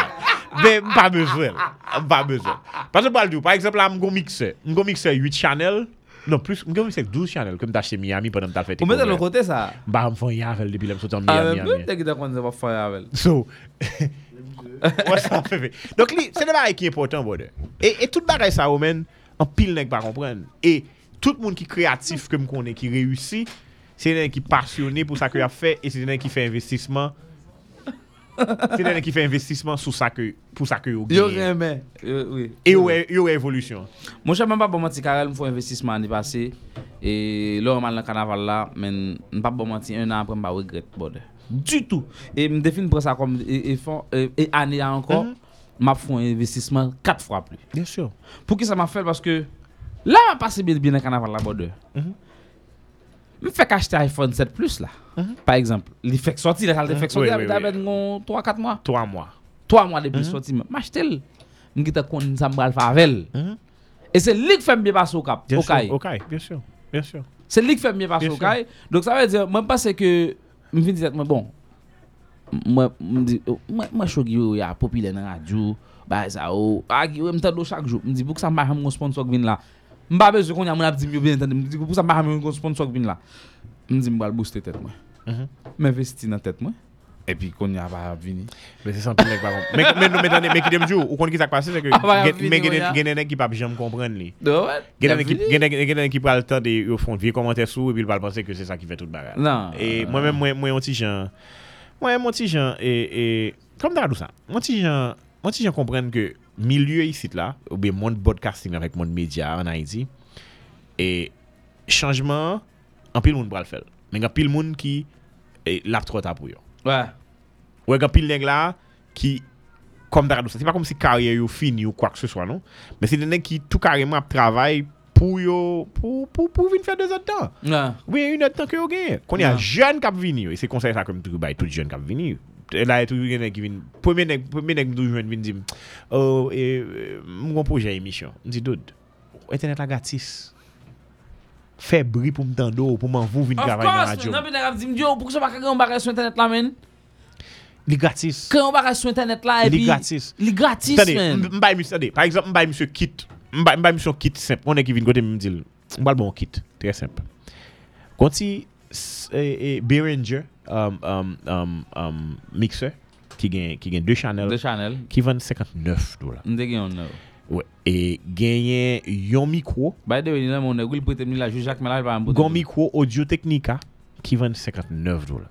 men m pa bezwen, m pa bezwen. Pase pal diw, par eksempla m go mikse, m go mikse 8 chanel, Non, plus, m'gon mixeur 12 channel comme t'as acheté Miami pendant que t'as fait Ou mettre de l'autre côté ça. Bah, m'font yavel depuis le sorti en Ah, Miami. même dès que t'as qu'on va faire avec. So, (laughs) ouais, ça fait. Donc, c'est des bagages qui est important, brother. Et, et tout bagage ça, ou men, en pile nèg pas comprendre. Et tout le monde qui est créatif, comme qu'on est, qui réussit, c'est des qui est passionné pour ça qu'il a fait, et c'est des qui fait investissement. C'est des qui fait investissement ça que, pour ça que yo Yo gagne. remet. Yo- Oui. Et yo est- yo est évolution. Mon cher, même pas bon menti, Karel, me fait investissement l'année passée. Et là, on m'a dans le carnaval là, mais je pas bon menti, un an après, je pas regret, bordel. Du tout. Et me définir pour ça comme, et, et, font- et, et année encore, m'a fait un investissement quatre fois plus. Bien sûr. Pour qui ça m'a fait? Parce que là, m'a passé bien, bien dans le carnaval Me fait qu'acheter iPhone 7 Plus là. Par exemple, il fait sortir, il fait sortir, Oui, il oui, avait oui. 3-4 mois. Trois mois. 3 mois depuis Mhm. sorti, m'acheter. M'gita kon ça m'bral favel. Et c'est lui qui fait bien sûr, bien sûr. Bien sûr. C'est lui qui fait bien passer au caille. Donc ça veut dire, moi, je pense que, je me dis, moi, bon, moi, dis, oh, je suis il y a populaire dans la radio, bah, ça, oh, ah, qui, me chaque jour. Je me dis, pour que ça marche, mon sponsor qui vient là. Mba bezwe kon yon moun ap di myo ben tande, mdi pou sa mba hamyon kon sponsor vin la. Mdi mbal booste tet mwen. Mhm. Mwen vesti nan tet mwen. E pi kon yon ap ap vini. Mwen se sanpil nek bakon. Men nou men tande, men ki dem djou, ou kon ki sak pase, se ke genen ekip ap jam kompren li. Genen ekip al tande yo fon vie komante sou, e pi l pal pense ke se sa ki fe tout bagal. Nan. E mwen men mwen yon ti jan, mwen yon ti jan, e, e kom da adou sa, mwen ti jan kompren ke milieu ici là, ou bien monde broadcasting avec monde média en Haïti, et changement, en pile monde va le faire. Mais en pile monde qui l'a trop pour Ouais. Ouais, en pile là qui comme d'arrêt C'est pas comme si carrière yo fini ou quoi que ce soit, non? Mais c'est des nègres qui tout carrément travaillent pour yo, pour, pour, pour venir faire deux autres temps. Ouais. Oui, une autre temps que yo gagne. Qu'on y a jeune qui vini, et c'est conseil ça comme tout, tout jeune qui vini. la etou gen ek vin, pwemye nek, pwemye nek mdou jwen vin dim, oh, e, mwen proje emisyon, mdi dod, internet la gratis, fè bri pou mtando, pou mwanvou vin travay nan radyo. Of course, nan pe nek ap dim, diyo, pou kso baka gen yon bagay sou internet la men? Li gratis. Gen yon bagay sou internet la, e pi, li gratis. Li gratis men. Tade, mbay misyo, tade, par exemple, mbay misyo kit, mbay misyo kit semp, mwen ek vin kote mdil, mbal bon kit, tre semp. Konti, eh, eh, Behringer um, um, um, mixer, Ki gen, ki gen 2 chanel. De chanel. Ki ven 59 dola. Mde gen yon nou. Ouais. E genyen yon mikro. By the way, la Jacques. Gon mikro Audio Technica ki ven 59 dola.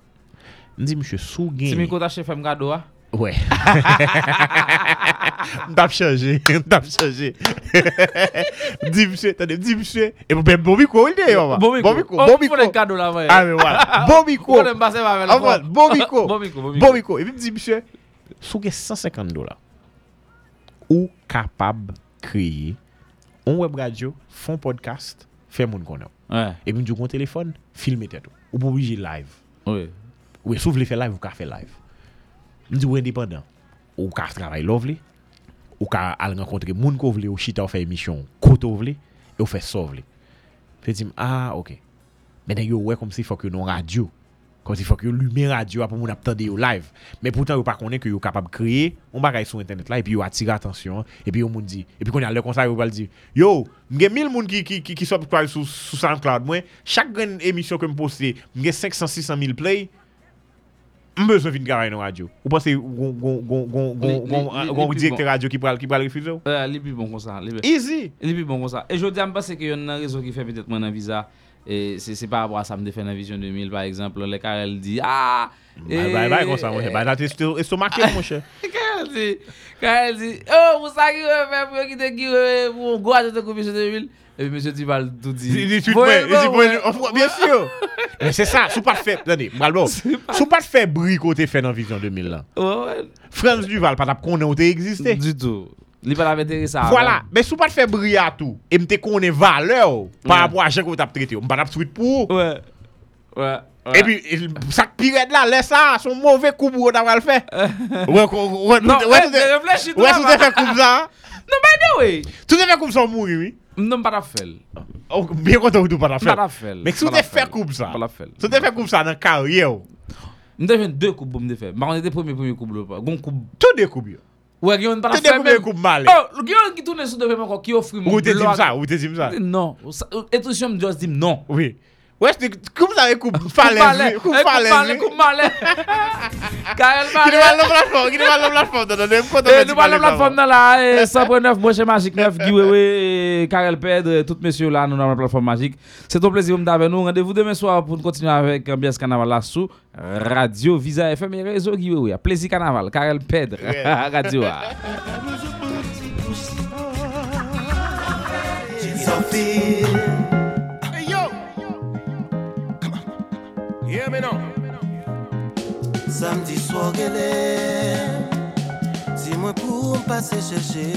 Mdi msye sou gen. Si mi kota che fèm gado a? Ouais. M'tap chanje, m'tap chanje. Mdi msye, tade, mdi msye. E pou ben bon mikro il de yo, Bon mikro. Bon mikro. Oh, Bon fò den kado la mwen. Ah, mais voilà. (laughs) Bon voilà. Bon mikro. (laughs) Bon mikro, bon mikro. Bon mikro. E pi mdi msye, sou gen 150 dola. Ou kapab kreye on web radio, fon podcast, fè moun konen. Ouais. E pi mdi kon telefon, filme tèt ou. Ou pou biji live. Oui. Ou sou vle fè live, ou ka fè live. Ou indépendant. Ou ka travay lovli. Ou ka al renkontre moun ko vle, ou chita ou fè emisyon koto vle, e ou fè so vle. Fè di m, ah, ok. Men yo wè kom si fòk yo non radio. Kom si fòk yo lume radio apou moun ap tande yo live. Men poutan yo pa konen ke yo kapab kreye, on bagay sou internet la, e pi yo atire atensyon, e pi yo moun di, e pi kon yal le konsa yo bal di, yo, mge mil moun ki, ki, ki, ki subscribe sou, sou SoundCloud mwen, chak gen emisyon ke m poste, mge 500-600 mil play, besoin de venir dans la radio. Vous pensez qu'on directeur radio qui parle qui parle refuser Euh il est bon comme ça. Easy. Il est bon comme ça. Et je dis me pense que y a une raison qui fait peut-être mon visa et c'est par rapport à ça me défend la vision 2000 par exemple les elle dit ah bye bye bye comme ça mon cher. Bah c'est c'est marqué mon cher. (laughs) Karel dit Karel dit oh vous savez qui fait pour qui te qui pour gros de commission 2000 E pi Mese Duval tout di. Di di tweet Voye mwen, di bon, mwen, voye. bien sûr. Men se sa, sou pat fè, tande, mbral bon, sou pat fè bri kote fè nan Vision 2000 lan. Ouais. Frans Duval ap konen ou te egziste. Du tout. Li pa la sa. Voilà, men sou pat fè bri a tou, e mte konen valeur par rapport a kou tap trete ou, mpa tap tweet pou. Ouais. Ouais. E pi, sak piret la, lè sa, son mouve koub ou tap al fè. Ouè. Non pa la fel. Bien konta ou tou pa la fel. Pa la fel. Mek sou te fe koub sa. Pa la fel. Sou te fe koub sa nan karye ou. Mwen te jen de koub pou mwen te fe. Mwen te premi premi koub lou pa. Gon koub. Tou de koub yo. Ouè gen yon pa la fel men. Tou de koub yo koub male. Oh, gen yon ki toune sou de fe men kon ki ofri mwen. Ou te dim sa, ou te dim sa. Non. Etou si yon mwen just dim non. Oui. Wè, se koub sa e koub falez. Koub falez. Koub male. Karel Ki ne male. mal nan platform, nan platform, nan nan nou la pale platform nan la, 100.9, Mwenche Magik 9, Giwewe, Karel Pedre, tout messieurs là, nous dans la plateforme Magique. C'est un plaisir d'avec nous. Rendez-vous demain soir pour continuer avec Ambiance Carnaval là sous Radio Visa FM et réseau Giwewe. Plaisir Carnaval, Karel Pedre, (laughs) Radio. Samedi soir gelé. Dis-moi pour me passer chercher.